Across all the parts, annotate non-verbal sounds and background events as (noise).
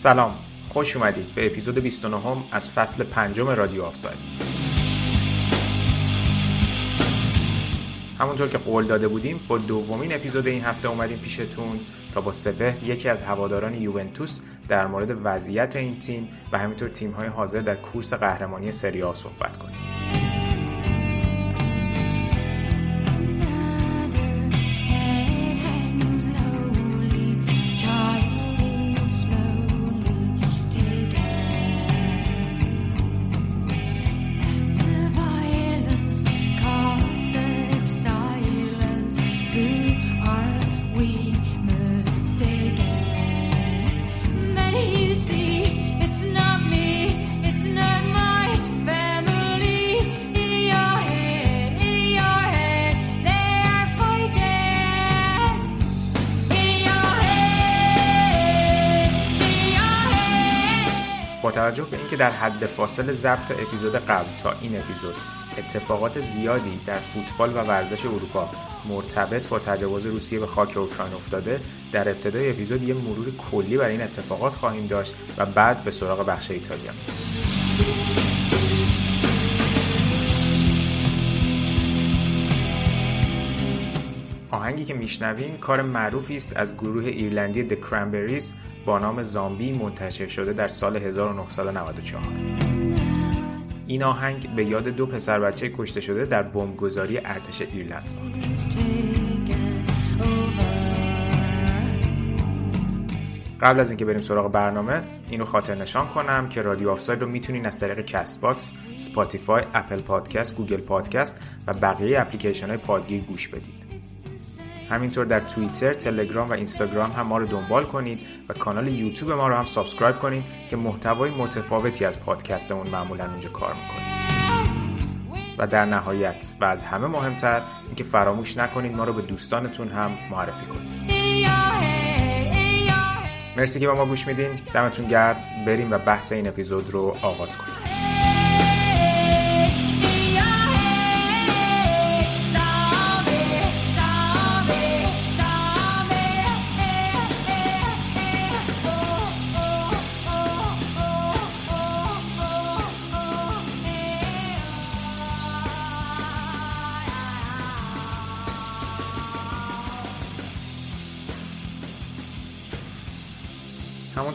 سلام. خوش اومدید به اپیزود 29 هم از فصل پنجم رادیو آفساید. همونطور که قول داده بودیم با دومین اپیزود این هفته اومدیم پیشتون تا با سپه یکی از هواداران یوونتوس در مورد وضعیت این تیم و همینطور تیم‌های حاضر در کورس قهرمانی سری صحبت کنیم. در حد فاصل ضبط اپیزود قبل تا این اپیزود اتفاقات زیادی در فوتبال و ورزش اروپا مرتبط با تجاوز روسیه به خاک اوکراین افتاده در ابتدای اپیزود یه مرور کلی بر این اتفاقات خواهیم داشت و بعد به سراغ بخش ایتالیا. آهنگی که میشنوین کار معروفی است از گروه ایرلندی The Cranberries با نام Zombie منتشر شده در سال 1994 این آهنگ به یاد دو پسر بچه کشته شده در بمبگذاری ارتش ایرلند ساخته قبل از اینکه بریم سراغ برنامه اینو خاطر نشان کنم که رادیو آفساید رو می‌تونین از طریق کست‌باکس، سپاتیفای، اپل پادکست، گوگل پادکست و بقیه اپلیکیشن های پادگیر گوش بدید. همینطور در توییتر، تلگرام و اینستاگرام هم ما رو دنبال کنید و کانال یوتیوب ما رو هم subscribe کنید که محتوای متفاوتی از پادکستمون معمولا اونجا کار می‌کنیم و در نهایت و از همه مهمتر اینکه فراموش نکنید ما رو به دوستانتون هم معرفی کنید. مرسی که با ما گوش میدین. دمتون گرم. بریم و بحث این اپیزود رو آغاز کنیم.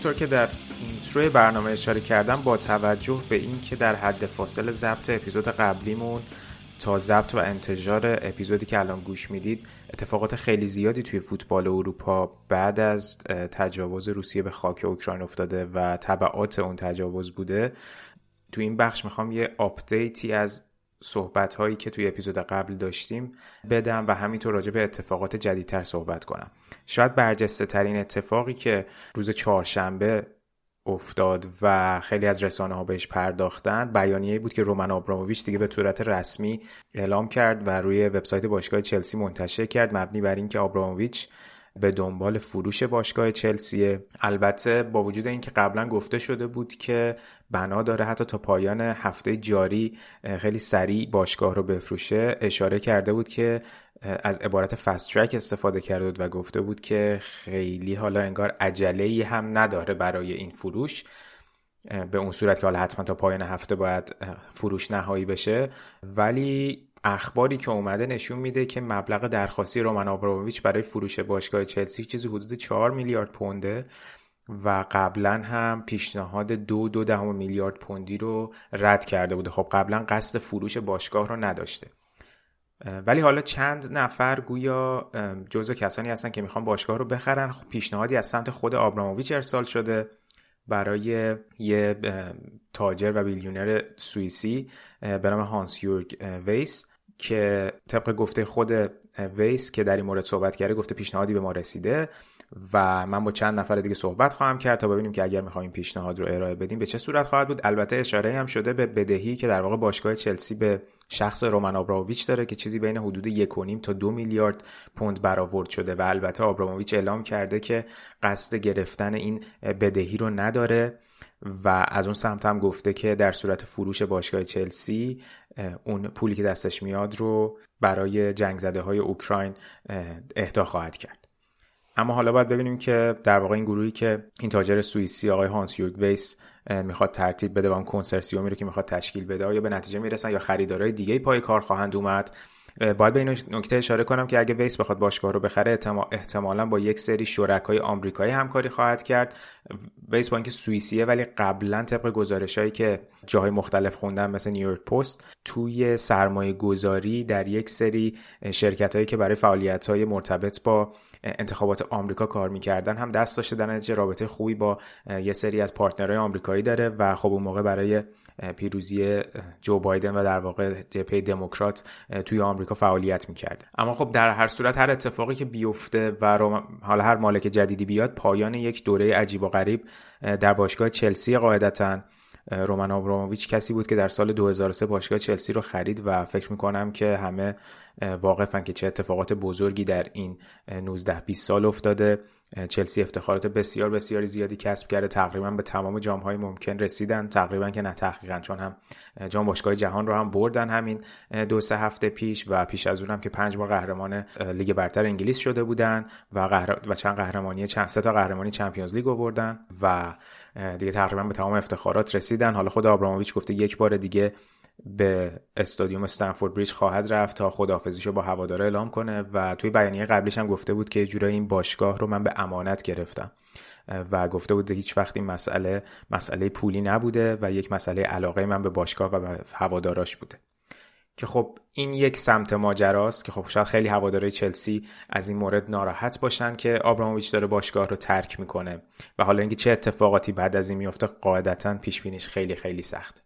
همونطور که در intro برنامه اشاره کردم با توجه به اینکه در حد فاصل ضبط اپیزود قبلیمون تا ضبط و انتشار اپیزودی که الان گوش می‌دید اتفاقات خیلی زیادی توی فوتبال اروپا بعد از تجاوز روسیه به خاک اوکراین افتاده و تبعات اون تجاوز بوده تو این بخش می‌خوام یه update ی از صحبت هایی که توی اپیزود قبل داشتیم بدم و همینطور راجع به اتفاقات جدیدتر صحبت کنم. شاید برجسته ترین اتفاقی که روز چهارشنبه افتاد و خیلی از رسانه ها بهش پرداختن بیانیه بود که رومن آبراموویچ دیگه به صورت رسمی اعلام کرد و روی وبسایت باشگاه چلسی منتشر کرد مبنی بر اینکه آبراموویچ به دنبال فروش باشگاه چلسیه. البته با وجود اینکه قبلا گفته شده بود که بنا داره حتی تا پایان هفته جاری خیلی سریع باشگاه رو بفروشه اشاره کرده بود که از عبارت فست ترک استفاده کرده بود و گفته بود که خیلی حالا انگار عجله هم نداره برای این فروش. به اون صورت که حالا حتما تا پایان هفته باید فروش نهایی بشه. ولی اخباری که اومده نشون میده که مبلغ درخواستی رومن آبراموویچ برای فروش باشگاه چلسی چیزی حدود 4 میلیارد پونده و قبلا هم پیشنهاد دو دو دهم میلیارد پوندی رو رد کرده بوده. خب قبلا قصد فروش باشگاه رو نداشته. ولی حالا چند نفر گویا جزو کسانی هستن که می‌خوان باشگاه رو بخرن. خب پیشنهادی از سمت خود آبراموویچ ارسال شده برای یه تاجر و بیلیونر سوئیسی به نام هانس یورگ ویس که طبق گفته خود ویس که در این مورد صحبت کرده گفته پیشنهادی به ما رسیده. و من با چند نفر دیگه صحبت خواهم کرد تا ببینیم که اگر می‌خوایم پیشنهاد رو ارائه بدیم به چه صورت خواهد بود؟ البته اشاره هم شده به بدهی که در واقع باشگاه چلسی به شخص رومن آبراموویچ داره که چیزی بین حدود یک تا دو میلیارد پوند برآورد شده و البته آبراموویچ اعلام کرده که قصد گرفتن این بدهی رو نداره و از اون سمت هم گفته که در صورت فروش باشگاه چلسی اون پولی که دستش میاد رو برای جنگ زده های اوکراین اهدا خواهد کرد. اما حالا باید ببینیم که در واقع این گروهی که این تاجر سوئیسی آقای هانس یورگ ویس می‌خواد ترتیب بده و اون کنسرسیومی رو که می‌خواد تشکیل بده یا به نتیجه می‌رسن یا خریدارای دیگه پای کار خواهند اومد؟ باید به این نکته اشاره کنم که اگه ویس بخواد باشگاه رو بخره احتمالا با یک سری شرکای آمریکایی همکاری خواهد کرد. ویس با اینکه سوئیسیه ولی قبلا طبق گزارشهایی که جاهای مختلف خوندن مثل نیویورک پست توی سرمایه گذاری در یک سری شرکت هایی که برای فعالیت های مرتبط با انتخابات آمریکا کار می‌کردن هم دست داشته در نتیجه رابطه خوبی با یه سری از پارتنرهای آمریکایی داره و خب اون موقع برای پیروزی جو بایدن و در واقع جبهه دموکرات توی آمریکا فعالیت می‌کرده اما خب در هر صورت هر اتفاقی که بیفته و حالا هر مالک جدیدی بیاد پایان یک دوره عجیب و غریب در باشگاه چلسی قاعدتا رومن آبراموویچ کسی بود که در سال 2003 باشگاه چلسی رو خرید و فکر می‌کنم که همه واقفن که چه اتفاقات بزرگی در این 19 20 سال افتاده. چلسی افتخارات بسیار بسیار زیادی کسب کرده. تقریبا به تمام جام های ممکن رسیدن. تقریبا که نه تحقیقا چون هم جام باشگاه جهان رو هم بردن همین دو سه هفته پیش و پیش از اونم که پنج بار قهرمان لیگ برتر انگلیس شده بودن و, و چند قهرمانی چند سه تا قهرمانی چمپیونز لیگ آوردن و دیگه تقریبا به تمام افتخارات رسیدن. حالا خود آبراموویچ گفته یک بار دیگه به استادیوم استنفورد بریج خواهد رفت تا خداحافظیشو با هواداره اعلام کنه. و توی بیانیه قبلیش هم گفته بود که جورایی این باشگاه رو من به امانت گرفتم. و گفته بود هیچ وقت این مسئله مسئله پولی نبوده و یک مسئله علاقه من به باشگاه و به هواداراش بوده. که خب این یک سمت ماجراست که خب شاید خیلی هواداره چلسی از این مورد ناراحت باشن که آبراموویچ داره باشگاه رو ترک می‌کنه. و حالا اینکه چه اتفاقاتی بعد از این میفته قاعدتا پیش بینیش خیلی خیلی سخت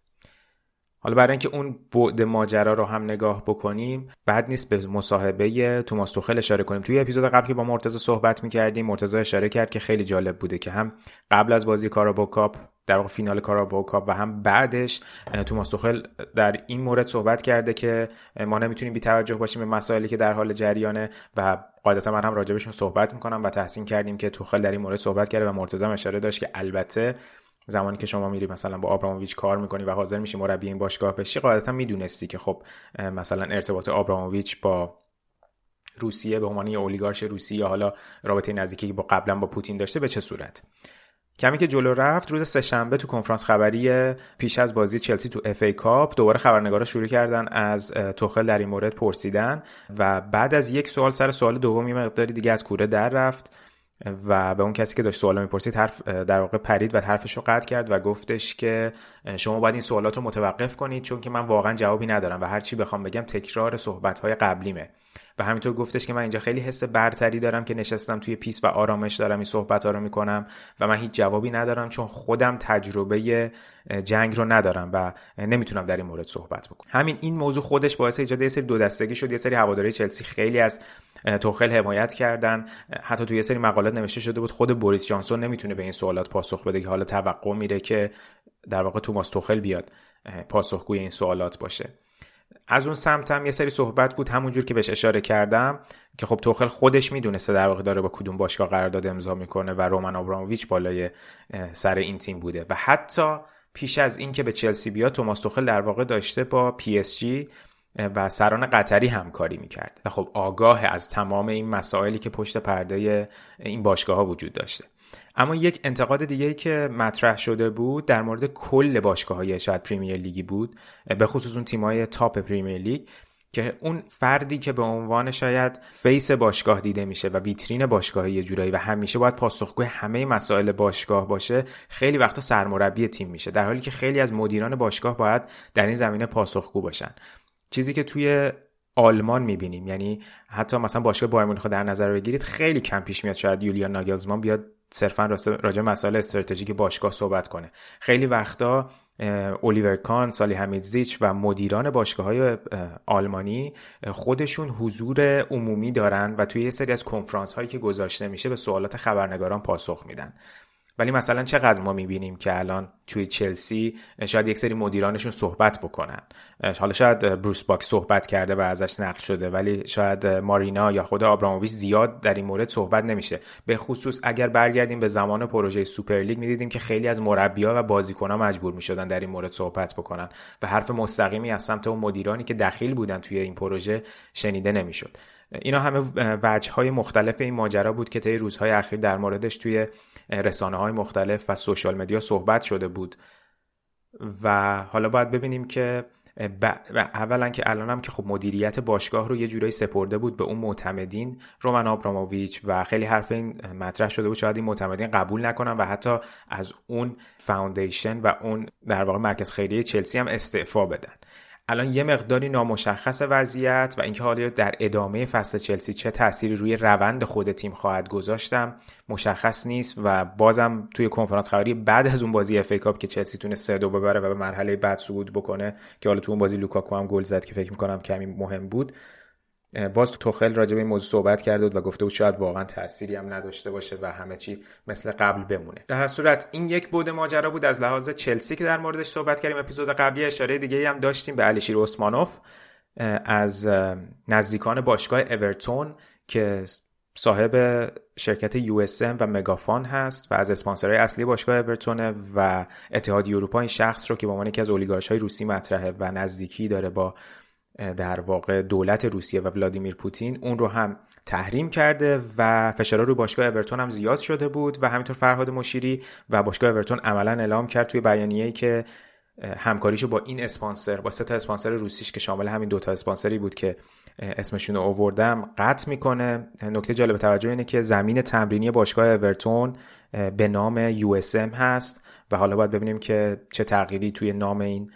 حالا برای اینکه اون بعد ماجرا رو هم نگاه بکنیم بعد نیست به مصاحبه توماس توخل اشاره کنیم. توی اپیزود قبل که با مرتضی صحبت می‌کردیم مرتضی اشاره کرد که خیلی جالب بوده که هم قبل از بازی کارابو کاپ در واقع فینال کارابو کاپ و هم بعدش توماس توخل در این مورد صحبت کرده که ما نمی‌تونیم بی توجه باشیم به مسائلی که در حال جریانه و قاعدتا من هم راجبشون صحبت می‌کنم و تحسین کردیم که توخل در این مورد صحبت کرده و مرتضی اشاره داشت که البته زمانی که شما میری مثلا با آبراموویچ کار می‌کنی و حاضر میشی مربی این باشگاه بشی قاعدتا می‌دونستی که خب مثلا ارتباط آبراموویچ با روسیه به عنوان اولیگارش روسی یا حالا رابطه نزدیکی که با قبلا با پوتین داشته به چه صورت؟ کمی که جلو رفت روز سهشنبه تو کنفرانس خبری پیش از بازی چلسی تو اف ای کاپ دوباره خبرنگارا شروع کردن از توخل در این مورد پرسیدن و بعد از یک سوال سر سوال دوم یه مقداری دیگه از کوره در رفت. و به اون کسی که داشت سوالا می‌پرسید حرف در واقع پرید و حرفش رو قطع کرد و گفتش که شما باید این سوالات رو متوقف کنید چون که من واقعا جوابی ندارم و هر چی بخوام بگم تکرار صحبت های قبلیمه. و همینطور گفتش که من اینجا خیلی حس برتری دارم که نشستم توی peace و آرامش دارم این صحبت ها رو می‌کنم و من هیچ جوابی ندارم چون خودم تجربه جنگ رو ندارم و نمی‌تونم در این مورد صحبت بکنم. همین این موضوع خودش باعث ایجاد یه سری دو دستگی شد یه سری هوادارای چلسی خیلی از توخل حمایت کردن. حتی توی یه سری مقالات نوشته شده بود خود بوریس جانسون نمی‌تونه به این سوالات پاسخ بده که حالا توقع میره که در واقع توماس توخل بیاد پاسخگوی این سوالات باشه. از اون سمت هم یه سری صحبت بود همونجور که بهش اشاره کردم که خب توخل خودش می‌دونسته در واقع داره با کدوم باشگاه قرارداد امضا می‌کنه و رومن آبراموویچ بالای سر این تیم بوده. و حتی پیش از اینکه به چلسی بیاد توماس توخل در واقع داشته با پی اس جی و سران قطری همکاری می‌کرد. و خب آگاه از تمام این مسائلی که پشت پرده این باشگاه ها وجود داشته. اما یک انتقاد دیگه که مطرح شده بود در مورد کل باشگاه های شاید پریمیر لیگی بود به خصوص اون تیمای top پریمیر لیگ که اون فردی که به عنوان شاید face باشگاه دیده میشه و ویترین باشگاه یه جورایی و همیشه باید پاسخگوی همه مسائل باشگاه باشه خیلی وقتا سرمربی تیم میشه در حالی که خیلی از مدیران باشگاه باید در این زمینه پاسخگو باشن. چیزی که توی آلمان می‌بینیم یعنی حتی مثلا باشگاه بایرن مونیخ در نظر بگیرید خیلی کم پیش میاد شاید یولیان ناگلزمان بیاد صرفا راجع مسائل استراتژیک باشگاه صحبت کنه. خیلی وقتا الیور کان، سالی حمیدزیچ و مدیران باشگاه های آلمانی خودشون حضور عمومی دارن و توی یه سری از کنفرانس هایی که گذاشته میشه به سوالات خبرنگاران پاسخ میدن. ولی مثلا چقدر ما می‌بینیم که الان توی چلسی شاید یک سری مدیرانشون صحبت بکنن. حالا شاید بروس باک صحبت کرده و ازش نقل شده ولی شاید مارینا یا خود آبراموویچ زیاد در این مورد صحبت نمیشه. به خصوص اگر برگردیم به زمان پروژه سوپرلیگ می‌دیدیم که خیلی از مربیها و بازیکنها مجبور می‌شدن در این مورد صحبت بکنن. و حرف مستقیمی از سمت اون مدیرانی که دخیل بودن توی این پروژه شنیده نمی‌شد. اینا همه وجه های مختلف این ماجرا بود که طی روزهای اخیر در موردش توی رسانه های مختلف و social media صحبت شده بود. و حالا باید ببینیم که اولا که الان هم که خب مدیریت باشگاه رو یه جورایی سپرده بود به اون معتمدین رومن آبراموویچ و خیلی حرف این مطرح شده بود شاید این معتمدین قبول نکنن و حتی از اون foundation و اون در واقع مرکز خیریه چلسی هم استعفا بدن. الان یه مقداری نامشخص وضعیت و اینکه حالا در ادامه فصل چلسی چه تأثیری روی روند خود تیم خواهد گذاشت مشخص نیست و بازم توی کنفرانس خبری بعد از اون بازی FA Cup که چلسی تونست سه دو ببره و به مرحله بعد صعود بکنه که حالا تو اون بازی لوکاکو هم گل زد که فکر می‌کنم کمی مهم بود باز توخل راجع به این موضوع صحبت کرده بود و گفته بود شاید واقعا تأثیری هم نداشته باشه و همه چی مثل قبل بمونه. در هر صورت این یک بعد ماجرا بود از لحاظ چلسی که در موردش صحبت کردیم. اپیزود قبلی اشاره دیگه هم داشتیم به علیشیر اسمانوف از نزدیکان باشگاه اورتون که صاحب شرکت یو و مگافان هست و از اسپانسرهای اصلی باشگاه اورتون و اتحادیه اروپا این شخص رو که به عنوان یکی از اولیگارش های روسی مطرحه و نزدیکی داره با در واقع دولت روسیه و ولادیمیر پوتین اون رو هم تحریم کرده و فشارها رو باشگاه اورتون هم زیاد شده بود و همینطور فرهاد مشیری و باشگاه اورتون عملا اعلام کرد توی بیانیه‌ای که همکاریشو با این اسپانسر با سه تا اسپانسر روسیش که شامل همین دوتا اسپانسری بود که اسمشون رو آوردم قطع می‌کنه. نکته جالب توجه اینه که زمین تمرینی باشگاه اورتون به نام یو هست و حالا باید ببینیم که چه تغییری توی نام این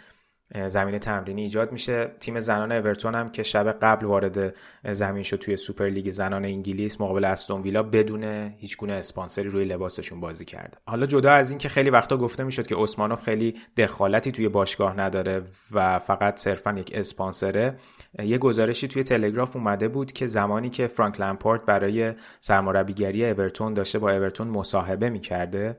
زمین تمرینی ایجاد میشه. تیم زنان اورتون هم که شب قبل وارد زمین شد توی سوپر لیگ زنان انگلیس مقابل استون ویلا بدون هیچ گونه اسپانسری روی لباسشون بازی کرد. حالا جدا از این که خیلی وقتا گفته می‌شد که اسمانوف خیلی دخالتی توی باشگاه نداره و فقط صرفا یک اسپانسره یه گزارشی توی تلگراف اومده بود که زمانی که فرانک لمپارت برای سرمربیگری اورتون داشته با اورتون مصاحبه می‌کرده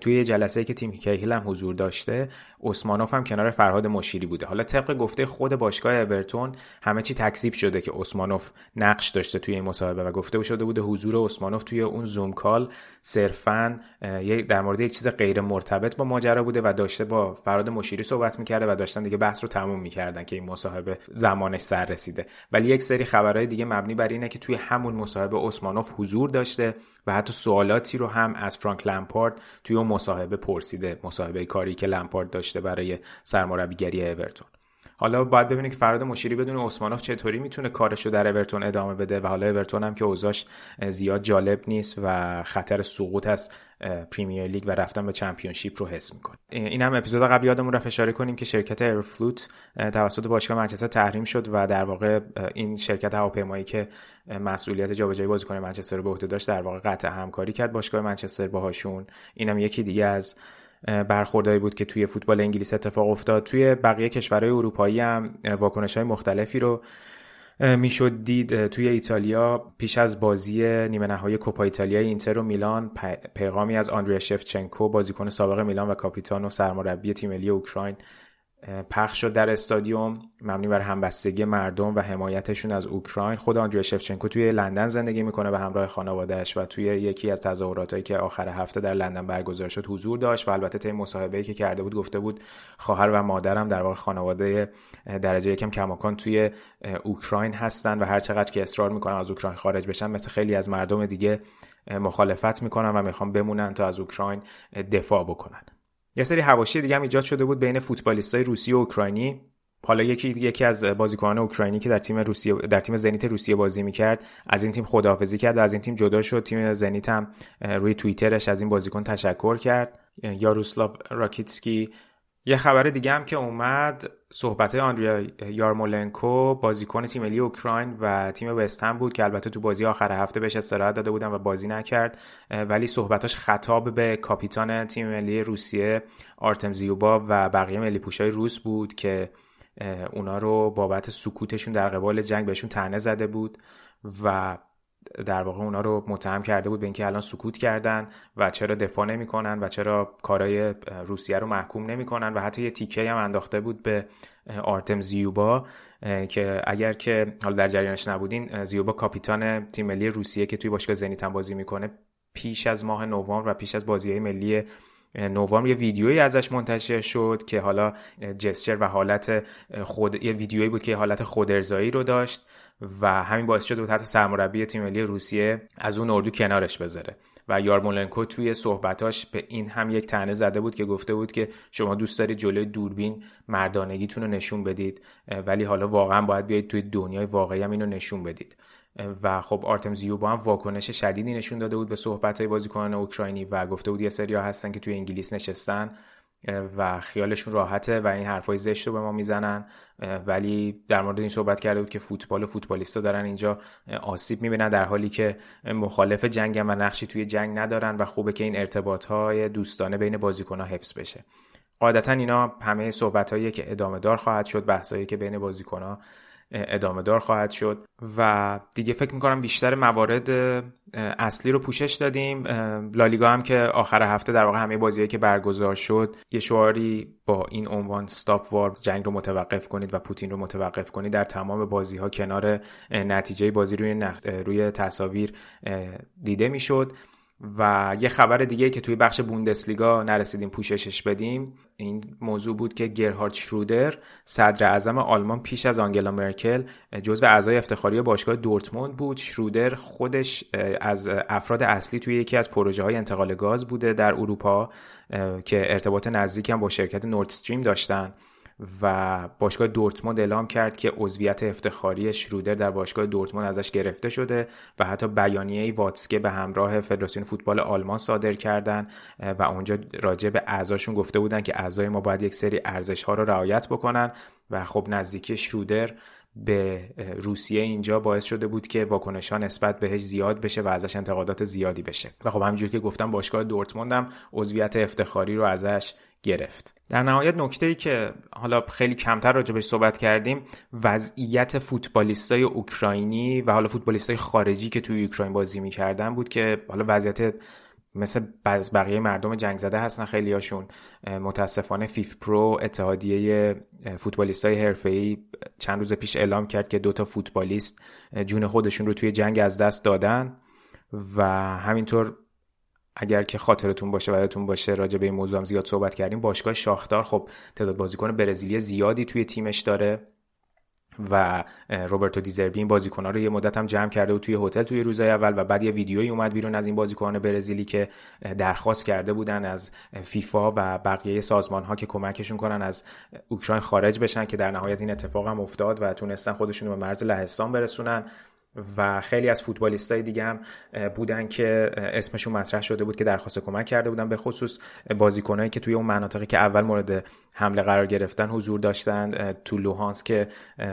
توی یه جلسه که تیم کیهیل هم حضور داشته اسمانوف هم کنار فرهاد مشیری بوده. حالا طبق گفته خود باشگاه اورتون همه چی تکذیب شده که اسمانوف نقش داشته توی این مصاحبه و گفته شده بوده حضور اسمانوف توی اون زوم کال صرفا در مورد یک چیز غیر مرتبط با ماجرا بوده و داشته با فرهاد مشیری صحبت می‌کرده و داشتن دیگه بحث رو تموم می‌کردن که این مصاحبه زمانش سر رسیده. ولی یک سری خبرهای دیگه مبنی بر اینه که توی همون مصاحبه اسمانوف حضور داشته. و حتی سوالاتی رو هم از فرانک لمپارد توی اون مصاحبه پرسیده مصاحبه کاری که لمپارد داشته برای سرمربیگری اورتون. حالا باید ببینیم که فراد مشیری بدون اسمانوف چطوری می‌تونه کارش رو در اورتون ادامه بده و حالا اورتون هم که اوضاعش زیاد جالب نیست و خطر سقوط از پریمیر لیگ و رفتن به چمپیونشیپ رو حس می‌کنه. این هم اپیزود قبل یادمون رفت اشاره کنیم که شرکت ایرفلوت توسط باشگاه منچستر تحریم شد و در واقع این شرکت هواپیمایی که مسئولیت جابجایی بازیکن منچستر رو به عهده داشت در واقع قطع همکاری کرد باشگاه منچستر باهاشون. اینم یکی دیگه از برخوردهایی بود که توی فوتبال انگلیس اتفاق افتاد. توی بقیه کشورهای اروپایی هم واکنش های مختلفی رو می‌شد دید. توی ایتالیا پیش از بازی نیمه نهایی کوپا ایتالیا اینتر و میلان پیغامی از آندریا شفچنکو بازیکن سابق میلان و کاپیتان و سرمربی تیم ملی اوکراین پخش شد در استادیوم مبنی بر همبستگی مردم و حمایتشون از اوکراین. خود آندریا شفچنکو توی لندن زندگی می‌کنه به همراه خانوادهش و توی یکی از تظاهراتایی که آخر هفته در لندن برگزار شد حضور داشت و البته طی مصاحبه‌ای که کرده بود گفته بود خواهر و مادرم در واقع خانواده درجه یکم کماکان توی اوکراین هستن و هر چقدر که اصرار می‌کنن از اوکراین خارج بشن مثل خیلی از مردم دیگه مخالفت می‌کنن و می‌خوان بمونن تا از اوکراین دفاع بکنن. یه سری حواشی دیگه هم ایجاد شده بود بین فوتبالیستای روسی و اوکراینی. حالا یکی یکی از بازیکنان اوکراینی که در تیم روسیه در تیم زنیت روسیه بازی می‌کرد از این تیم خداحافظی کرد و از این تیم جدا شد. تیم زنیت هم روی توییترش از این بازیکن تشکر کرد. یاروسلاو راکیتسکی یه خبر دیگه هم که اومد صحبت آندریا یارمولنکو بازیکن تیم ملی اوکراین و تیم وستهم بود که البته تو بازی آخر هفته بهش استراحت داده بودن و بازی نکرد ولی صحبتاش خطاب به کاپیتان تیم ملی روسیه آرتم زیوبا و بقیه ملی پوشای روس بود که اونا رو بابت سکوتشون در قبال جنگ بهشون تنه زده بود و در واقع اونا رو متهم کرده بود به اینکه الان سکوت کردن و چرا دفاع نمی‌کنن و چرا کارای روسیه رو محکوم نمی‌کنن و حتی یه تیکه هم انداخته بود به آرتم زیوبا که اگر که حالا در جریانش نبودین زیوبا کاپیتان تیم ملی روسیه که توی باشگاه زنیت هم بازی می‌کنه پیش از ماه نوامبر و پیش از بازی ملی نوامبر یه ویدیویی ازش منتشر شد که حالا جسچر و حالت خود یه ویدیویی بود که حالت خودارضایی رو داشت. و همین باعث شده بود حتی سرمربی تیم ملی روسیه از اون اردو کنارش بذاره. و یارمولنکو توی صحبتاش به این هم یک تنه زده بود که گفته بود که شما دوست دارید جلوی دوربین مردانگیتون رو نشون بدید ولی حالا واقعا باید بیاید توی دنیای واقعی هم اینو نشون بدید. و خب آرتم با هم واکنش شدیدی نشون داده بود به صحبت های بازیکنان اوکراینی و گفته بود یه سریا هستن که توی انگلیس نشستن. و خیالشون راحته و این حرفای زشت رو به ما می‌زنن ولی در مورد این صحبت کرده بود که فوتبال و فوتبالیستا دارن اینجا آسیب می‌بینن در حالی که مخالف جنگن و نقشی توی جنگ ندارن و خوبه که این ارتباط های دوستانه بین بازیکنها حفظ بشه. قاعدتا اینا همه صحبت که ادامه دار خواهد شد بحثایی که بین بازیکنها ادامه دار خواهد شد و دیگه فکر می‌کنم بیشتر موارد اصلی رو پوشش دادیم. لالیگا هم که آخر هفته در واقع همه بازیهایی که برگزار شد یه شعاری با این عنوان استاپ وار جنگ رو متوقف کنید و پوتین رو متوقف کنید در تمام بازی ها کنار نتیجه بازی روی, روی تصاویر دیده می‌شد. و یه خبر دیگه که توی بخش بوندسلیگا نرسیدیم پوششش بدیم این موضوع بود که گرهارد شرودر صدر اعظم آلمان پیش از آنگلا مرکل جزو اعضای افتخاری باشگاه دورتموند بود. شرودر خودش از افراد اصلی توی یکی از پروژه های انتقال گاز بوده در اروپا که ارتباط نزدیک هم با شرکت نورد استریم داشتن. و باشگاه دورتموند اعلام کرد که عضویت افتخاری شرودر در باشگاه دورتموند ازش گرفته شده و حتی بیانیه واتسکه به همراه فدراسیون فوتبال آلمان صادر کردن و اونجا راجع به اعضاشون گفته بودن که اعضای ما باید یک سری ارزش ها رو رعایت بکنن و خب نزدیکی شرودر به روسیه اینجا باعث شده بود که واکنش ها نسبت بهش زیاد بشه و ازش انتقادات زیادی بشه. و خب همینجور که گفتم باشگاه دورتموند هم عضویت افتخاری رو ازش گرفت. در نهایت نکته ای که حالا خیلی کمتر راجع بهش صحبت کردیم وضعیت فوتبالیستای اوکراینی و حالا فوتبالیستای خارجی که توی اوکراین بازی می‌کردن بود که حالا وضعیت مثل بقیه مردم جنگ زده هستن خیلی هاشون متاسفانه فیف پرو اتحادیه فوتبالیستای حرفه‌ای چند روز پیش اعلام کرد که دوتا فوتبالیست جون خودشون رو توی جنگ از دست دادن و همینطور اگر که خاطرتون باشه یادتون باشه راجع به این موضوع هم زیاد صحبت کردیم باشگاه شاختار خب تعداد بازیکن برزیلی زیادی توی تیمش داره و روبرتو دیزربی این ها رو یه مدت هم جمع کرده و توی هتل توی روزهای اول و بعد یه ویدیویی اومد بیرون از این بازیکنان برزیلی که درخواست کرده بودن از فیفا و بقیه سازمان ها که کمکشون کنن از اوکراین خارج بشن که در نهایت این اتفاق هم افتاد و تونستن خودشون رو به مرز لهستان برسونن. و خیلی از فوتبالیستای دیگه هم بودن که اسمشون مطرح شده بود که درخواست کمک کرده بودن به خصوص بازیکنایی که توی اون مناطقی که اول مورد حمله قرار گرفتن حضور داشتن تو لوهانس که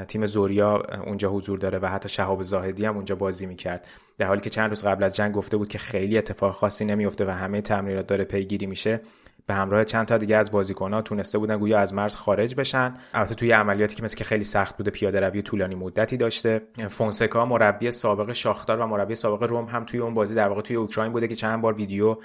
تیم زوریا اونجا حضور داره و حتی شهاب زاهدی هم اونجا بازی می‌کرد. در حالی که چند روز قبل از جنگ گفته بود که خیلی اتفاق خاصی نمیفته و همه تمرینات داره پیگیری میشه. به همراه چند تا دیگه از بازیکن‌ها تونسته بودن گویا از مرز خارج بشن. البته توی عملیاتی که مثل که خیلی سخت بوده پیاده روی طولانی مدتی داشته. فونسکا مربی سابق شاختار و مربی سابق روم هم توی اون بازی در واقع توی اوکراین بوده که چند بار ویدیو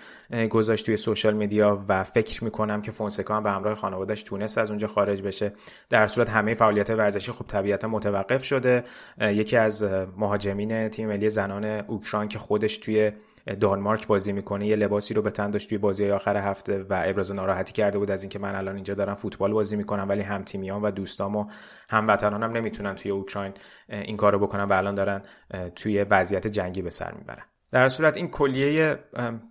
گذاشت توی سوشال میدیا و فکر می‌کنم که فونسکا هم به همراه خانوادهش تونست از اونجا خارج بشه. در صورت همه فعالیت ورزشی خب طبیعتا متوقف شده. یکی از مهاجمین تیم ملی زنان اوکراین که خودش توی دانمارک بازی می‌کنه یه لباسی رو به تن داشت توی بازی آخر هفته و ابراز ناراحتی کرده بود از اینکه من الان اینجا دارم فوتبال بازی می‌کنم ولی هم تیمیان و دوستام و هموطنانم هم نمی‌تونن توی اوکراین این کارو بکنن و الان دارن توی وضعیت جنگی به سر می‌برن. در صورت این کلیه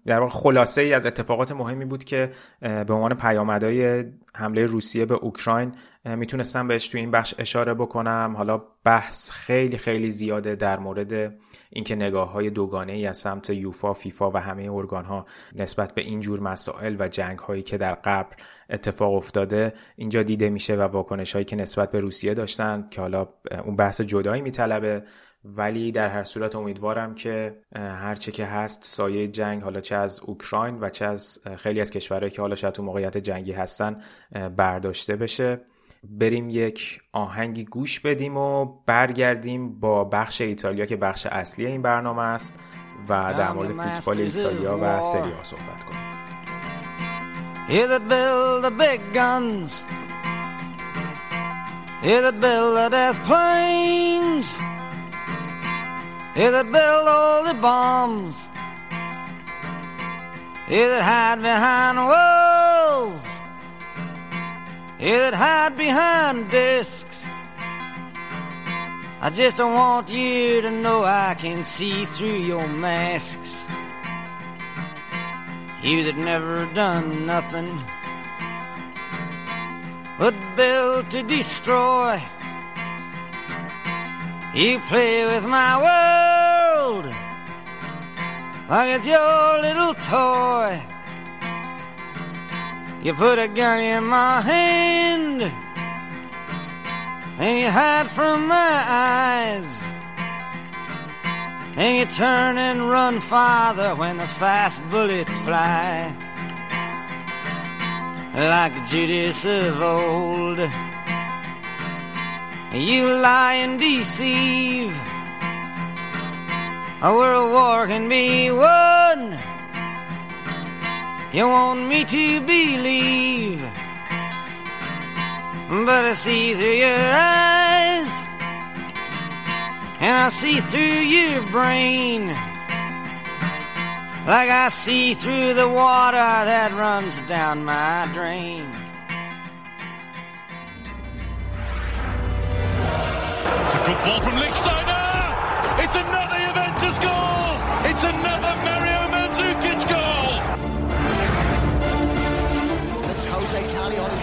در واقع خلاصه ای از اتفاقات مهمی بود که به عنوان پیامدهای حمله روسیه به اوکراین می‌تونستم بهش تو این بخش اشاره بکنم. حالا بحث خیلی خیلی زیاده در مورد اینکه نگاه های دوگانه ای از سمت یوفا فیفا و همه ارگان ها نسبت به این جور مسائل و جنگ هایی که در قبل اتفاق افتاده اینجا دیده میشه و واکنش هایی که نسبت به روسیه داشتن که حالا اون بحث جدایی میطلبه. ولی در هر صورت امیدوارم که هرچه که هست سایه جنگ حالا چه از اوکراین و چه از خیلی از کشورهایی که حالا شاید تو موقعیت جنگی هستن برداشته بشه. بریم یک آهنگی گوش بدیم و برگردیم با بخش ایتالیا که بخش اصلی این برنامه است و در مورد فوتبال ایتالیا و سری ها صحبت کنیم. Hide behind walls. That hide behind discs I just don't want you to know I can see through your masks You that never done nothing but build to destroy. You play with my world like it's your little toy. You put a gun in my hand and you hide from my eyes. And you turn and run farther when the fast bullets fly. Like Judas of old, you lie and deceive. A world war can be won. You want me to believe, but I see through your eyes and I see through your brain like I see through the water that runs down my drain. It's a good ball from Lichtsteiner. It's another Juventus goal. It's another Mario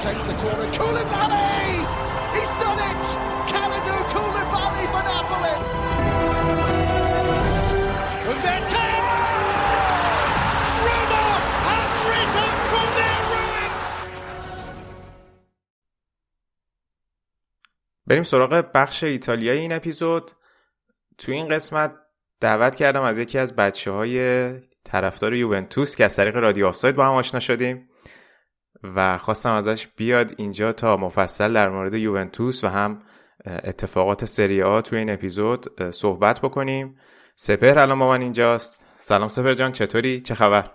takes the corner. Koulibaly! He's done it! Kalidou Koulibaly for Napoli! And then. بریم سراغ بخش ایتالیایی این اپیزود تو این قسمت دعوت کردم از یکی از بچه های طرفدار یوونتوس که از طریق رادیو آفساید با هم آشنا شدیم و خواستم ازش بیاد اینجا تا مفصل در مورد یوونتوس و هم اتفاقات سری آ توی این اپیزود صحبت بکنیم. سپر الان با من اینجاست. سلام سپر جان چطوری؟ چه خبر؟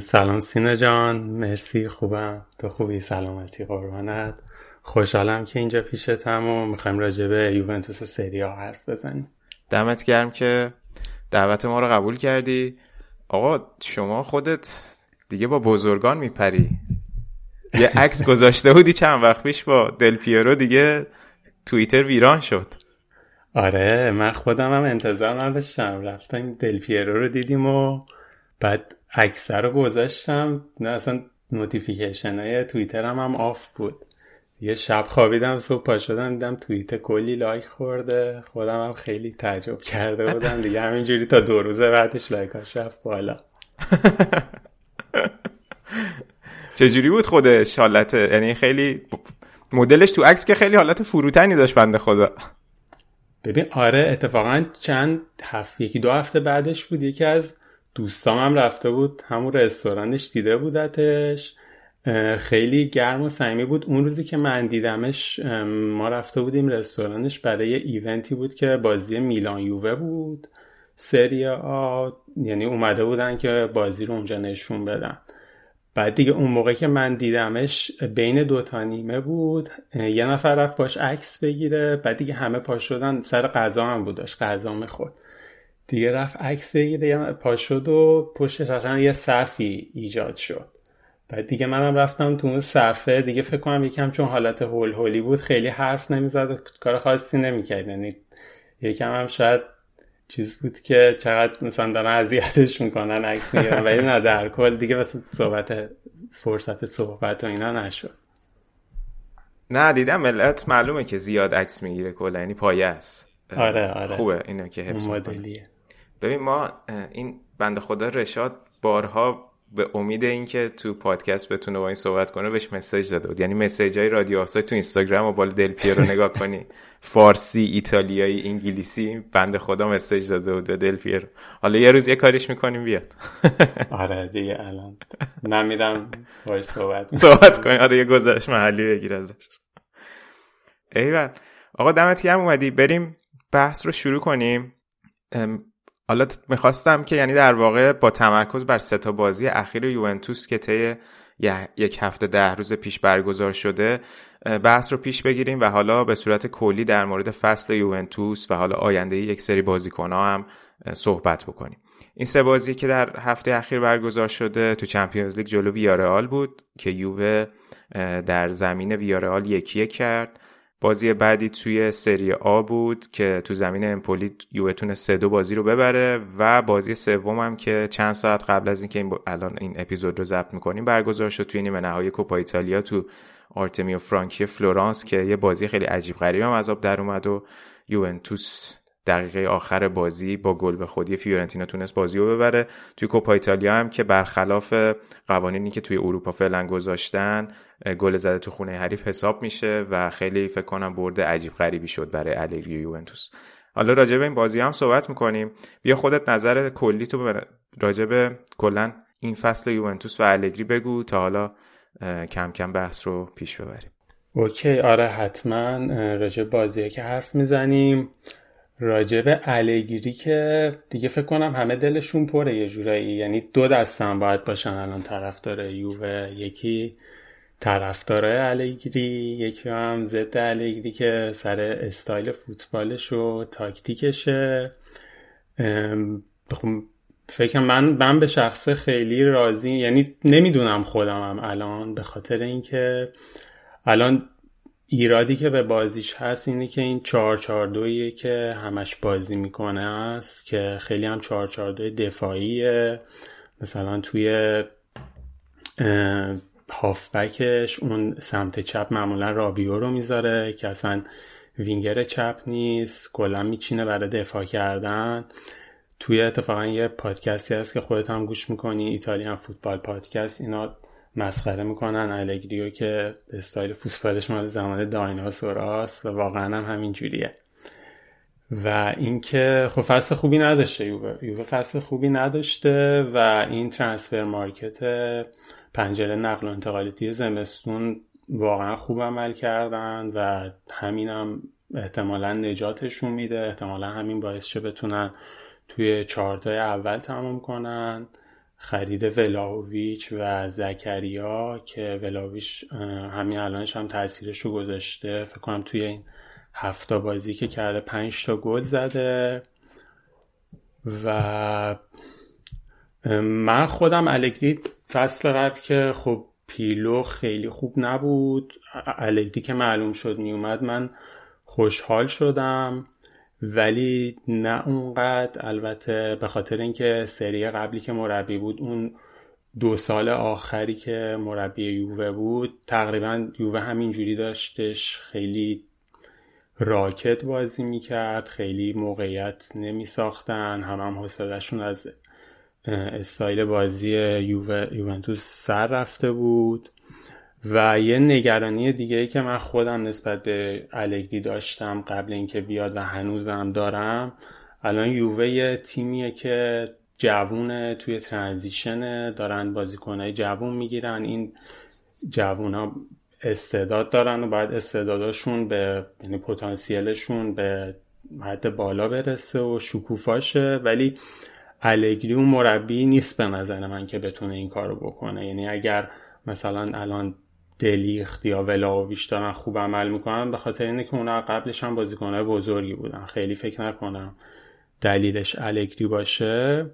سلام سینا جان مرسی خوبم. تو خوبی؟ سلامتی قربانت. خوشحالم که اینجا پیشتم و می‌خوایم راجع به یوونتوس سری آ حرف بزنیم. دمت گرم که دعوت ما رو قبول کردی. آقا شما خودت دیگه با بزرگان میپری. یه عکس گذاشته بودی چند وقت پیش با دل پیرو دیگه توییتر ویران شد. آره من خودم هم انتظار نداشتم. رفتم دل پیرو رو دیدیم و بعد عکس رو گذاشتم. نه اصلا notification های توییتر هم, هم off بود. یه شب خوابیدم صبح پا شدم دیدم توییت کلی like خورده. خودم هم خیلی تعجب کرده بودم دیگه. همینجوری تا دو روز بعدش like اش رفت بالا. (laughs) چجوری بود خودش حالت؟ یعنی خیلی مدلش تو عکس که خیلی حالت فروتنی داشت بنده خدا. ببین آره اتفاقا چند هفته یکی دو هفته بعدش بود یکی از دوستام هم رفته بود همون رستورانش دیده بودتش. خیلی گرم و صمیمی بود. اون روزی که من دیدمش ما رفته بودیم رستورانش برای ایونتی بود که بازی میلان یووه بود. سری آ یعنی اومده بودن که بازی رو اونجا نشون بدن. بعد دیگه اون موقع که من دیدمش بین دوتا نیمه بود یه نفر رفت باش عکس بگیره بعد دیگه همه پا شدن سر غذا هم بود داشت غذا می‌خورد. دیگه رفت عکس بگیره پا شد و پشتش اصلا یه صفی ایجاد شد. بعد دیگه منم رفتم تو اون صفحه دیگه فکر کنم یکم چون حالت هول هولی بود خیلی حرف نمی‌زد و کار خاصی نمی‌کرد. یعنی یکم هم شاید چیز بود که چقدر مثلا دارن اذیتش می‌کنن عکس می‌گیرن ولی نه در کل دیگه مثلا صحبت فرصت صحبت و اینا نشد. نه دیدم ملت معلومه که زیاد عکس می‌گیره کلا یعنی پایه است. آره آره. خوبه اینو که حفظ مدلیه. ببین ما این بنده خدا رشاد بارها به امید اینکه تو پادکست بتونه با این صحبت کنه بهش مسیج داده بود. یعنی مسیج های رادیو آفساید تو اینستاگرام و بال دل پیرو نگاه کنی. (laughs) فارسی ایتالیایی انگلیسی بنده خدا مسیج داده بود به دل پیرو. حالا یه روز یه کاریش می‌کنیم بیاد. (laughs) آره دیگه الان. نمیرم باش صحبت صحبت کنیم آره یه گزارش محلی بگیر ازش. ایول آقا دمت گرم اومدی. بریم بحث رو شروع کنیم. حالا می‌خواستم که یعنی در واقع با تمرکز بر سه تا بازی اخیر یوونتوس که طی یک هفته ده روز پیش برگزار شده بحث رو پیش بگیریم و حالا به صورت کلی در مورد فصل یوونتوس و حالا آینده یک سری بازیکن هم صحبت بکنیم. این سه بازی که در هفته اخیر برگزار شده تو چمپیونز لیگ جلو ویارئال بود که یووه در زمین ویارئال یکیه کرد. بازی بعدی توی سری آ بود که تو زمین امپولی یووه تونست سه دو بازی رو ببره و بازی سوم هم که چند ساعت قبل از اینکه این الان این اپیزود رو ضبط می‌کنیم برگزار شد توی نیمه نهایی کوپا ایتالیا تو آرتمیو فرانکی فلورانس که یه بازی خیلی عجیب غریب هم از آب در اومد و یوونتوس دقیقه آخر بازی با گل به خودی فیورنتینا تونست بازی رو ببره. توی کوپا ایتالیا هم که برخلاف قوانینی که توی اروپا فعلا گذاشتن گل زده تو خونه حریف حساب میشه و خیلی فکر کنم برده عجیب غریبی شد برای الگری یوونتوس. حالا راجع به این بازی هم صحبت می‌کنیم. بیا خودت نظر کلی تو راجع به کلا این فصل یوونتوس و الگری بگو تا حالا کم کم بحث رو پیش ببریم. اوکی آره حتما راجع بازیه که حرف می‌زنیم. راجع به الگری که دیگه فکر کنم همه دلشون پره یه جورایی. یعنی دو دستم باید باشن. الان طرفدار یووه یکی طرفدار الگری یکی هم ضد الگری که سر استایل فوتبالش و تاکتیکشه فکر من من به شخصه خیلی راضی یعنی نمی‌دونم خودمم الان به خاطر اینکه الان ایرادی که به بازیش هست اینه که این 442 که همش بازی می‌کنه است که خیلی هم 442 دفاعیه. مثلا توی هافبکش اون سمت چپ معمولا رابیو رو می‌ذاره که اصلا وینگر چپ نیست کلا میچینه برای دفاع کردن. توی اتفاقا یه پادکستی هست که خودت هم گوش می‌کنی Italian Football Podcast. اینا مسخره می‌کنن. الگریو که استایل فوتبالش مال زمان دایناسوراست و واقعا هم همین جوریه. و اینکه خب فصل خوبی نداشته یووه. یووه فصل خوبی نداشته و این transfer market پنجره نقل و انتقالاتی زمستون واقعا خوب عمل کردن و همینم احتمالا نجاتشون میده. احتمالا همین باعث شه بتونن توی چهارتای اول تمام کنن. خرید ولاویچ و زکریا که ولاویچ همین الانش هم تاثیرش رو گذاشته. فکر کنم توی این هفته بازی که کرده پنج تا گل زده. و من خودم الگری فصل قبل که خب پیلو خیلی خوب نبود الگری که معلوم شد میومد من خوشحال شدم. ولی نه اونقدر البته به خاطر اینکه سری قبلی که مربی بود اون دو سال آخری که مربی یووه بود تقریبا یووه همینجوری داشتش. خیلی راکت بازی می‌کرد خیلی موقعیت نمی ساختن هم هم حسادشون از استایل بازی یووه، یوونتوس سر رفته بود. و یه نگرانی دیگه ای که من خودم نسبت به الگری داشتم قبل اینکه بیاد و هنوزم دارم الان یووه یه تیمیه که جوونه توی ترانزیشن دارن بازیکنهای جوون می‌گیرن. این جوون ها استعداد دارن و باید استعداداشون به یعنی پتانسیلشون به حد بالا برسه و شکوفاشه. ولی الگری اون مربی نیست به نظر من که بتونه این کارو بکنه. یعنی اگر مثلا الان دلیخت یا ولاویش دارن خوب عمل می‌کنن. به خاطر اینه که اونا قبلش هم بازیکنهای بزرگی بودن. خیلی فکر نکنم دلیلش الگری باشه.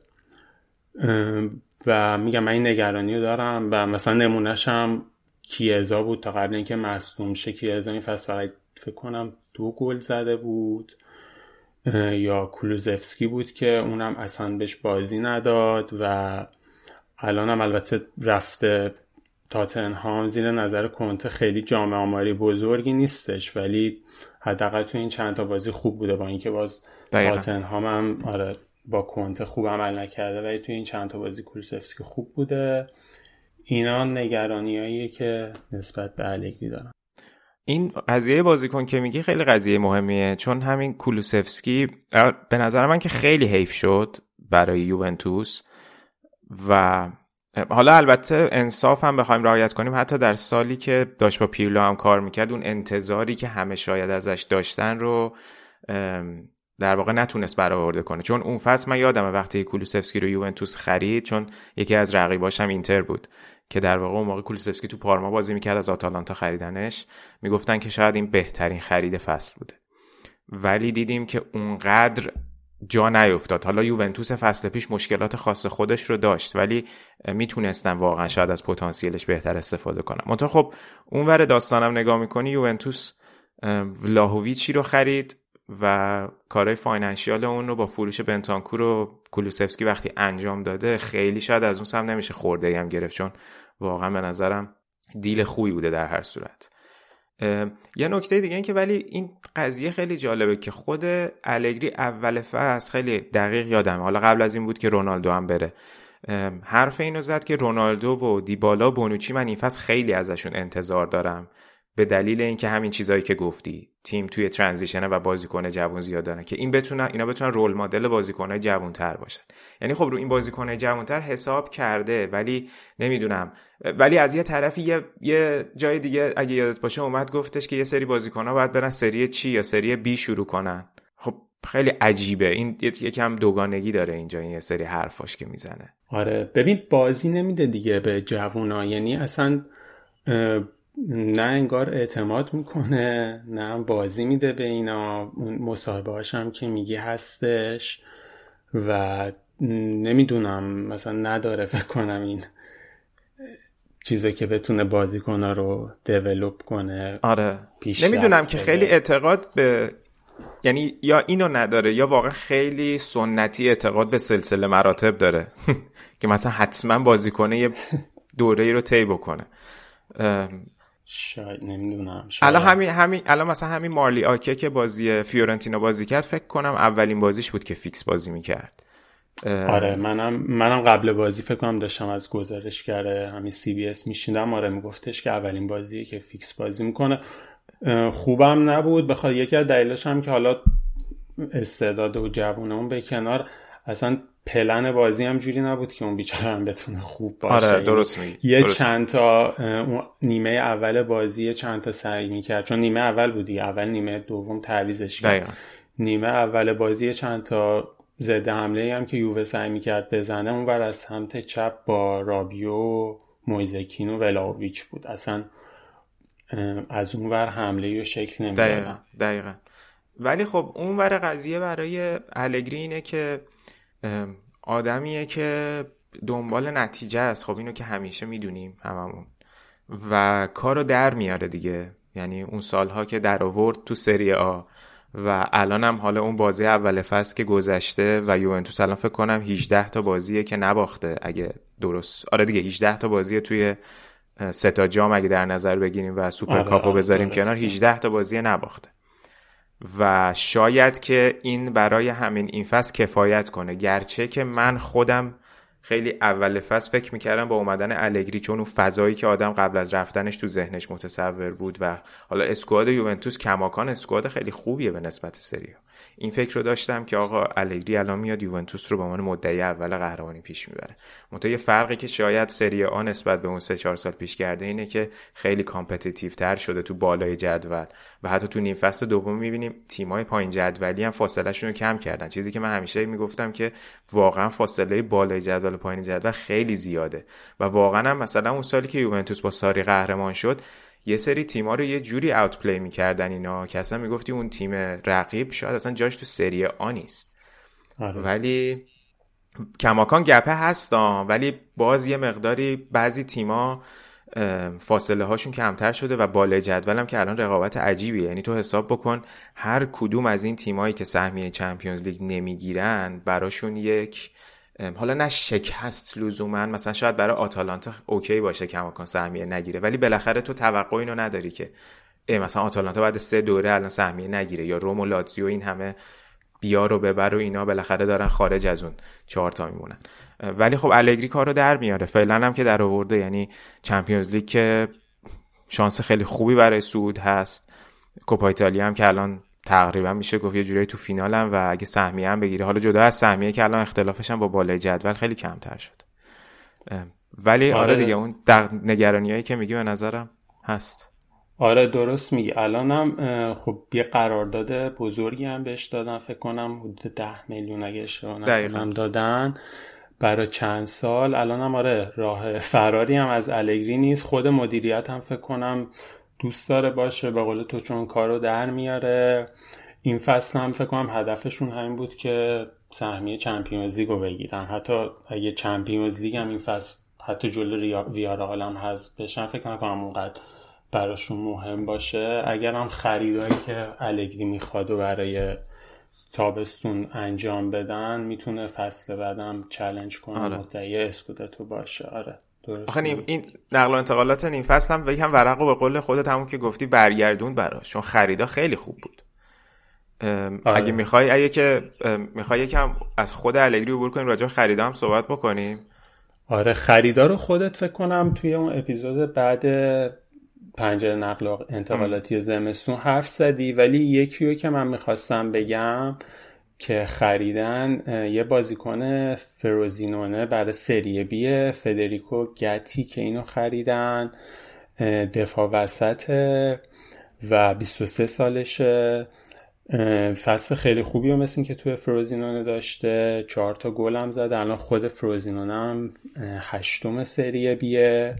و میگم من این نگرانی رو دارم و مثلا نمونهش هم کیزا بود تا قبل اینکه مصدوم شه. کیزا این فصل فقط فکر کنم دو گل زده بود. یا کلوزفسکی بود که اونم اصلا بهش بازی نداد و الان هم البته رفته تاتنهام زیر نظر کنته خیلی جامعه آماری بزرگی نیستش ولی حداقل تو این چند تا بازی خوب بوده. با اینکه باز تاتنهام هم آره با کنته خوب عمل نکرده ولی تو این چند تا بازی کلوسفسکی خوب بوده. اینا نگرانیاییه که نسبت به الگری دارم این قضیه بازیکن که میگی خیلی قضیه مهمیه چون همین کولوسفسکی به نظر من که خیلی حیف شد برای یوونتوس و حالا البته انصاف هم بخوایم رعایت کنیم. حتی در سالی که داشت با پیرلو هم کار می‌کرد اون انتظاری که همه شاید ازش داشتن رو در واقع نتونست برآورده کنه. چون اون فصل من یادمه وقتی کولوسفسکی رو یوونتوس خرید چون یکی از رقیباش هم اینتر بود که در واقع اون موقع کولوسفسکی تو پارما بازی می‌کرد از آتالانتا خریدنش. می‌گفتن که شاید این بهترین خرید فصل بوده. ولی دیدیم که اونقدر جا نیفتاد. حالا یوونتوس فصل پیش مشکلات خاص خودش رو داشت ولی می‌تونستن واقعا شاید از پتانسیلش بهتر استفاده کنم منتها خب اونور داستانم نگاه می‌کنی یوونتوس لاهویچی رو خرید و کارهای فاینانشیال اون رو با فروش بنتانکور و کولوسفسکی وقتی انجام داده خیلی شاید از اون سم نمیشه خورده هم گرفت چون واقعا به نظرم دیل خوبی بوده در هر صورت. یه نکته دیگه این که ولی این قضیه خیلی جالبه که خود الگری اول فصل خیلی دقیق یادم حالا قبل از این بود که رونالدو هم بره. حرف اینو زد که رونالدو و دیبالا بونوچی من این فصل خیلی ازشون انتظار دارم. به دلیل اینکه همین چیزهایی که گفتی تیم توی ترانزیشنه و بازیکن جوان زیاد داره که این بتونن اینا بتونن رول مدل بازیکنهای جوانتر باشن. یعنی خب رو این بازیکنهای جوانتر حساب کرده ولی نمی‌دونم ولی از یه طرفی یه, یه جای دیگه اگه یادت باشه اومد گفتش که یه سری بازیکنها باید برن سری چی یا سری بی شروع کنن. خب خیلی عجیبه. این یکم دوگانگی داره اینجا این یه سری حرفاش که می‌زنه. آره. ببین بازی نمیده دیگه به جوونا. یعنی اصلا نه انگار اعتماد می‌کنه نه بازی میده به اینا. مصاحبه هم که میگی هستش و نمی‌دونم مثلا نداره فکر کنم این چیزی که بتونه بازیکنها رو دیولوب کنه آره. نمی‌دونم که خیلی اعتقاد به یعنی یا اینو نداره یا واقعا خیلی سنتی اعتقاد به سلسله مراتب داره (laughs) که مثلا حتما بازیکنه یه دوره ای رو طی بکنه. شاید نمی‌دونم الان همین همین الان مثلا همین مارلی آکه که بازی فیورنتینا بازی کرد فکر کنم اولین بازیش بود که فیکس بازی می‌کرد. آره منم منم قبل بازی فکر کنم داشتم از گزارش کرده همین CBS می‌شنیدم آره میگفتش که اولین بازیه که فیکس بازی می‌کنه. خوبم نبود. بخواد یکی از دلیلش هم که حالا استعداد و جوونه به کنار اصلا پلن بازی هم جوری نبود که اون بیچاره هم بتونه خوب باشه. آره درست میگی یه چند تا نیمه اول بازی یه چند تا سعی می‌کرد. چون نیمه اول بودی اول نیمه دوم تعویزش کرد. نیمه اول بازی چند تا ضد حمله هم که یووه سعی می‌کرد بزنه اون بر از سمت چپ با رابیو مویزکین و ولاویچ بود. اصلا از اون ور حمله و شکل نمی‌داد. دقیقا. دقیقا. ولی خب اون ور قضیه برای الگری اینه که آدمیه که دنبال نتیجه است. خب اینو که همیشه می‌دونیم هممون. و کارو در میاره دیگه. یعنی اون سالها که در آورد تو سری آ. و الان هم حالا اون بازی اول فصل که گذشته و یوونتوس الان فکر کنم 18 تا بازیه که نباخته اگه درست. آره دیگه 18 تا بازیه توی سه تا جام اگه در نظر بگیریم و سوپر آره کاپو بذاریم کنار 18 تا بازی نباخته. و شاید که این برای همین این فصل کفایت کنه. گرچه که من خودم خیلی اول فصل فکر می‌کردم با اومدن الگری چون اون فضایی که آدم قبل از رفتنش تو ذهنش متصور بود و حالا squad یوونتوس کماکان squad خیلی خوبیه به نسبت سری این فکر رو داشتم که آقا الگری الان میاد یوونتوس رو به عنوان مدعی اول قهرمانی پیش می‌بره. منتها یه فرقی که شاید سری آ نسبت به اون سه چهار سال پیش کرده اینه که خیلی competitive تر شده تو بالای جدول و حتی تو نیم فصل دوم می‌بینیم تیمای پایین جدولی هم فاصلهشون رو کم کردن. چیزی که من همیشه می‌گفتم که واقعا فاصله بالای جدول پایین جدول خیلی زیاده و واقعا هم مثلا اون سالی که یوونتوس با ساری قهرمان شد یه سری تیما رو یه جوری اوت پلی می‌کردن اینا که اصلا می‌گفتی اون تیم رقیب شاید اصلا جاش تو سری آ نیست آره. ولی کماکان گپه هست ولی باز یه مقداری بعضی تیما فاصله هاشون کمتر شده و بالای جدولم که الان رقابت عجیبیه یعنی تو حساب بکن هر کدوم از این تیمایی که سهمیه چمپیونز لیگ نمی‌گیرن براشون یک حالا نه شکست لزوما مثلا شاید برای آتالانتا اوکی باشه کماکان سهمیه نگیره ولی بالاخره تو توقع اینو نداری که مثلا آتالانتا بعد سه دوره الان سهمیه نگیره یا روم و لاتزیو این همه بیا رو ببر و اینا بالاخره دارن خارج از اون چهار تا میمونن. ولی خب الگری کارو در میاره. فعلا هم که در آورده یعنی چمپیونز لیگ که شانس خیلی خوبی برای سعود هست. کوپا ایتالیا هم که الان تقریبا میشه گفت یه جورایی تو فینالم و اگه سهمیه هم بگیره. حالا جدا از سهمیه که الان اختلافش هم با بالای جدول خیلی کمتر شد. ولی آره, آره. دیگه اون نگرانیایی که میگی به نظرم هست. آره درست میگی. الانم خب یه قرارداد بزرگی هم بهش دادن. فکر کنم حدود ده میلیون اگه اشتباه دادن. برای چند سال. الانم آره راه فراری هم از الگری نیست. خود مدیریت هم فکر کنم دوست داره باشه به قول تو چون کارو در میاره. این فصل هم فکر کنم هدفشون همین بود که سهمیه چمپیونز لیگ رو بگیرن. حتی اگه چمپیونز لیگ هم این فصل حتی جلو ویارال هم هست بشن فکر نکنم اونقدر براشون مهم باشه. اگر هم خریدایی که الگری می‌خواد و برای تابستون انجام بدن می‌تونه فصل بعدم چلنج کنه آره. مدعی اسکودتو باشه. آره. درست این نقل و انتقالات این فصل هم هم ورق و به قول خودت همون که گفتی برگردون براش چون خریدا خیلی خوب بود. آره. اگه می‌خوای اگه که می‌خوای یکم از خود الگری عبور کنیم راجع خریدا هم صحبت بکنیم. آره خریدا رو خودت فکر کنم توی اون اپیزود بعد پنجره نقل انتقالاتی زمستون حرف زدی ولی یکی که من می‌خواستم بگم که خریدن یه بازیکن فروزینونه برای سری بی فدریکو گتی که اینو خریدن دفاع وسط و 23 سالشه. فصل خیلی خوبی و مثل که توی فروزینونه داشته. چهار تا گل هم زده الان خود فروزینونه هم هشتم سری بیه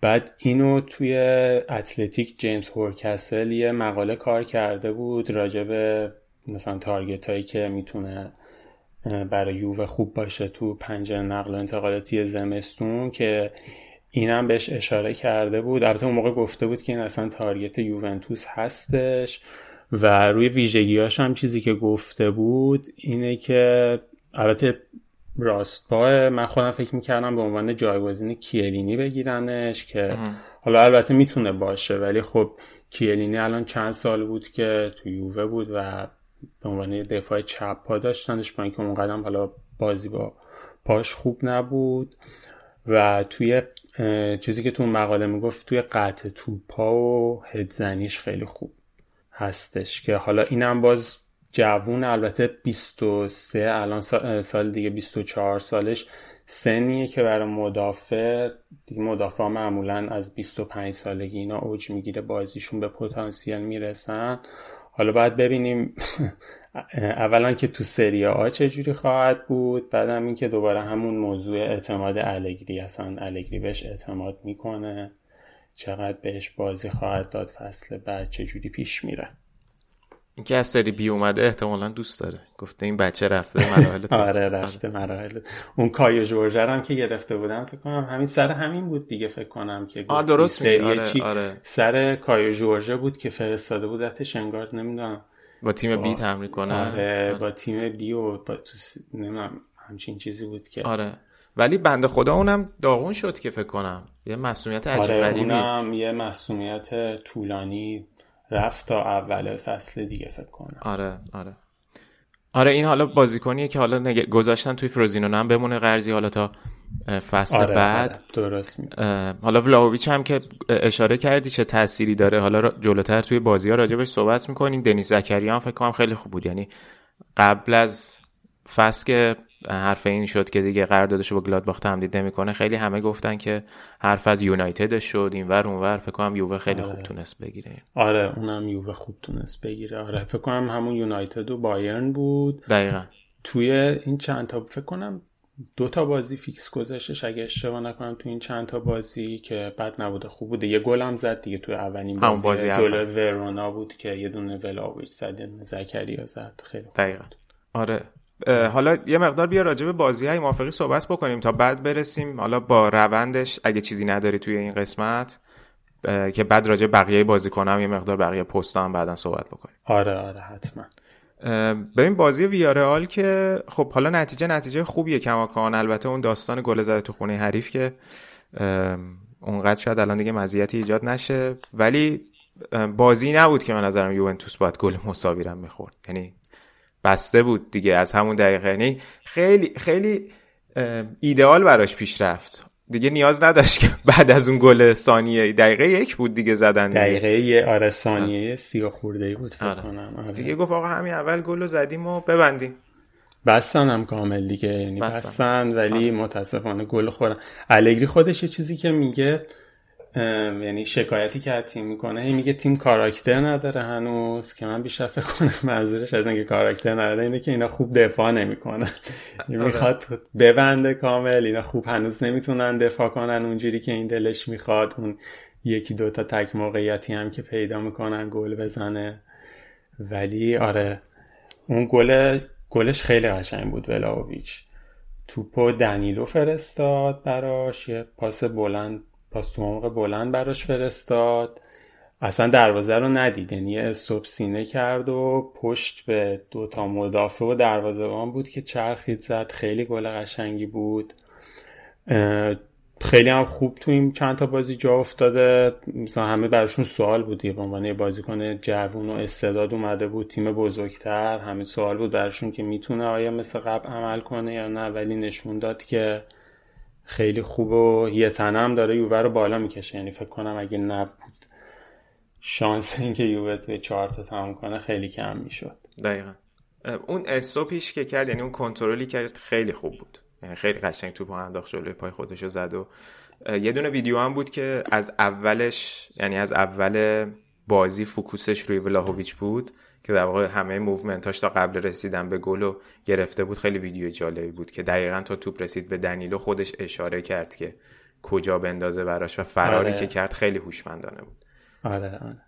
بعد اینو توی اتلتیک جیمز هورکسل یه مقاله کار کرده بود راجع به مثلا تارگت هایی که می‌تونه برای یووه خوب باشه تو پنجره نقل و انتقالاتی زمستون که اینم بهش اشاره کرده بود. البته اون موقع گفته بود که این اصلا تارگت یوونتوس هستش و روی ویژگیاش هم چیزی که گفته بود اینه که البته راست با من خودم فکر می‌کردم به عنوان جایگزین کیلینی بگیرنش که حالا البته می‌تونه باشه ولی خب کیلینی الان چند سال بود که تو یووه بود و به عنوان دفاع چپ پا داشتنش با اینکه اون قدم حالا بازی با پاش خوب نبود و توی چیزی که تو مقاله می‌گفت توی قطع توپا و هدزنیش خیلی خوب هستش که حالا اینم باز جوون البته 23 الان سال دیگه 24 سالش سنیه که برای مدافع دیگه مدافع معمولا از 25 سالگی اینا اوج می‌گیره بازیشون به پتانسیل می‌رسن. حالا باید ببینیم. (laughs) اولا که تو سری آ چجوری خواهد بود؟ بعدم اینکه دوباره همون موضوع اعتماد الگری اصلا الگری بهش اعتماد می‌کنه. چقدر بهش بازی خواهد داد فصل بعد چجوری پیش میره؟ اینکه از سری بی اومده احتمالا دوست داره. گفته این بچه رفته مراحل آره رفته مراحل اون کایو جورجر هم که گرفته بودم فکر کنم همین سر همین بود دیگه فکر کنم که آه درست سری آره، چی؟ آره. سر کایو جورجر بود که فرستاده بودتش انگار نمی‌دونم. با تیم بی تمرین کنه. آره, آره. با تیم بی و با تو نمی‌دونم همچین چیزی بود که. آره. ولی بنده خدا اونم داغون شد که فکر کنم. یه مسئولیت عجیب آره اونم یه مسئولیت طولانی رفت تا اول فصل دیگه فکر کنم. آره آره. آره این حالا بازیکنیه که حالا نگ... گذاشتن توی فروزینو هم بمونه قرضی حالا تا فصل آره، بعد. آره، درست حالا ولاویچ هم که اشاره کردی چه تأثیری داره. حالا جلوتر توی بازی ها راجبش صحبت می‌کنین دنیس زکریا هم فکر کنم خیلی خوب بود. یعنی قبل از فصل که حرف این شد که دیگه قراردادش با گلادباخ تمدید نمی‌کنه. خیلی همه گفتن که حرف از یونایتد شد. اینور اونور فکر کنم یووه خیلی آره. خوب تونست بگیره. آره اونم یووه خوب تونست بگیره. آره فکر کنم همون یونایتد و بایرن بود. دقیقا. توی این چند تا فکر کنم دو تا بازی فیکس گذاشتش. اگه اشتباه نکنم تو این چند تا بازی که بد نبوده خوب بوده. یه گل هم زد دیگه توی اولین بازی, بازی جلو ورونا بود که یه دونه ولاویچ زد زکریا زد. خیلی خوب دقیقا. آره. حالا یه مقدار بیا راجع به بازی های موافقی صحبت بکنیم تا بعد برسیم. حالا با روندش اگه چیزی نداری توی این قسمت که بعد راجع بقیه بازی کنم یه مقدار بقیه پست هم بعدا صحبت بکنیم. آره آره حتما. ببین بازی ویارال که خب حالا نتیجه نتیجه خوبیه کماکان. البته اون داستان گل زده تو خونه حریف که اونقدر شاید الان دیگه مزیتی ایجاد نشه. ولی بازی نبود که من نظرم یوونتوس باید گل مساوی رو می‌خورد. یعنی بسته بود دیگه از همون دقیقه یعنی خیلی خیلی ایدئال براش پیش رفت دیگه نیاز نداشت که (laughs) بعد از اون گل ثانیه دقیقه یک بود دیگه زدن دیگه. دقیقه یه آره ثانیه سی خورده ای بود فکر آره. کنم آره. دیگه گفت آقا همین اول گل رو زدیم و ببندیم بستن هم کامل دیگه یعنی بستن, بستن ولی آه. متاسفانه گل خورن الگری خودش یه چیزی که میگه یعنی شکایتی که تیم می‌کنه هی میگه تیم کاراکتر نداره هنوز که من بیشتر فکر کنم منظورش از اینکه کاراکتر نداره اینه که اینا خوب دفاع نمی‌کنن. (laughs) آره. می‌خواد ببنده کامل اینا خوب هنوز نمی‌تونن دفاع کنن. اونجوری که این دلش می‌خواد اون یکی دوتا تک موقعیتی هم که پیدا می‌کنن گل بزنه. ولی آره اون گل گلش خیلی قشنگ بود ولاویچ. توپو دنیلو فرستاد براش یه پاس بلند پاس تو بلند براش فرستاد. اصلا دروازه رو ندید یعنی استوب سینه کرد و پشت به دوتا مدافع و دروازه بود که چرخید زد. خیلی گل قشنگی بود. خیلی هم خوب تو این چند تا بازی جا افتاده. مثلا همه براشون سوال بود. به عنوان بازیکن جوون و استعداد اومده بود تیم بزرگتر. همه سوال بود براشون که می‌تونه آیا مثل قبل عمل کنه یا نه. ولی نشون داد که خیلی خوب و یه تنم داره یووه رو بالا می‌کشه. یعنی فکر کنم اگه نبود شانس اینکه یووه توی چهار تا کنه خیلی کم می‌شد. دقیقا. اون استوپیش که کرد یعنی اون کنترلی کرد خیلی خوب بود. یعنی خیلی قشنگ توپ انداخت جلوی پای خودش زد و یه دونه ویدیو هم بود که از اولش یعنی از اول بازی focus ش روی ولاهویچ بود. که در واقع همه movement اش تا قبل رسیدن به گل و گرفته بود خیلی ویدیو جالبی بود که دقیقا تا توپ رسید به دنیلو خودش اشاره کرد که کجا بندازه براش و فراری آره. که کرد خیلی هوشمندانه بود آره, آره.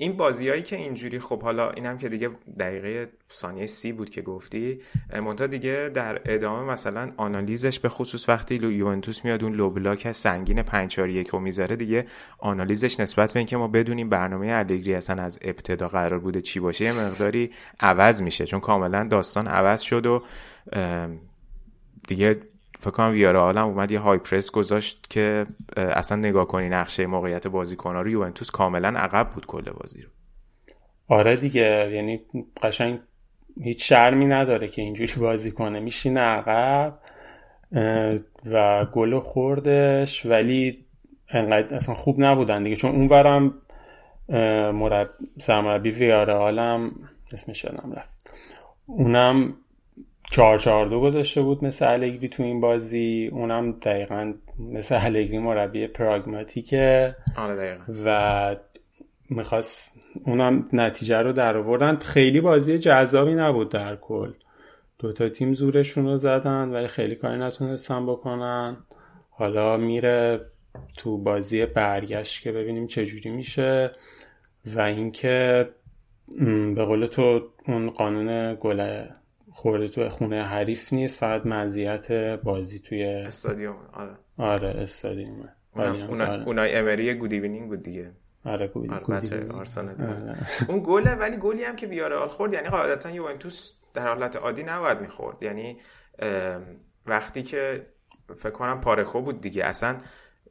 این بازیایی که اینجوری خب حالا اینم که دیگه دقیقه ثانیه سی بود که گفتی مونتا دیگه در ادامه مثلا آنالیزش به خصوص وقتی یوونتوس میاد اون لو بلاک سنگین 5 4 1 می‌ذاره دیگه آنالیزش نسبت به اینکه ما بدونیم برنامه الگری اصلا از ابتدا قرار بوده چی باشه یه مقداری عوض میشه چون کاملا داستان عوض شد و دیگه فکر کنم ویارا هم اومد یه های پرس گذاشت که اصلا نگاه کنی نقشه موقعیت بازیکن‌ها رو یوونتوس کاملا عقب بود کل بازی رو. آره دیگه یعنی قشنگ هیچ شرمی نداره که اینجوری بازی کنه. میشینه عقب و گل خوردش ولی انقدر اصلا خوب نبودن دیگه. چون اونورم مرب سرمربی ویارال هم اسمش یادم رفت. اونم چهار چهار دو گذاشته بود مثل الگری تو این بازی. اونم دقیقا مثل الگری مربی پراگماتیکه. آره دقیقا. و می‌خواست اونم نتیجه رو در آوردن. خیلی بازی جذابی نبود در کل. دوتا تیم زورشون رو زدن ولی خیلی کاری نتونستن بکنن. حالا میره تو بازی برگشت که ببینیم چجوری میشه. و اینکه به قول تو اون قانون گل خورده تو خونه حریف نیست فقط مزیت بازی توی استادیوم. آره. آره استادیوم. اونای امری good evening بود دیگه. آره good آره آره. اون گله ولی گلی هم که بیاره خورد یعنی قاعدتا یوونتوس در حالت عادی نباید می‌خورد. یعنی وقتی که فکر کنم پارخو بود دیگه اصلا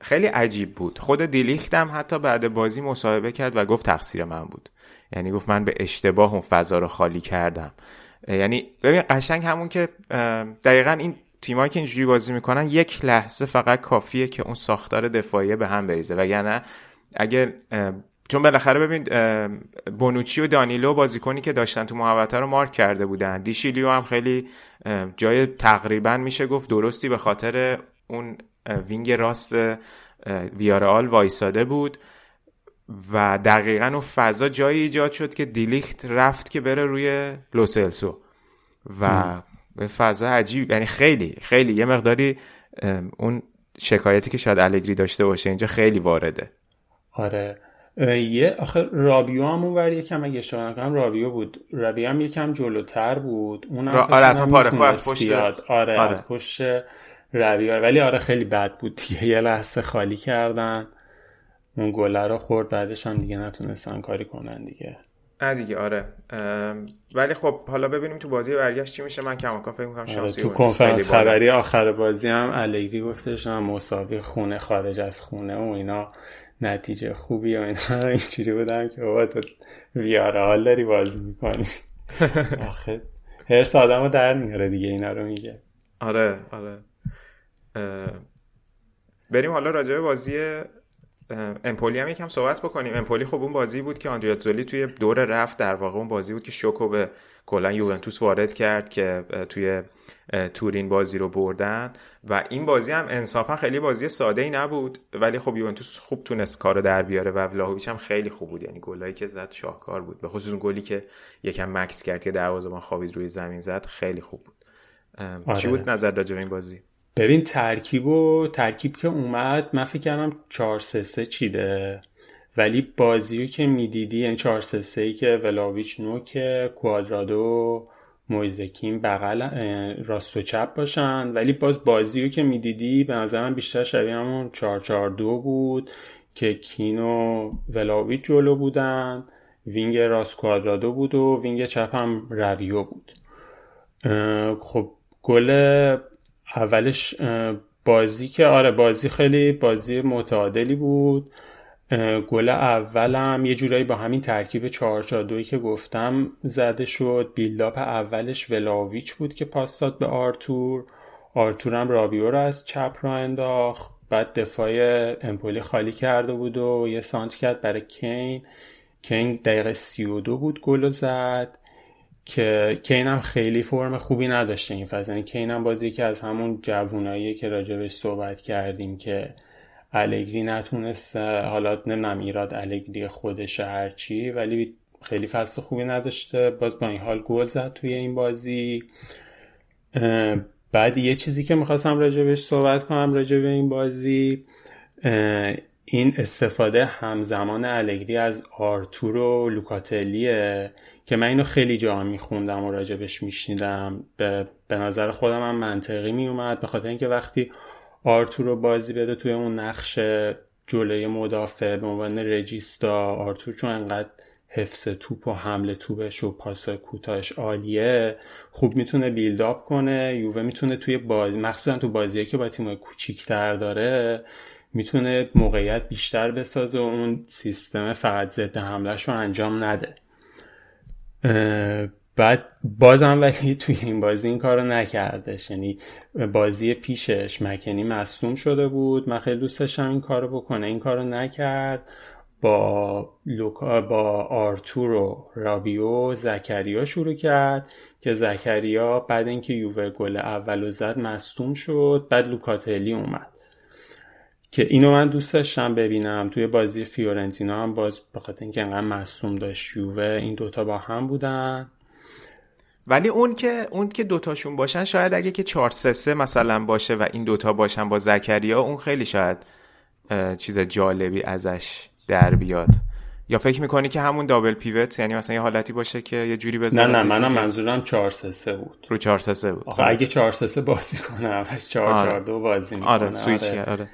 خیلی عجیب بود. خود دیلیختم حتی بعد بازی مصاحبه کرد و گفت تقصیر من بود. یعنی گفت من به اشتباه اون فضا رو خالی کردم. یعنی ببین قشنگ همون که دقیقا این تیمایی که اینجوری بازی می‌کنن یک لحظه فقط کافیه که اون ساختار دفاعی به هم بریزه. وگرنه اگر چون بالاخره ببین بونوچی و دانیلو بازیکنی که داشتن تو محوطه رو مارک کرده بودن. دیشیلیو هم خیلی جای تقریبا میشه گفت درستی به خاطر اون wing راست ویارال وایساده بود. و دقیقا اون فضا جایی ایجاد شد که دیلیخت رفت که بره روی لوسلسو و به فضا عجیب یعنی خیلی خیلی یه مقداری اون شکایتی که شاید الگری داشته باشه اینجا خیلی وارده. آره. یه آخه رابیو هم اونور یکم اگه اشتباه نکنم رابیو بود. رابیو هم یکم جلوتر بود. اون را... آره اصلا پارخو از پشت آره, آره از پشت رابیو. ولی آره خیلی بد بود دیگه. یه لحظه خالی کردن. اون گله رو خورد بعدش هم دیگه نتونستن کاری کنن دیگه. نه دیگه آره. ولی خب حالا ببینیم تو بازی برگشت چی میشه. من کماکان فکر می‌کنم آره، شانسی تو کنفرانس خبری آخر بازی هم الگری گفتش مساوی خونه خارج از خونه و اینا نتیجه خوبی و اینا. (laughs) اینجوری بودم که بابا تو ویارال داری بازی می‌کنی؟ (laughs) آخه هر آدم رو در میاره دیگه اینا رو میگه. آره آره. بریم حالا راجع به بازی امپولی هم یکم صحبت بکنیم. امپولی خب اون بازی بود که آندریا توی دور رفت. در واقع اون بازی بود که شوکو به کلا یوونتوس وارد کرد که توی تورین بازی رو بردن. و این بازی هم انصافا خیلی بازی ساده ای نبود. ولی خب یوونتوس خوب تونست کارو در بیاره و ولاهویچ هم خیلی خوب بود. یعنی گلایی که زد شاهکار بود. به خصوص اون گلی که یکم مکس کرد که دروازه‌بان خوابید روی زمین زد خیلی خوب بود. آره. چی بود نظر راجع این بازی؟ ببین ترکیب و ترکیب که اومد من فکر کردم 4 3 3 چیده. ولی بازی که می‌دیدی یعنی 4 3 3 که ولاویچ نوک کوادرادو مویزکین بغل راست و چپ باشن. ولی باز بازی که می‌دیدی به نظرم بیشتر شبیه همون 4 4 2 بود که کین و ولاویچ جلو بودن. wing راست کوادرادو بود و wing چپ هم رابیو بود. خب گل اولش بازی که آره بازی خیلی بازی متعادلی بود. گل اولم یه جورایی با همین ترکیب 4 که گفتم زده شد. build-up اولش ولاویچ بود که پاس داد به آرتور. آرتور هم رابیو رو از چپ را انداخت. بعد دفاع امپولی خالی کرده بود و یه سانت کرد برای کین. کین دقیقه 32 بود گل زد. که کین هم خیلی فرم خوبی نداشته این فصل یعنی کین هم بازی که از همون جوونایی که راجبش صحبت کردیم که الگری نتونست حالا نمی‌دونم ایراد الگری خودش هرچی ولی خیلی فصل خوبی نداشته. باز با این حال گل زد توی این بازی. بعد یه چیزی که می‌خواستم راجبش صحبت کنم راجب این بازی این استفاده همزمان الگری از آرتور و لوکاتلیه. که من اینو خیلی جا میخوندم و راجبش میشنیدم. به, به نظر خودم هم منطقی میومد به خاطر اینکه وقتی آرتور رو بازی بده توی اون نقش جلوی مدافع به عنوان رجیستا آرتور چون انقدر حفظ توپ و حمله توپش و پاس کوتاهش عالیه خوب می‌تونه بیلداپ کنه. یووه می‌تونه توی بازی مخصوصا تو بازیه که با تیم کوچیکتر داره می‌تونه موقعیت بیشتر بسازه و اون سیستم فقط ضد حملهش رو انجام نده. بعد بازم ولی (laughs) توی این بازی این کارو نکردش. یعنی بازی پیشش مکنی مصوم شده بود. من خیلی دوست داشتم این کارو بکنه. این کارو نکرد. با لوکا با آرتور و رابیو زکریا شروع کرد که زکریا بعد اینکه یووه گل اولو زد مصوم شد. بعد لوکاتلی اومد. که اینو من دوست داشتم ببینم. توی بازی فیورنتینا هم باز به خاطر اینکه انقدر مصوم داشت یووه این دوتا با هم بودن. ولی اون که اون که دوتاشون باشن شاید اگه که 4 3 مثلا باشه و این دوتا باشن با زکریا اون خیلی شاید چیز جالبی ازش در بیاد. یا فکر می‌کنی که همون دابل پیوت یعنی مثلا یه حالتی باشه که یه جوری بزنه نه نه منم منظورم 4 3 بود. رو 4 3 بود. آخه اگه 4 3 بازی کنه 4 4 2 بازی می‌کنه. آره سویچ آره. آره.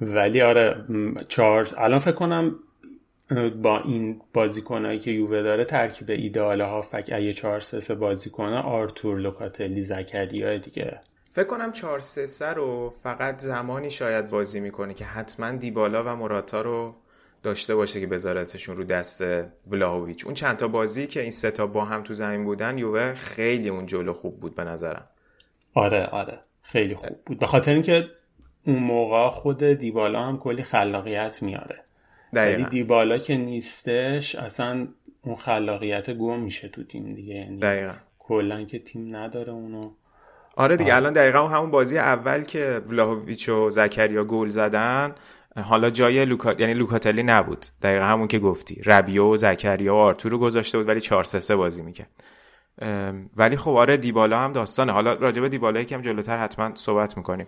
ولی آره 4 الان فکر کنم با این بازیکنایی که یووه داره ترکیب ایدئال هافک اگه 4 3 بازی کنه آرتور لوکاتلی زکریا دیگه. فکر کنم 4 3 رو فقط زمانی شاید بازی می‌کنه که حتما دیبالا و موراتا رو داشته باشه که بذارتشون رو دست بلاهویچ. اون چند تا بازی که این سه تا با هم تو زمین بودن یووه خیلی اون جلو خوب بود به نظرم. آره آره خیلی خوب بود. به خاطر اینکه اون موقع خود دیبالا هم کلی خلاقیت میاره. ولی دیبالا که نیستش اصلا اون خلاقیت گم میشه تو تیم دیگه. یعنی دقیقا. کلا که تیم نداره اونو. آره دیگه الان دقیقا همون بازی اول که ولاهویچ و زکریا گل زدن حالا جای لوکا... یعنی لوکاتلی نبود. دقیقا همون که گفتی. ربیو و زکریا و آرتور رو گذاشته بود ولی 4 3 بازی می‌کرد. ولی خب آره دیبالا هم داستانه. حالا راجبه دیبالا یکم جلوتر حتما صحبت می‌کنیم.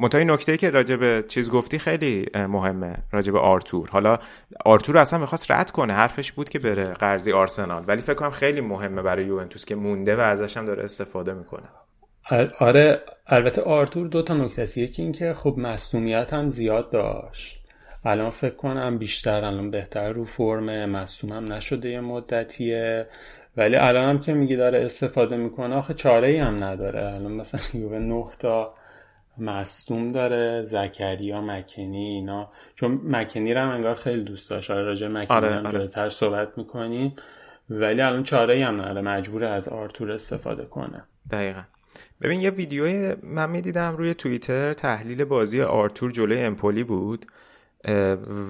منتهای نکته که راجع به چیز گفتی خیلی مهمه راجع به آرتور. حالا آرتور اصلا می‌خواست رد کنه حرفش بود که بره قرضی آرسنال. ولی فکر کنم خیلی مهمه برای یوونتوس که مونده و ازش هم داره استفاده می‌کنه. آره البته آرتور دو تا نکته یکی اینکه خب مصومیت هم زیاد داشت. الان فکر کنم بیشتر الان بهتر رو فرم مصوم هم نشده یه مدتیه. ولی الان هم که میگی داره استفاده می‌کنه آخه چاره ای هم نداره. الان مثلا یووه نه تا مصدوم داره زکریا مکنی اینا. چون مکنی رو هم انگار خیلی دوست داشت. آره راجع مکنی آره، هم آره. صحبت می‌کنیم. ولی الان چاره ای هم نداره. مجبور از آرتور استفاده کنه. دقیقا. ببین یه ویدیوی من می‌دیدم روی توییتر. تحلیل بازی آرتور جلوی امپولی بود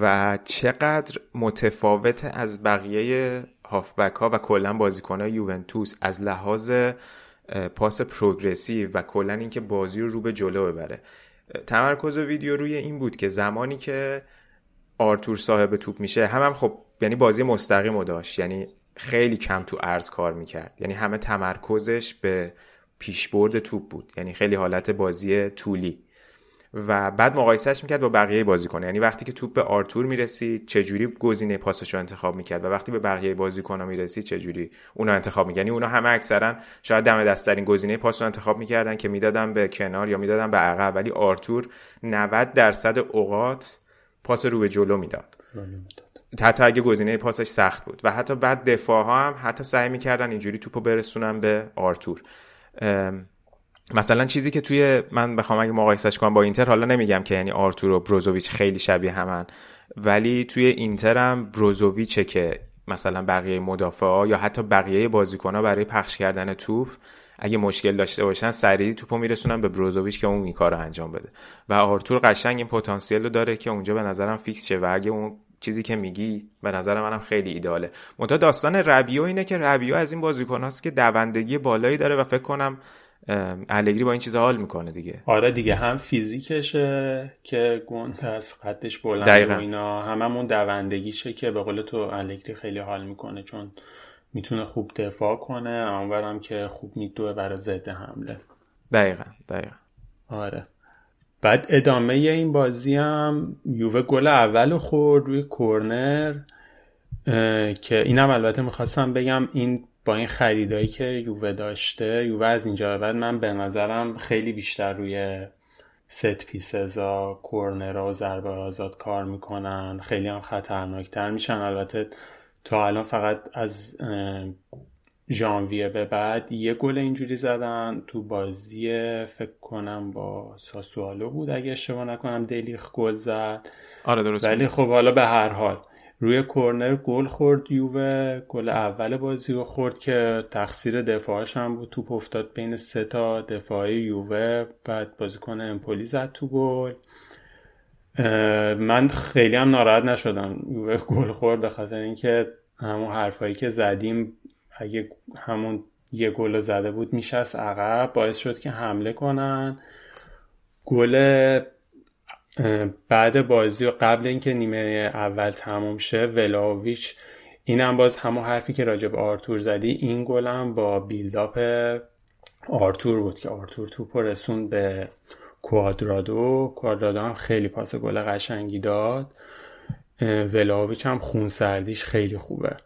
و چقدر متفاوت از بقیه هافبک ها و کلا بازیکن های یوونتوس. از لحاظ پاس پروگرسیو و کلا اینکه بازی رو رو به جلو ببره. تمرکز ویدیو روی این بود که زمانی که آرتور صاحب توپ میشه هم, هم خب یعنی بازی مستقیم داشت یعنی خیلی کم تو ارز کار می‌کرد. یعنی همه تمرکزش به پیشبرد توپ بود یعنی خیلی حالت بازی طولی. و بعد مقایسهش می‌کرد با بقیه بازیکن. یعنی وقتی که توپ به آرتور می‌رسید چجوری گزینه پاسش رو انتخاب می‌کرد؟ و وقتی به بقیه بازیکن ها می‌رسید چجوری اونو انتخاب می‌کرد؟ یعنی اونا همه اکثرا شاید دم دستترین گزینه پاس رو انتخاب می‌کردن که می‌دادن به کنار یا می‌دادن به عقب. ولی آرتور 90 درصد اوقات پاس رو به جلو می‌داد. حتی اگه گزینه پاسش سخت بود. و حتی بعد دفاع ها هم حتی سعی می‌کردن اینجوری توپو برسونن به آرتور. مثلا چیزی که توی من بخوام اگه مقایسش کنم با اینتر حالا نمیگم که یعنی آرتور و بروزوویچ خیلی شبیه همن ولی توی اینتر هم بروزوویچه که مثلا بقیه مدافع ها یا حتی بقیه بازیکن ها برای پخش کردن توپ اگه مشکل داشته باشن سریع توپو میرسونن به بروزوویچ که اون این کار انجام بده. و آرتور قشنگ این پتانسیل رو داره که اونجا به نظرم فیکس شه و اگه اون چیزی که میگی به نظر منم خیلی ایده‌آله. منتها داستان ربیو اینه که ربیو از این بازیکن که دوندگی بالایی داره و فکر کنم الگری با این چیزا حال می‌کنه دیگه. آره دیگه هم فیزیکشه که گنده‌ست قدش بلند و اینا. هممون دوندگیشه که به قول تو الگری خیلی حال می‌کنه چون می‌تونه خوب دفاع کنه. اونورم که خوب میدوه برای ضد حمله. دقیقا دقیقا. آره. بعد ادامه این بازی هم یووه گل اول خورد روی کورنر که اینم البته می‌خواستم بگم این با این خریدایی که یووه داشته یووه از اینجا بعد من به نظرم خیلی بیشتر روی ست پیسزا کورنرا و ضربه آزاد کار می‌کنن. خیلی هم خطرناکتر میشن. البته تا الان فقط از ژانویه به بعد یه گل اینجوری زدن. تو بازی فکر کنم با ساسوالو بود اگه اشتباه نکنم دلیخ گل زد. آره درست ولی خب حالا به هر حال. روی کورنر گل خورد یووه گل اول بازی رو خورد که تقصیر دفاعش هم بود. توپ افتاد بین سه تا دفاعی یووه بعد بازیکن امپولی زد تو گل. من خیلی هم ناراحت نشدم یووه (laughs) گل خورد به خاطر اینکه همون حرفایی که زدیم اگه همون یه گل زده بود میشست عقب. باعث شد که حمله کنن. گل بعد بازی و قبل اینکه نیمه اول تموم شه ولاویچ اینم باز همون حرفی که راجب آرتور زدی این گلم با بیلداپ آرتور بود که آرتور توپ رسون به کوادرادو. کوادرادو هم خیلی پاس گل قشنگی داد. ولاویچ هم خونسردیش خیلی خوبه.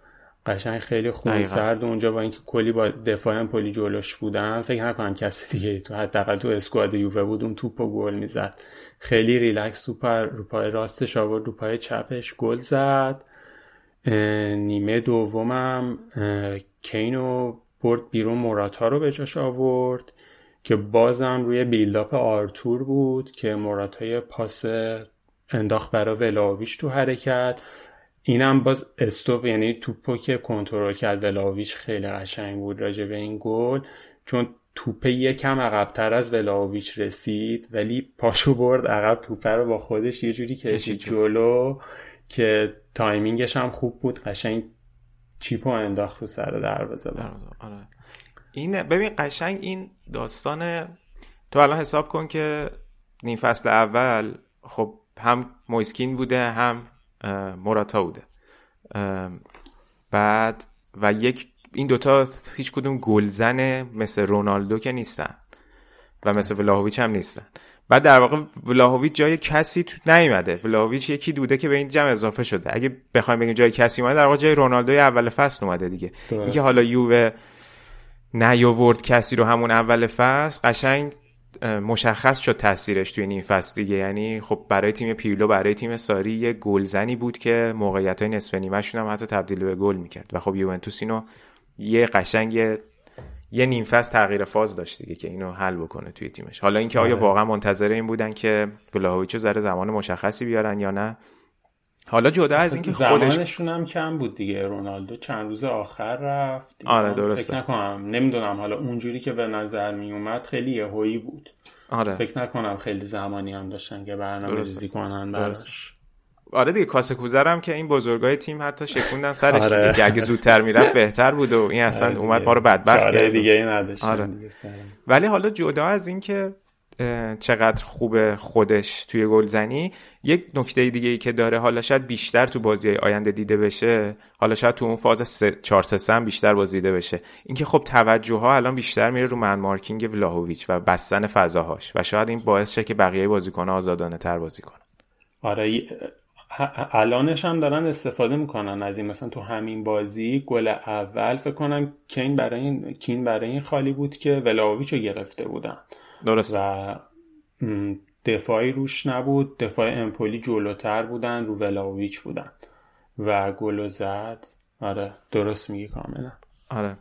قشنگ خیلی خون سرد اونجا با اینکه کلی با دفاع امپولی جلوش بودن فکر نکنم کسی دیگه تو حداقل تو squad یووه بود اون توپ و گل می‌زد. خیلی ریلکس تو رو پای راستش آورد رو پای چپش گل زد. نیمه دومم کین و برد بیرون موراتا رو به جاش آورد که بازم روی build-up آرتور بود که موراتا یه پاس انداخت برای ولاویش تو حرکت. اینم باز استوپ یعنی توپو که کنترل کرد ولاویچ خیلی قشنگ بود راجع به این گل. چون توپ یکم عقبتر از ولاویچ رسید ولی پاشو برد عقب توپ رو با خودش یه جوری کشید جلو. که timing ش هم خوب بود. قشنگ چیپو انداخت رو سر دروازه آره. این ببین قشنگ این داستان تو الان حساب کن که نیم فصل اول خب هم مویسکین بوده هم موراتا بوده. بعد و یک این دوتا هیچ کدوم گلزن مثل رونالدو که نیستن و مثل ولاهویچ هم نیستن. بعد در واقع ولاهویچ جای کسی تو نیومده. ولاهویچ یکی دوده که به این جمع اضافه شده. اگه بخوایم بگیم جای کسی اومده در واقع جای رونالدو اول فصل اومده دیگه. اینکه حالا یووه نیاورد کسی رو همون اول فصل قشنگ مشخص شد تاثیرش توی نیم فصل دیگه. یعنی خب برای تیم پیرلو برای تیم ساری یه گلزنی بود که موقعیت های نصف نیمهشون هم حتی تبدیل به گل می‌کرد. و خب یوونتوس اینو یه قشنگ یه, یه نیم فصل تغییر فاز داشت دیگه که اینو حل بکنه توی تیمش. حالا اینکه آیا آره. واقعا منتظر این بودن که ولاهویچو زره زمان مشخصی بیارن یا نه حالا جدا از اینکه خودش زمانشون هم کم بود دیگه رونالدو چند روز آخر رفت. آره درسته. فکر نکنم نمی‌دونم. حالا اونجوری که به نظر می اومد خیلی یهویی بود. آره. فکر نکنم خیلی زمانی هم داشتن که برنامه ریزی کنن براش. آره دیگه کاسه کوزرم که این بزرگای تیم حتی شکوندن سرش آره. دیگه. اگه زودتر می‌رفت بهتر بود و این اصلا آره اومد ما رو بدبخت کرد. دیگه این نداشتن آره. ولی حالا جدا از این که چقدر خوب خودش توی گلزنی یک نکته دیگه ای که داره حالا شاید بیشتر تو بازی آینده دیده بشه حالا شاید تو اون فاز 4 3 بیشتر بازی دیده بشه. اینکه خب توجه ها الان بیشتر میره رو من مارکینگ ولاهویچ و بستن فضاهاش و شاید این باعث شه که بقیه بازیکن آزادانه تر بازی کنن. آره الانش هم دارن استفاده می‌کنن از این. مثلا تو همین بازی گل اول فکر کنم کین برای این کین برای این خالی بود که ولاویچ رو گرفته بودن. درست. و دفاعی روش نبود. دفاع امپولی جلوتر بودن رو ولاویچ بودن. و گل زد آره درست میگی کاملا. آره.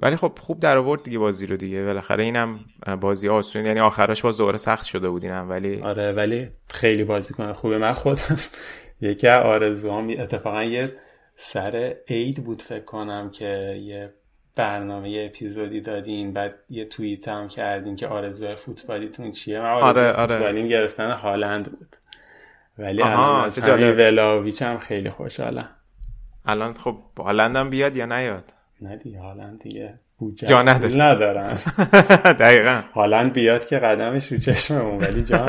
ولی خب خوب در آورد دیگه بازی رو دیگه. بالاخره اینم بازی آسون یعنی آخرش باز دوباره سخت شده بود اینم. ولی آره ولی خیلی بازی کنه خوبه. من خودم (laughs) یکی از آرزوام اتفاقا یه سر عید بود فکر کنم که یه برنامه یه اپیزودی دادین بعد یه توییت هم کردین که آرزوی فوتبالیتون چیه؟ من آرزوی آره, آره. فوتبالیم گرفتن هالند بود. ولی الان از ولاویچ هم خیلی خوشحالم. الان خب هالند هم بیاد یا نیاد؟ نه دیگه هالند دیگه جا نداره. ندارن. (laughs) دقیقا. هالند بیاد که قدمش رو چشممون ولی جا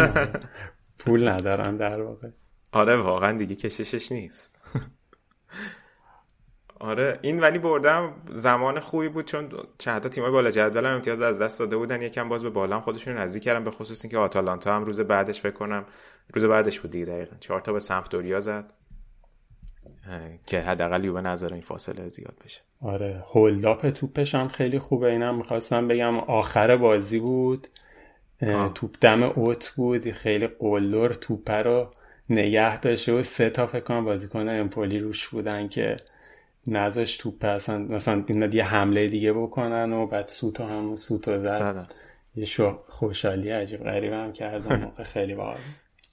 (laughs) پول ندارن در واقع. آره واقعا دیگه کششش نیست. (laughs) آره این ولی بردم زمان خوبی بود چون چند تا تیمای بالا جدول هم امتیاز از دست داده بودن. یکم باز به بالا خودشون نزدیک کردن به خصوص اینکه آتالانتا هم روز بعدش فکر کنم روز بعدش بود دیگه دقیقا. چهار تا به سمپدوریا زد. که حداقل یووه نظر این فاصله زیاد بشه. آره هولداپ توپش هم خیلی خوبه. اینم می‌خواستم بگم آخر بازی بود. توپ دم اوت بود. خیلی قلدر توپه رو نگه داشته و سه تا فکر کنم بازیکن امپولی روش بودن که نزش توپ اصلا مثلا یه حمله دیگه بکنن و بعد سوتو هم سوتو زد. یه شو خوشحالی عجیب غریب هم کردن موقع خیلی باحال.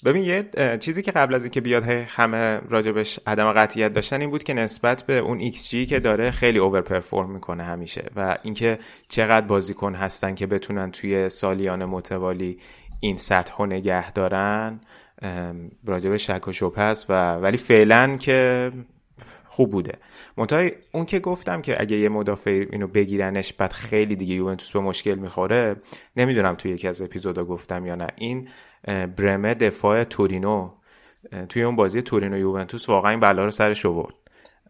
ببین یه چیزی که قبل از اینکه بیاد همه راجبش عدم قطعیت داشتن این بود که نسبت به اون XG که داره خیلی over perform می‌کنه همیشه و اینکه چقدر بازیکن هستن که بتونن توی سالیان متوالی این سطح نگه دارن راجب شک و شبه هست و ولی فعلا که خوب بوده. منتها اون که گفتم که اگه یه مدافع اینو بگیرنش بعد خیلی دیگه یوونتوس به مشکل می‌خوره نمی‌دونم توی یکی از اپیزودا گفتم یا نه. این برمه دفاع تورینو. توی اون بازی تورینو یوونتوس واقعا این بلا رو سرش آورد.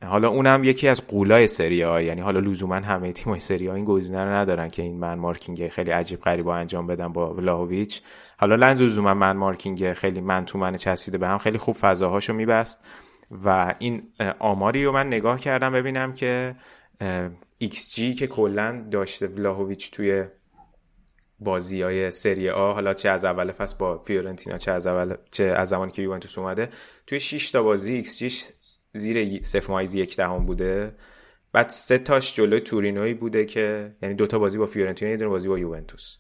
حالا اونم یکی از قولای سری ها یعنی حالا لزوما همه تیمای سری ها این گزینه رو ندارن که این من مارکینگ خیلی عجیب غریب انجام بدن با ولاهویچ. حالا لنز لزوما man marking خیلی من تو من چسبیده به هم خیلی خوب فضاهاشو میبست. و این آماری رو من نگاه کردم ببینم که XG که کلا داشته ولاهویچ توی بازی های سری آ حالا چه از اول فصل با فیورنتینا چه از اول چه از زمانی که یوونتوس اومده توی 6 تا بازی XG زیر 0 یک دهم بوده. بعد سه تاش جلوی تورینوی بوده که یعنی دوتا بازی با فیورنتینا یه دونه بازی با یوونتوس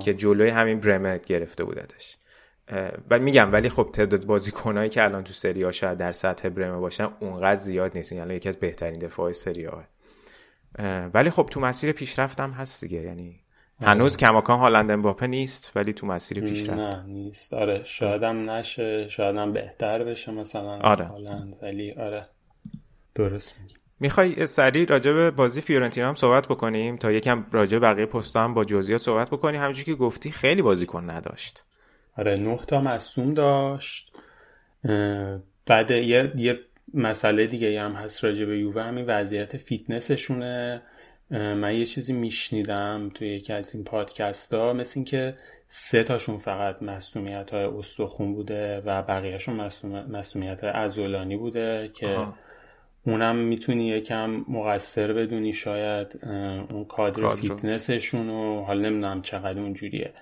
که جلوی همین برمت گرفته بودتش. و میگم ولی خب تعداد بازیکنایی که الان تو سری ها شاید در سطح برمه باشن اونقدر زیاد نیست. یعنی یکی از بهترین دفاع سری ها ولی خب تو مسیر پیشرفت هم هست دیگه. یعنی هنوز کماکان هالند امباپه نیست ولی تو مسیر پیشرفت. نه نیست. آره شاید هم نشه شاید هم بهتر بشه مثلا آره. هالند ولی آره. درست میگی. می‌خوای سریع راجع به بازی فیورنتینا هم صحبت بکنیم؟ تا یکم راجع بقیه پستا هم با جزئیات صحبت بکنیم همونجوری که گفتی خیلی بازیکن نداشت. آره نه تا مصدوم داشت. بعد یه, یه مسئله دیگه هم هست راجع به یووه همین وضعیت فیتنسشونه. من یه چیزی میشنیدم توی یکی از این پادکست ها مثل اینکه سه تاشون فقط مصومیت های استخون بوده و بقیهشون مصومیت های ازولانی بوده که اونم می‌تونی یکم مقصر بدونی شاید اون کادر. فیتنسشون و حالا نمی‌دونم چقدر اونجوریه.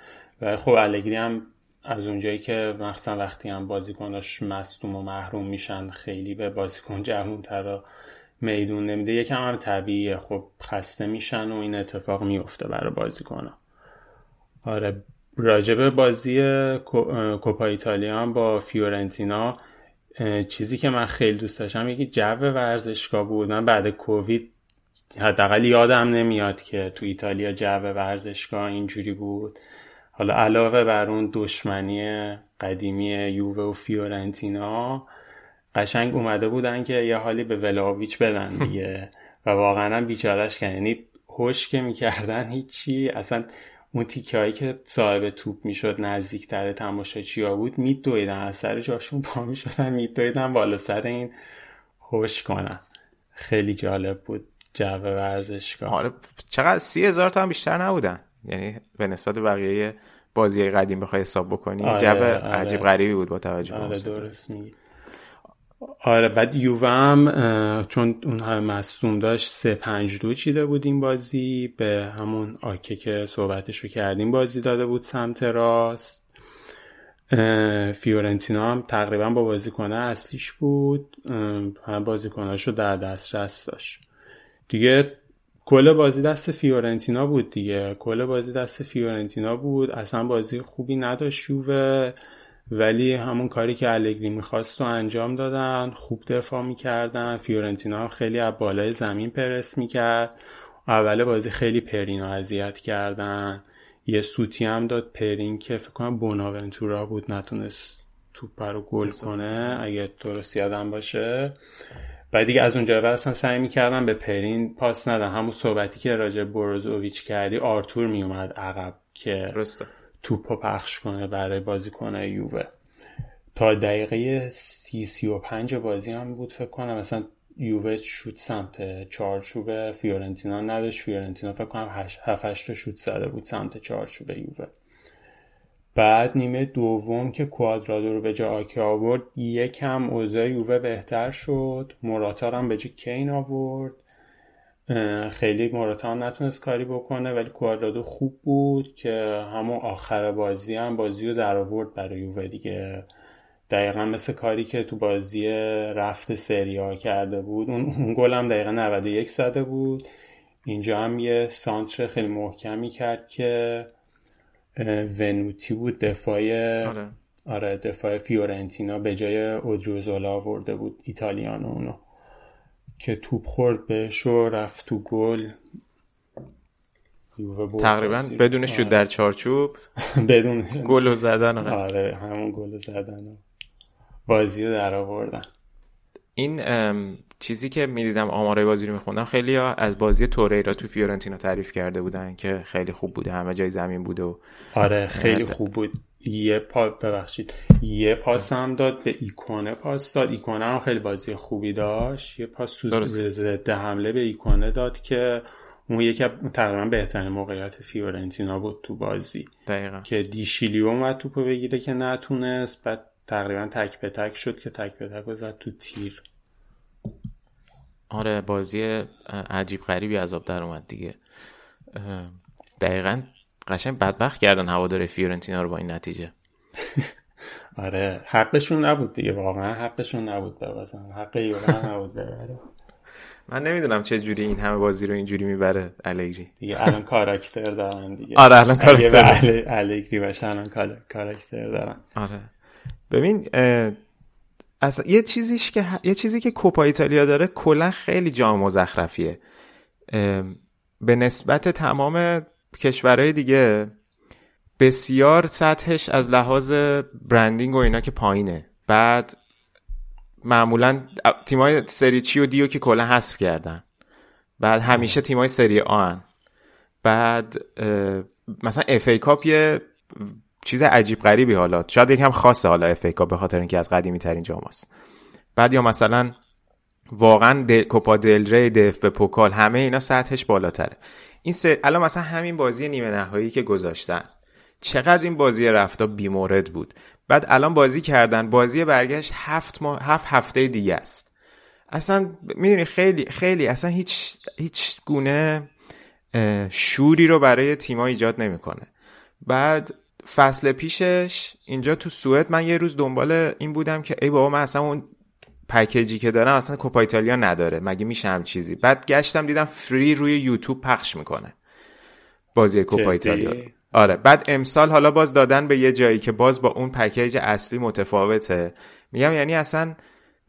و خب الگری هم از اونجایی که مخصوصا وقتی هم بازیکناش مصدوم و محروم میشن خیلی به بازیکن (laughs) تر میدون نمیده. یکم هم طبیعیه. خب خسته میشن و این اتفاق میفته برای بازیکنها. آره راجب بازی کوپا ایتالیا هم با فیورنتینا چیزی که من خیلی دوست داشتم یکی جو ورزشگاه بود. من بعد کووید حداقل یادم نمیاد که تو ایتالیا جو ورزشگاه اینجوری بود. حالا علاوه بر اون دشمنی قدیمی یووه و فیورنتینا قشنگ اومده بودن که یه حالی به ولاویچ بدن دیگه. و واقعا بیچارش کردن. یعنی هوش که می‌کردن هیچی. اصلا اون تیکه هایی که صاحب توپ می‌شد نزدیکتر تماشاچی ها بود میدویدن. از سر جاشون پا می‌شدن میدویدن بالا سر این هوش کنن. خیلی جالب بود. جو ورزشگاه. آره چقدر سی هزار تا هم بیشتر نبودن. یعنی به نسبت بقیه بازی قدیم بخوای حساب بکنی آره، جو آره. عجیب غریبی بود با توجه آره درست میگی. آره بعد یووه هم چون اون همه مصوم داشت سه پنج دو چیده بود این بازی به همون آکه که صحبتش رو کردیم بازی داده بود سمت راست. فیورنتینا هم تقریبا با بازیکنه اصلیش بود هم بازیکنهاش رو در دسترس داشت. دیگه کل بازی دست فیورنتینا بود دیگه. کل بازی دست فیورنتینا بود. اصلا بازی خوبی نداشت یووه ولی همون کاری که الگری می‌خواست رو انجام دادن خوب دفاع می‌کردن. فیورنتینا هم خیلی از بالای زمین پرس می‌کرد. اول بازی خیلی پرین اذیت کردن. یه سوتی هم داد پرین که فکر کنم بوناونتورا بود نتونست توپ رو گل کنه. اگه درست یادم باشه. بعد دیگه از اونجا بعد اصلا سعی می‌کردن به پرین پاس ندن همون صحبتی که راجع بروزوویچ کردی آرتور میومد عقب که درسته. توپو پخش کنه برای بازیکنه یووه. تا دقیقه سی سی و پنج بازی هم بود فکر کنم. مثلا یووه شوت سمت چارچوب فیورنتینا نداشت. فیورنتینا فکر کنم هفت هشت شوت زده بود سمت چارچوب یووه. بعد نیمه دوم که کوادرادو رو به جا آکی آورد یکم اوضاع یووه بهتر شد. مراتار هم به جا کین آورد. خیلی موراتا هم نتونست کاری بکنه ولی کوادرادو خوب بود که همون آخر بازی هم بازی رو در آورد برای یووه دیگه. دقیقا مثل کاری که تو بازی رفت سریا کرده بود. اون گل هم دقیقا 91 زده بود. اینجا هم یه سانتر خیلی محکمی کرد که ونوتی بود دفاع آره. آره دفاع فیورنتینا به جای اودروزولا آورده بود ایتالیانو اونو. که توپ خورد بهش و رفت تو گل. تقریبا بدون شد در چارچوب. (laughs) بدون (laughs) گل زدن آره همون گل زدن بازی رو در آوردن. این چیزی که می‌دیدم آمارای بازی رو میخوندم خیلی ها از بازی توریرا تو فیورنتینا تعریف کرده بودن که خیلی خوب بوده همه جای زمین بوده و آره خیلی خوب بود. یه پا ببخشید. یه پاس هم داد به ایکونه پاس داد. ایکونه هم خیلی بازی خوبی داشت. یه پاس تو ضد حمله به ایکونه داد که اون یکی تقریبا بهترین موقعیت فیورنتینا بود تو بازی. دقیقا. که دیشیلیو اومد توپو بگیره که نتونست. بعد تقریبا تک به تک شد که تک به تک زد تو تیر. آره بازی عجیب غریبی عذاب در اومد دیگه. دقیقا قشنگ بدبخت کردن هوادار فیورنتینا رو با این نتیجه. (laughs) آره حقشون نبود دیگه واقعا حقشون نبود ببازن حق یوران نبود ببره من نمی‌دونم چه جوری این همه بازی رو اینجوری می‌بره الگری دیگه الان کاراکتر دارن دیگه. آره الان کاراکتر الگری باشه الان کاراکتر دارن. آره. ببین اصلا یه چیزیش که یه چیزی که کوپا ایتالیا داره کلا خیلی جام مزخرفیه. به نسبت تمام کشورهای دیگه بسیار سطحش از لحاظ branding و اینا که پایینه. بعد معمولا تیمای سری C و D رو که کلا حذف کردن. بعد همیشه تیمای سری آ ان بعد مثلا FA Cup یه چیز عجیب غریبی حالا. شاید یکم خاصه حالا FA به خاطر اینکه از قدیمی ترین جام بعد یا مثلا واقعا کوپا دل ری دف به پوکال همه اینا سطحش بالاتره. این سر... الان مثلا همین بازی نیمه نهایی که گذاشتن. چقدر این بازی رفتا بیمورد بود. بعد الان بازی کردن. بازی برگشت هفت, ما... هفت هفته دیگه است. اصلا می‌دونی خیلی خیلی اصلا هیچ هیچ گونه شوری رو برای تیما ایجاد نمی‌کنه. بعد فصل پیشش اینجا تو سوئد من یه روز دنبال این بودم که ای بابا من اصلا اون پکیجی که دارم اصلا کوپا ایتالیا نداره مگه میشه هم چیزی؟ بعد گشتم دیدم فری روی یوتیوب پخش می‌کنه. بازی کوپا ایتالیا آره بعد امسال حالا باز دادن به یه جایی که باز با اون پکیج اصلی متفاوته. میگم یعنی اصلا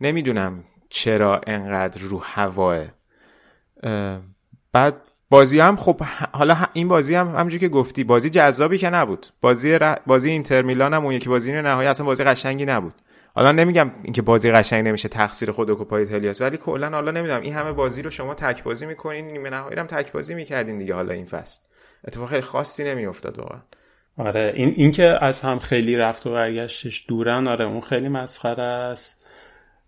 نمی‌دونم چرا انقدر رو هواه. بعد بازی هم خب حالا این بازی هم همونجوری که گفتی بازی جذابی که نبود. بازی بازی اینتر میلان هم اون یکی بازی نهایی اصلا بازی قشنگی نبود. حالا نمیگم اینکه بازی قشنگ نمیشه تقصیر خود کوپا ایتالیاست ولی کلا حالا نمی‌دونم این همه بازی رو شما تک بازی می‌کنین نیمه نهایی هم تک بازی می‌کردین دیگه حالا این فصل. اتفاق خیلی خاصی نمیافتاد واقعا. آره این اینکه از هم خیلی رفت و برگشتش دورن آره اون خیلی مسخره است.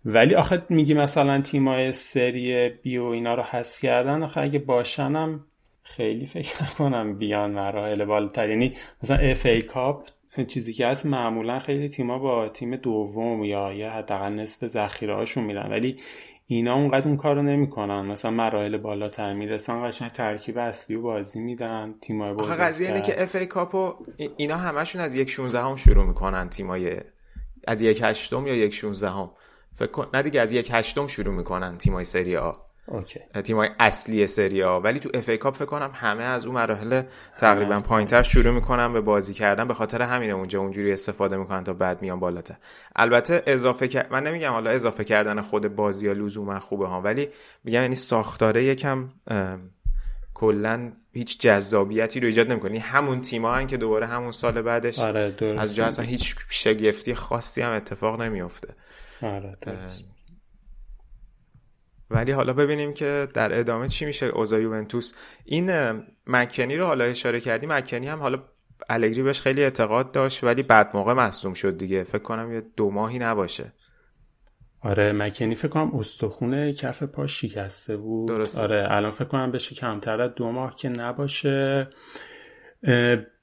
ولی آخه میگی مثلا تیمای سری بی و اینا رو حذف کردن آخه اگه باشنم خیلی فکر نکنم بیان مراحل بالاتر. یعنی مثلا FA Cup چیزی که هست معمولا خیلی تیما با تیم دوم یا یا حداقل نصف ذخیره هاشون میرن. ولی اینا اونقدر اون کارو نمی‌کنن. مثلا مراحل بالاتر می‌رسن قشنگ ترکیب اصلی رو بازی میدن تیمای آخه قضیه اینه که FA Cup و اینا همشون از یک 16 هم شروع می‌کنن تیمای از یک هشتم یا یک 16 هم فکر کن نه دیگه از یک هشتم شروع می‌کنن تیمای سری آ. اوکی. تیمای اصلی سری آ ولی تو FA Cup فکر کنم همه از اون مراحل تقریبا پایینتر شروع می‌کنن به بازی کردن. به خاطر همینه اونجا اونجوری استفاده می‌کنن تا بعد میان بالاتر. البته اضافه من نمیگم حالا اضافه کردن خود بازی ها لزوما خوبه ها ولی میگم یعنی ساختاره یکم کلا هیچ جذابیتی رو ایجاد نمی‌کنه. همون تیما هن که دوباره همون سال بعدش آره از جا اصلا هیچ شگفتی خاصی هم اتفاق نمیافته. آره. ولی حالا ببینیم که در ادامه چی میشه اوضاع یوونتوس. این مکنی رو حالا اشاره کردی مکنی هم حالا الگری بهش خیلی اعتقاد داشت ولی بعد موقع مصدوم شد دیگه. فکر کنم یه دو ماهی نباشه. آره مکنی فکر کنم استخونه کف پا شکسته بود. درسته. آره الان فکر کنم بشه کمتر از دو ماه که نباشه.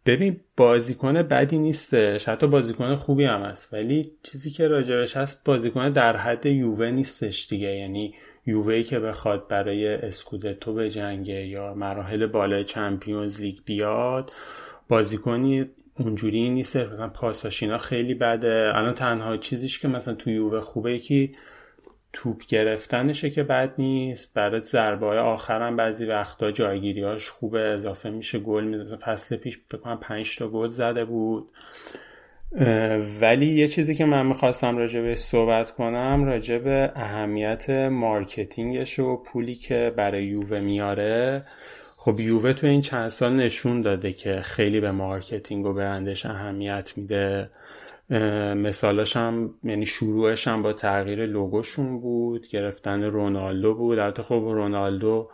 ببین بازیکن بدی نیستش. حتی بازیکن خوبی هم هست. ولی چیزی که راجبش هست بازیکن در حد یووه نیستش دیگه. یعنی یووه که بخواد برای اسکودتو بجنگه یا مراحل بالای Champions League بیاد بازیکنی اونجوری نیست مثلا پاساش اینا خیلی بده. الان تنها چیزیش که مثلا تو یووه خوبه یکی توپ گرفتنشه که بد نیست. برای ضربه های آخرم بعضی وقتا جایگیریاش خوبه. اضافه میشه گل می‌زنه. فصل پیش فکر کنم 5 تا گل زده بود. ولی یه چیزی که من می‌خواستم راجع به صحبت کنم راجع به اهمیت marketing ش و پولی که برای یووه میاره. خب یووه تو این چند سال نشون داده که خیلی به marketing و برندش اهمیت میده. مثالاش هم یعنی شروعش هم با تغییر لوگوشون بود گرفتن رونالدو بود. البته خب رونالدو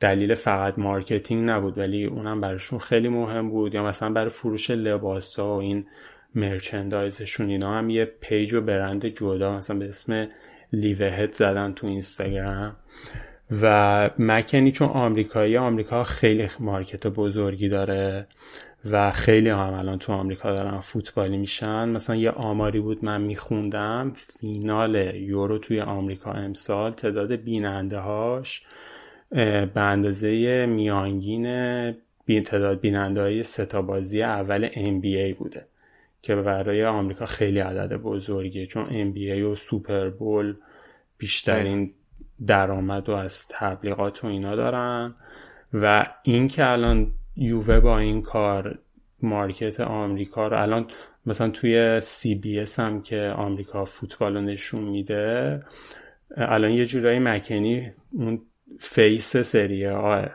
دلیل فقط marketing نبود ولی اونم براشون خیلی مهم بود. یا مثلا برای فروش لباس ها و این merchandise شون اینا هم یه page و برند جدا مثلا به اسم لیوهت زدن تو اینستاگرام. و مکنی چون آمریکایی آمریکا خیلی مارکت بزرگی داره. و خیلی هم الان تو آمریکا دارن فوتبالی میشن. مثلا یه آماری بود من میخوندم فینال یورو توی آمریکا امسال تعداد بیننده هاش به اندازه میانگین بین تعداد بیننده های ستا بازی اول NBA بوده که برای آمریکا خیلی عدد بزرگیه چون NBA و سوپر بول بیشترین درآمد رو از تبلیغات و اینا دارن. و این که الان یووه با این کار market آمریکا رو الان مثلا توی CBS هم که آمریکا فوتبال رو نشون میده الان یه جورایی مکنی اون face سری آ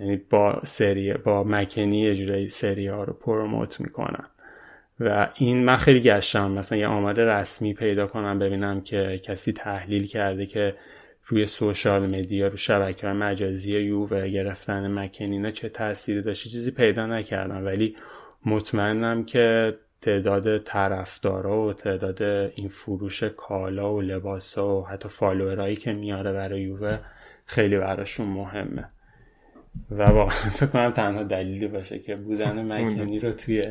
یعنی با سری با مکنی یه جورایی سری آ رو promote می‌کنن. و این من خیلی گشتم مثلا یه آمار رسمی پیدا کنم ببینم که کسی تحلیل کرده که روی سوشال مدیا رو شبکه های مجازی یووه گرفتن مکنینا چه تأثیری داشته؟ چیزی پیدا نکردم. ولی مطمئنم که تعداد طرفدارا و تعداد این فروش کالا و لباسا و حتی فالوورایی که میاره برای یووه خیلی براشون مهمه. و واقعا فکر کنم تنها دلیلی باشه که بودن مکنی رو توی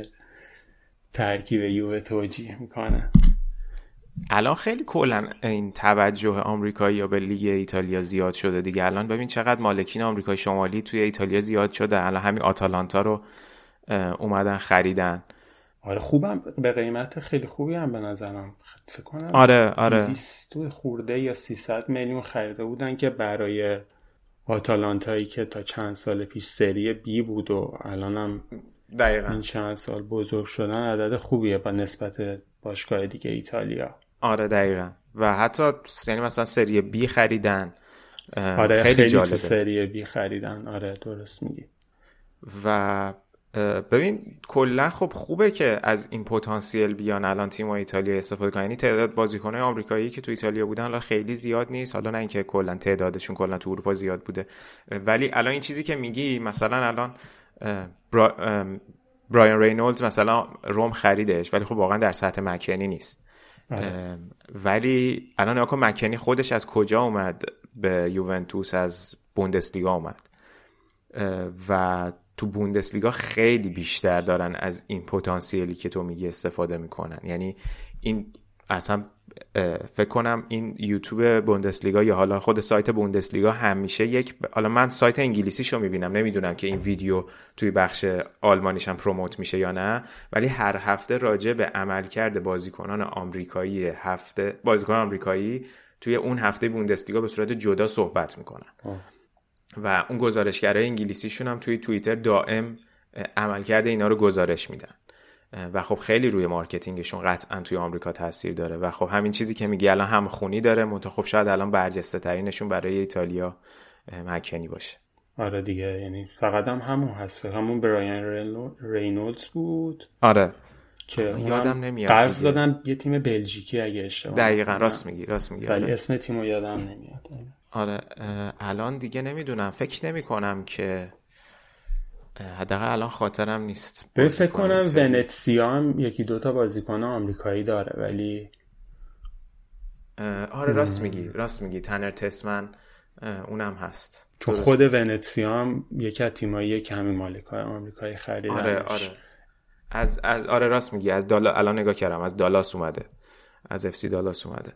ترکیب یووه توجیه می‌کنه. الان خیلی کلا این توجه آمریکایی یا به لیگ ایتالیا زیاد شده دیگه. الان ببین چقدر مالکین آمریکای شمالی توی ایتالیا زیاد شده. الان همین آتالانتا رو اومدن خریدن. آره خوبم. به قیمت خیلی خوبی هم به نظرم. فکر کنم آره آره. 200 خورده یا 300 میلیون خریده بودن که برای آتالانتایی که تا چند سال پیش سری بی بود و الان هم دقیقا. این چند سال بزرگ شدن عدد خوبیه با نسبت باشگاه دیگه ایتالیا. آره دقیقا. و حتی یعنی مثلا سری بی خریدن آره خیلی, خیلی جالبه. تو سری بی خریدن. آره درست میگی. و ببین کلا خب خوبه که از این پتانسیل بیان الان تیم ایتالیا استفاده کنن. یعنی تعداد بازیکن‌های آمریکایی که تو ایتالیا بودن الان خیلی زیاد نیست. حالا نه اینکه کلا تعدادشون کلا تو اروپا زیاد بوده. ولی الان این چیزی که میگی مثلا الان برا... برایان رینولدز مثلا روم خریدش ولی خب واقعا در سطح مکنی نیست. ولی الان ناکن مکنی خودش از کجا اومد به یوونتوس؟ از بوندسلیگا اومد. و تو بوندسلیگا خیلی بیشتر دارن از این پتانسیلی که تو میگی استفاده می‌کنن. یعنی این اصلا فکر کنم این یوتیوب بوندسلیگا یا حالا خود سایت بوندسلیگا همیشه یک حالا من سایت انگلیسیشو می‌بینم نمی‌دونم که این ویدیو توی بخش آلمانیش هم promote میشه یا نه ولی هر هفته راجع به عملکرد بازیکنان آمریکایی هفته بازیکنان آمریکایی توی اون هفته بوندسلیگا به صورت جدا صحبت می‌کنن. و اون گزارشگرای انگلیسیشون هم توی توییتر دائم عملکرد اینا رو گزارش میدن. و خب خیلی روی marketing شون قطعا توی آمریکا تاثیر داره. و خب همین چیزی که میگی الان همخونی داره منتها خب شاید الان برجسته ترینشون برای ایتالیا مکنی باشه. آره دیگه یعنی فقط هم همون هست همون برایان رینولدز بود. آره. که یادم نمیاد قرض دادن یه تیم بلژیکی اگه اشتباه دقیقا راست میگی راست میگی ولی آره. اسم تیمو یادم نمیاد. آره الان دیگه نمی‌دونم. فکر نمی کنم که حداقل الان خاطرم نیست. به فکر کنم ونتسیا هم یکی دوتا بازیکن آمریکایی داره ولی آره راست میگی راست میگی. تنر تسمن اونم هست. چون خود ونتسیا هم یکی از تیمایی که همین مالکای آمریکایی خریدنش. آره آره. از, از آره راست میگی. از دالا الان نگاه کردم از دالاس اومده. از اف سی دالاس اومده.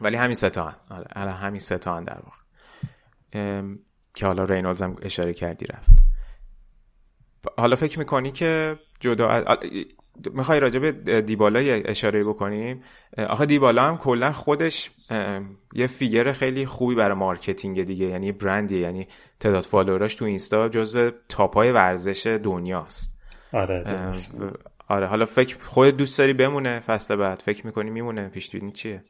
ولی همین ستا آره الان همین ستا در واقع. که حالا رینولز هم اشاره کردی رفت. حالا فکر می‌کنی که جدا می‌خوای راجع به دیبالا اشاره بکنیم؟ آخه دیبالا هم کلا خودش یه figure خیلی خوبی برای marketing دیگه یعنی برندی یعنی تعداد follower اش تو اینستا جزو top ای ورزش دنیاست. آره آره حالا فکر خود دوست داری بمونه فصل بعد؟ فکر می‌کنی میمونه؟ پیش چیه؟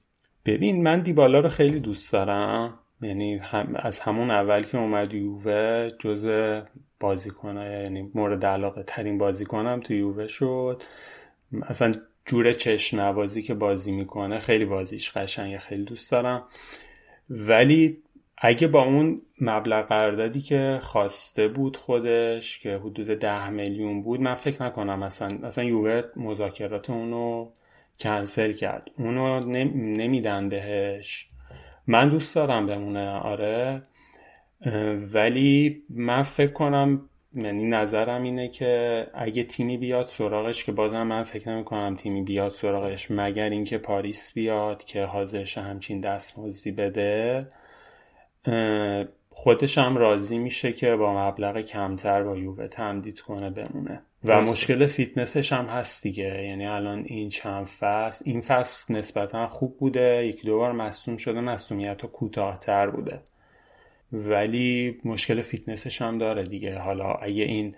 ببین من دیبالا رو خیلی دوست دارم. یعنی هم از همون اول که اومد یووه جز بازیکنه یعنی مورد علاقه ترین بازیکنم تو یووه شد. اصلا جور چشم نوازی که بازی می‌کنه خیلی بازیش قشنگه خیلی دوست دارم. ولی اگه با اون مبلغ قراردادی که خواسته بود خودش که حدود ده میلیون بود من فکر نکنم اصلا اصلا یووه مذاکرات اونو کنسل کرد. اونو نمیدن بهش. من دوست دارم بمونه آره. ولی من فکر کنم یعنی نظرم اینه که اگه تیمی بیاد سراغش که بازم من فکر نمی کنم تیمی بیاد سراغش مگر اینکه پاریس بیاد که حاضرش همچین دستمزدی بده. خودش هم راضی میشه که با مبلغ کمتر با یووه تمدید کنه بمونه. و مشکل فیتنسش هم هست دیگه. یعنی الان این چند فصل این فصل نسبتا خوب بوده. یکی دو بار مصدوم شده مصدومیت کوتاهتر بوده. ولی مشکل فیتنسش هم داره دیگه. حالا اگه این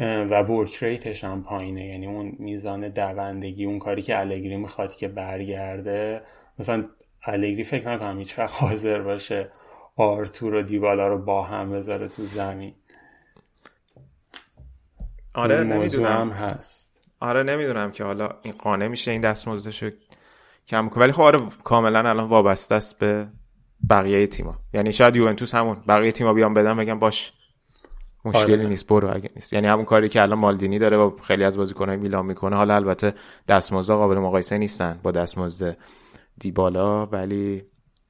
و work rate ش هم پایینه یعنی اون میزان دوندگی اون کاری که الگری می‌خواد که برگرده مثلا الگری فکر نکنم هیچ وقت حاضر باشه آرتور و دیبالا رو با هم بذاره تو زمین. آره نمی‌دونم. هست. آره نمی‌دونم که حالا این قانع میشه این دستمزدشو کم کنه. ولی خب آره کاملا الان وابسته است به بقیه تیما یعنی شاید یوونتوس همون. بقیه تیما بیان بدن بگم باش مشکلی آره. نیست برو اگه نیست. یعنی همون کاری که الان مالدینی داره و خیلی از بازیکنهای میلان می‌کنه. حالا البته دستمزد قابل مقایسه نیستن با دستمزد دیبالا ولی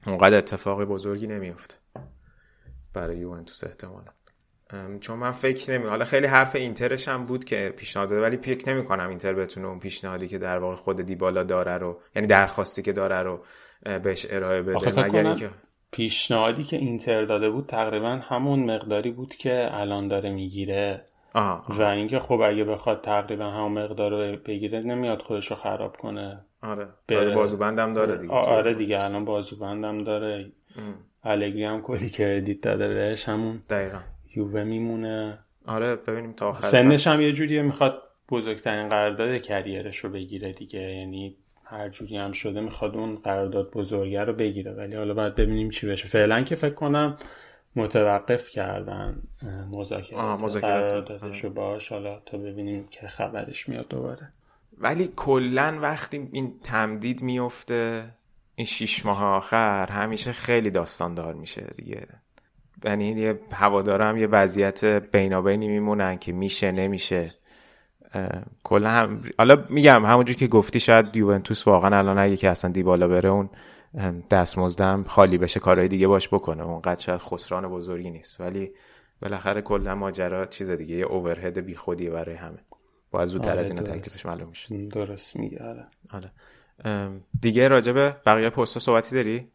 اونقدر اتفاق بزرگی نمیفته برای یوونتوس احتمالا. چون من فکر نمی حالا خیلی حرف اینترش هم بود که پیشنهاد داده ولی فکر نمی کنم اینتر بتونه اون پیشنهادی که در واقع خود دیبالا داره رو یعنی درخواستی که داره رو بهش ارائه بده مگر اینکه پیشنهادی که اینتر داده بود تقریبا همون مقداری بود که الان داره می‌گیره. و اینکه خب اگه بخواد تقریبا همون مقدار رو بگیره نمیاد خودش رو خراب کنه. آره. بره... بازوبندم داره دیگه. آره دیگه الان بازوبندم داره. الگری هم کلی کردیت داده بهش همون دقیقا. یووه میمونه. آره ببینیم تا آخر سنش هم یه جوریه می‌خواد بزرگترین قرارداد کریرش رو بگیره دیگه. یعنی هر جوری هم شده می‌خواد اون قرارداد بزرگه رو بگیره. ولی حالا باید ببینیم چی بشه. فعلا که فکر کنم متوقف کردن مذاکرات. قراردادش رو باش. حالا تا ببینیم که خبرش میاد دوباره. ولی کلا وقتی این تمدید میفته این شیش ماه آخر همیشه خیلی داستاندار میشه دیگه. یعنی یه هوادارم یه وضعیت بینابینی میمونن که میشه نمیشه. کلا هم حالا میگم همونجور که گفتی شاید یوونتوس واقعا الان اگه که اصلا دیبالا بره اون دستمزدم خالی بشه کارهای دیگه باش بکنه. اونقدر شاید خسران بزرگی نیست. ولی بالاخره کلا ماجرا چیز دیگه یه اوورهد بیخودیه برای همه. باید زودتر آره از این تکلیفش معلوم میشه. درست میگه آره. آره. دیگه راجبه بقیه پستا صحبتی داری؟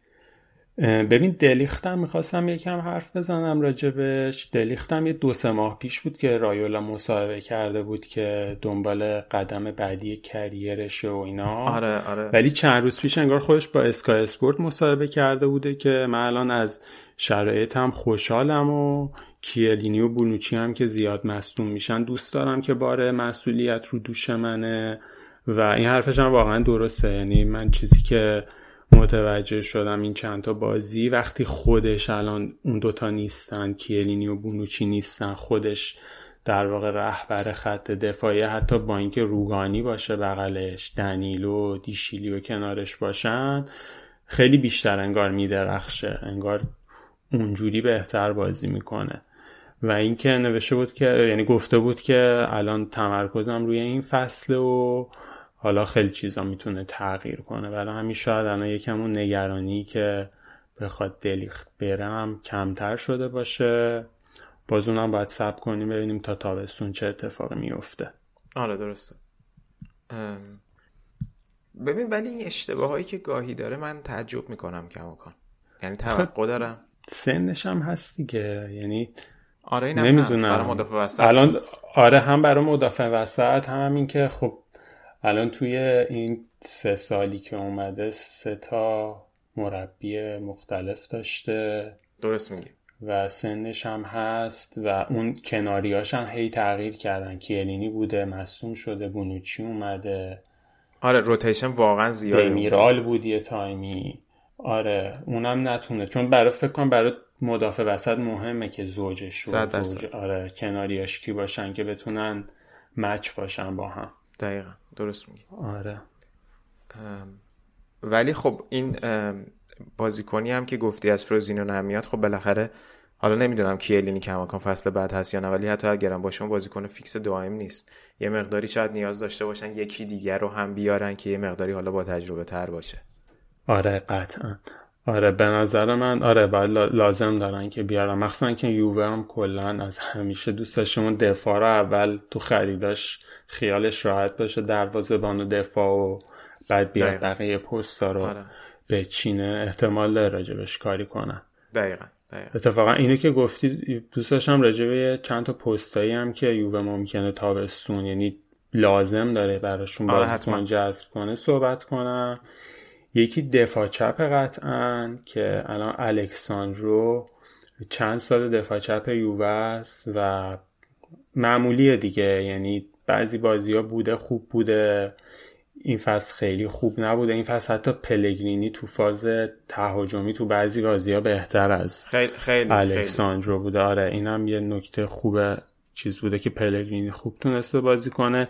ببین دلیختم می‌خواستم یکم حرف بزنم راجبش. دلیختم یه دو سه ماه پیش بود که رایولا مصاحبه کرده بود که دنبال قدم بعدی کریرش و اینا. آره آره. ولی چند روز پیش انگار خودش با اسکای اسپورت مصاحبه کرده بوده که من الان از شرایطم خوشحالم و کیلینی و بونوچی هم که زیاد مصدوم میشن دوست دارم که باره مسئولیت رو دوش منه. و این حرفش هم واقعا درسته. یعنی من چیزی که متوجه شدم این چند تا بازی. وقتی خودش الان اون دوتا نیستن کیلینی و بونوچی نیستن خودش در واقع رهبر خط دفاعی حتی با اینکه روگانی باشه بغلش دنیلو دیشیلی و کنارش باشن خیلی بیشتر انگار میدرخشه. انگار اونجوری بهتر بازی می‌کنه. و اینکه نوشته بود که یعنی گفته بود که الان تمرکزم روی این فصل و حالا خیلی چیزا می‌تونه تغییر کنه. ولی همین شاید الان یکم اون نگرانی که بخواد دلیخت برم کمتر شده باشه. باز اونم باید سب کنیم ببینیم تا تابستون چه اتفاقی میفته آره درسته. ببین ولی این اشتباه هایی که گاهی داره من تعجب می‌کنم کماکان. یعنی توقع دارم. سنش هم هست دیگه. یعنی آره نمی‌دونم. مدافع وسط. الان آره هم برای مدافع وسط هم همین که خب الان توی این سه سالی که اومده سه تا مربی مختلف داشته. درست میگی. و سنش هم هست و اون کناریاش هم هی تغییر کردن. کیلینی بوده مصوم شده بونوچی اومده. آره rotation واقعا زیاده دمیرال بود یه تایمی. آره اونم نتونه. چون برای فکر کنم برای مدافع وسط مهمه که زوجش رو زوج آره کناریاش کی باشن که بتونن match باشن با هم. دقیقا درست میگی. آره. ولی خب این بازیکنی هم که گفتی از فروزینونه میاد خب بالاخره حالا نمی‌دونم کیه‌لینی کماکان فصل بعد هست یا نه ولی حتی اگرم باشه اون بازیکن فیکس دائم نیست. یه مقداری شاید نیاز داشته باشن یکی دیگر رو هم بیارن که یه مقداری حالا با تجربه تر باشه. آره قطعا. آره به نظر من آره باید لازم دارن که بیارن. مخصوصا که یووه هم کلا از همیشه دوست داشتمون دفاع رو اول تو خریداش خیالش راحت باشه دروازه‌بان و دفاع و بعد بیاد بقیه پستا رو آره. به چینه احتمال داره راجبش کاری کنن دقیقا. دقیقا. اتفاقا اینو که گفتی دوست داشتم راجبه چند تا پستایی هم که یووه ممکنه تابستون یعنی لازم داره براشون آره حتما. جذب کنه صحبت کنم. یکی دفاع چپ قطعا که الان الکساندرو چند سال دفاع چپ یووه است و معمولیه دیگه. یعنی بعضی بازی ها بوده خوب بوده. این فصل خیلی خوب نبوده. این فصل حتی پلگرینی تو فاز تهاجمی تو بعضی بازی ها بهتر از خیلی خیلی الکساندرو بوده. آره اینم یه نکته خوبه چیز بوده که پلگرینی خوب تونسته بازی کنه.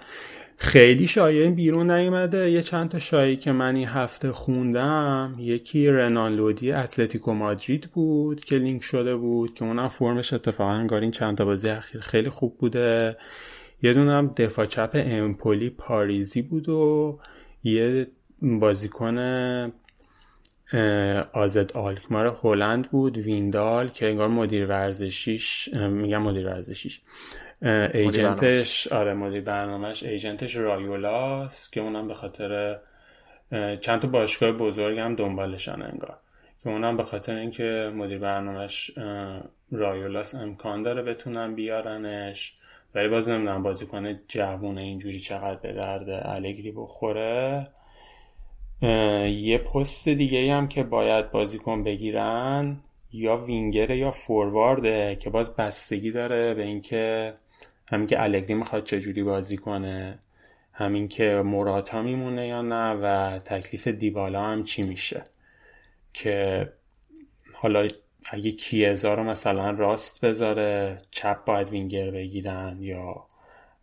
خیلی شایعه بیرون نیومده. یه چند تا شایعه که من این هفته خوندم. یکی رنان لودی اتلتیکو مادرید بود که لینک شده بود که اونم فرمش اتفاقا انگار این چند تا بازی اخیر خیلی خوب بوده. یه دونم دفاع چپ امپولی پاریزی بود و یه بازیکن آزد آلکمار هلند بود ویندال که انگار مدیر ورزشیش میگم مدیر ورزشیش. ایجنتش آره مدیر برنامهش ایجنتش رایولاس که اونم به خاطر چند تا باشگاه بزرگ هم دنبالشن انگار. که اونم به خاطر اینکه مدیر برنامهش رایولاس امکان داره بتونن بیارنش. ولی باز نمی‌دونم بازیکن جوون اینجوری چقدر به درد الگری بخوره. یه پست دیگه هم که باید بازیکن بگیرن یا وینگره یا فوروارده که باز بستگی داره به اینکه همین که الگری می‌خواد چجوری بازی کنه همین که موراتا میمونه یا نه و تکلیف دیبالا هم چی میشه. که حالا اگه کیزا رو مثلا راست بذاره چپ باید وینگر بگیرن یا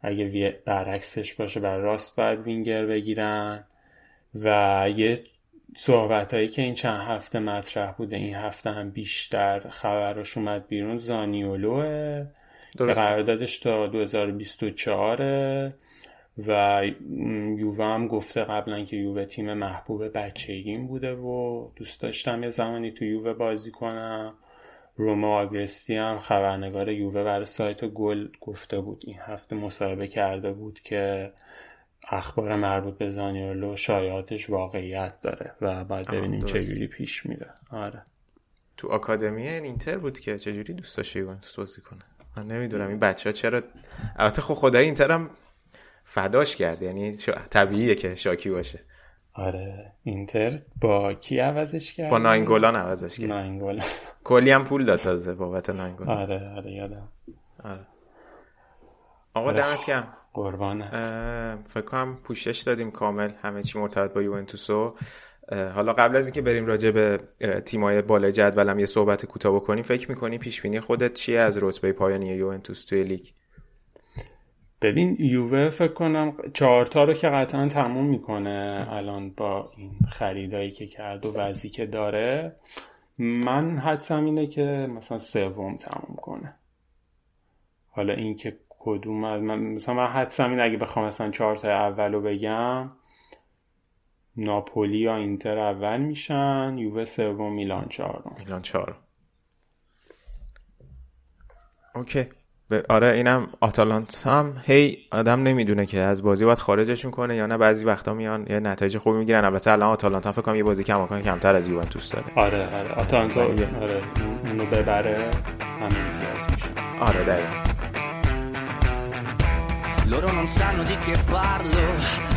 اگه برعکسش باشه بر راست باید وینگر بگیرن. و یه صحبت هایی که این چند هفته مطرح بوده این هفته هم بیشتر خبرش اومد بیرون. زانیولوه قراردادش تا 2024 و یووه هم گفته قبلا که یووه تیم محبوب بچگیم بوده و دوست داشتم یه زمانی تو یووه بازی کنم. روما آگرستی هم خبرنگار یووه برای سایت گل گفته بود. این هفته مصاحبه کرده بود که اخبار مربوط به زانیولو شایعاتش واقعیت داره و بعد ببینیم چجوری پیش میره. آره. تو آکادمی اینتر بود که چجوری دوست داشته یوونتوس بازی کنه؟ من نمی‌دونم. این بچه ها چرا البته خب خدای اینتر هم فداش کرد. یعنی طبیعیه که شاکی باشه. آره. اینتر با کی عوضش کرد؟ با ناینگولان عوضش کرد. ناینگولان. کلی هم پول داد تازه بابت ناینگولان. آره آره یادم. آره. آقا دمت گرم. قربان فکر کنم پوشش دادیم کامل همه چی مرتبط با یوونتوسو. حالا قبل از اینکه بریم راجع به تیمای بالای جدولم یه صحبت کوتاه بکنیم فکر می‌کنی پیش بینی خودت چیه از رتبه پایانی یوونتوس توی لیگ؟ ببین یووه فکر کنم چهارتا رو که قطعا تموم می‌کنه الان با این خریدایی که کرد و وضعی که داره. من حدسم اینه که مثلا سوم تموم کنه. حالا اینکه کدوم من مثلا من حدسم اینه اگه بخوام مثلا چهار تا اول رو بگم ناپولی یا اینتر اول میشن یووه سوم میلان چهارم. میلان چهارم. اوکی. آره اینم آتالانتا هم. هی آدم نمی‌دونه که از بازی باید خارجشون کنه یا نه. بعضی وقتا میان یه نتایج خوبی می‌گیرن. البته الان آتالانتا فکر کنم یه بازی کماکان کمتر از یوونتوس داره. آره آره. آتالانتا آره. اونو ببره همین امتیاز میشه. آره دقیقا. Loro non sanno di che parlo,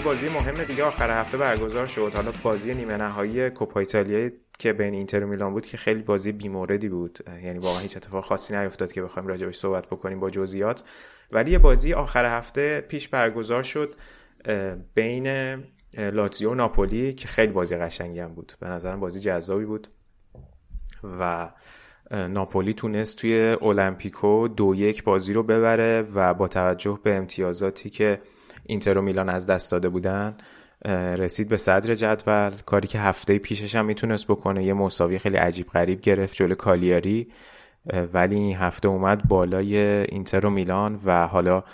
یه بازی مهم دیگه آخر هفته برگزار شد. حالا بازی نیمه نهایی کوپا ایتالیا که بین اینتر و میلان بود که خیلی بازی بیموردی بود. یعنی واقعا هیچ اتفاق خاصی نیفتاد که بخوایم راجبش صحبت بکنیم با جزئیات. ولی یه بازی آخر هفته پیش برگزار شد بین لاتزیو و ناپولی که خیلی بازی قشنگی هم بود. به نظرم بازی جذابی بود. و ناپولی تونست توی المپیکو دو یک بازی رو ببره و با توجه به امتیازاتی که اینتر و میلان از دست داده بودن رسید به صدر جدول. کاری که هفته پیشش هم می‌تونست بکنه یه مساوی خیلی عجیب غریب گرفت جلو کالیاری. ولی این هفته اومد بالای اینتر و میلان و حالا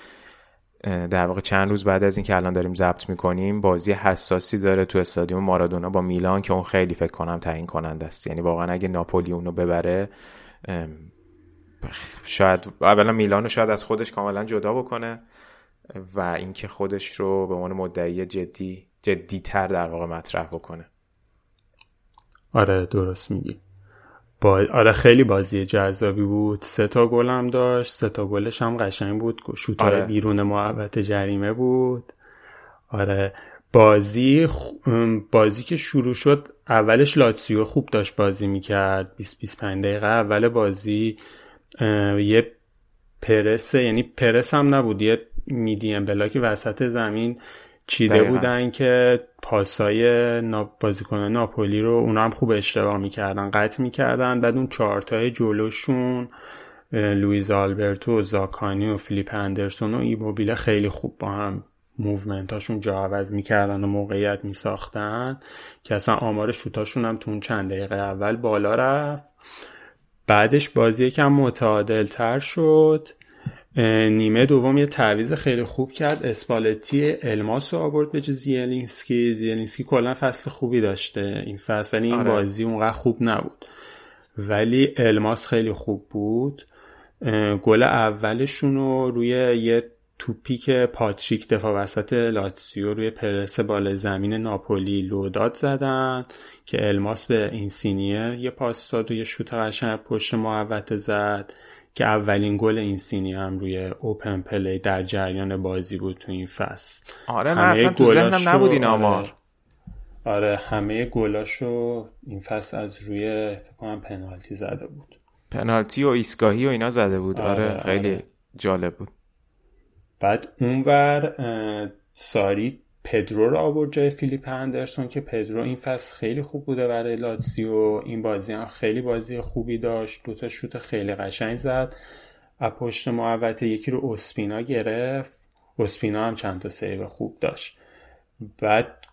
در واقع چند روز بعد از اینکه الان داریم ضبط می‌کنیم بازی حساسی داره تو استادیوم مارادونا با میلان که اون خیلی فکر کنم تعیین کننده است. یعنی واقعا اگه ناپولی اونو ببره شاید اولا میلان شاید از خودش کاملا جدا بکنه. و اینکه خودش رو به عنوان مدعی جدی جدیتر در واقع مطرح بکنه. آره درست میگی. با... آره خیلی بازی جذابی بود. سه تا گل هم داشت. سه تا گلش هم قشنگ بود. شوت آره. بیرون محبت جریمه بود. آره بازی بازی که شروع شد اولش لاتسیو خوب داشت بازی می‌کرد. 20 25 دقیقه اول بازی یه پرس یعنی پرس هم نبود یه medium block وسط زمین چیده بودن که پاسای بازیکن ناپولی رو اونا هم خوب اشتباه می‌کردن قطع می‌کردن. بعد اون چهارتای جلوشون لویز آلبرتو و زاکانی و فیلیپ اندرسون و ایموبیله خیلی خوب با هم movement اشون جا عوض می‌کردن و موقعیت میساختن که اصلا آمار شوتاشون هم تو اون چند دقیقه اول بالا رفت. بعدش بازی یکم متعادل تر شد. نیمه دوم یه تعویض خیلی خوب کرد. اسپالتی الماس رو آورد به زیلینسکی. زیلینسکی کلا فصل خوبی داشته این فصل ولی این آره. بازی اونقدر خوب نبود. ولی الماس خیلی خوب بود. گل اولشون رو روی یه توپی که پاتریک دفاع وسط لاتسیو روی پرس بالای زمین ناپولی لو داد زدن که الماس به اینسینیه یه پاس داد و یه شوت قشنگ پشت محوطه زد. که اولین گل این سینی هم روی اوپن پلی در جریان بازی بود تو این فصل. آره من اصلا تو ذهنم نبود این آمار. آره, آره همه گلاشو این فصل از روی فکر کنم پنالتی زده بود. پنالتی و ایستگاهی و اینا زده بود. آره, آره خیلی آره. جالب بود. بعد اونور ساری پدرو رو آورد جای فیلیپ اندرسون که پدرو این فصل خیلی خوب بوده برای لاتسیو این بازی هم خیلی بازی خوبی داشت. دوتا شوت خیلی قشنگ زد. از پشت محوطه یکی رو اسپینا گرفت. اسپینا هم چند تا save خوب داشت. بعد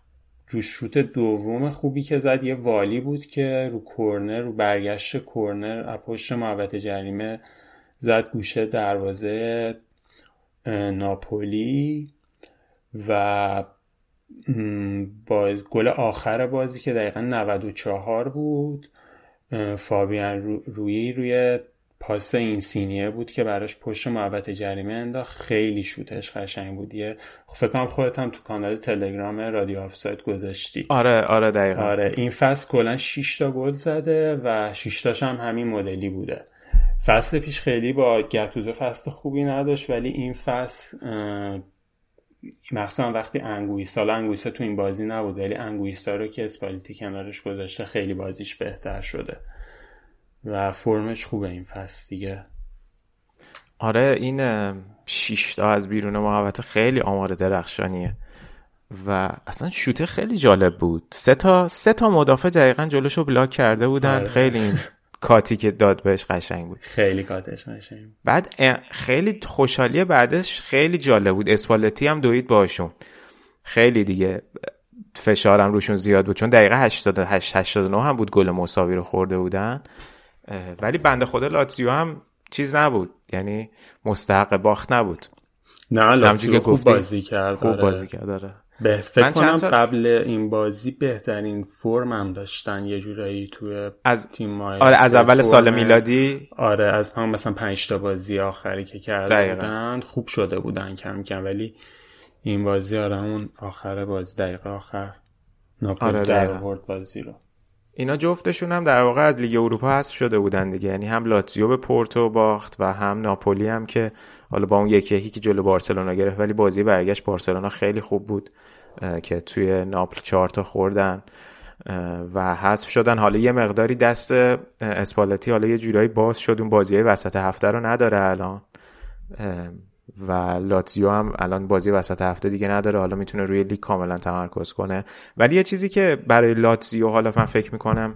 رو شوت دوم خوبی که زد یه volley بود که رو کورنر رو برگشت کورنر از پشت محوطه جریمه زد گوشه دروازه ناپولی و با گل آخر بازی که دقیقا 94 بود فابیان روی روی پاس این سینیه بود که براش پشت محبت جریمه انداخت. خیلی شوتش قشنگ بود. یه فکر کنم خودت هم تو کانال تلگرام رادیو آفساید گذاشتی. آره آره دقیقا. آره این فصل کلا 6 تا گل زده و 6 تاش هم همین مدلی بوده. فصل پیش خیلی با گتوزه فصل خوبی نداشت ولی این فصل مخصوصا وقتی انگویستا حالا انگویستا تو این بازی نبود ولی انگویستا رو که اسپالیتی کنارش گذاشته خیلی بازیش بهتر شده و فرمش خوبه این فصل دیگه. آره این شیشتا از بیرون محوطه خیلی آمار درخشانیه و اصلا شوته خیلی جالب بود. سه تا سه تا مدافع دقیقا جلوشو بلاک کرده بودن. آره. خیلی کاتی که داد بهش قشنگ بود. خیلی کاتش قشنگ بعد خیلی خوشحالی بعدش خیلی جالب بود. اسپالتی هم دوید باشون. خیلی دیگه فشارم روشون زیاد بود. چون دقیقه 88 89 هم بود گل مساوی رو خورده بودن. ولی بنده خدا لاتزیو هم چیز نبود. یعنی مستحق باخت نبود. نه لاتزیو خوب بازی کرد خوب آره. بازی کرد داره به فکر کنم قبل این بازی بهترین فرم هم داشتن یه جورایی توی از تیم آره از اول سال میلادی؟ آره از هم مثلا پنج تا بازی آخری که کرده بودن خوب شده بودن کم کم ولی این بازی آره اون آخر بازی دقیقه آخر ناپولی آره در بازی رو. اینا جفتشون هم در واقع از لیگ اروپا حذف شده بودن دیگه. یعنی هم لاتزیو به پورتو باخت و هم ناپولی هم که حالا با اون یکی یکی که جلو بارسلونا گرفت ولی بازی برگشت بارسلونا خیلی خوب بود که توی ناپل چهار تا خوردن و حذف شدن. حالا یه مقداری دست اسپالتی حالا یه جورایی باز شد. اون بازی وسط هفته رو نداره الان و لاتزیو هم الان بازی وسط هفته دیگه نداره. حالا می‌تونه روی لیگ کاملا تمرکز کنه. ولی یه چیزی که برای لاتزیو حالا من فکر می‌کنم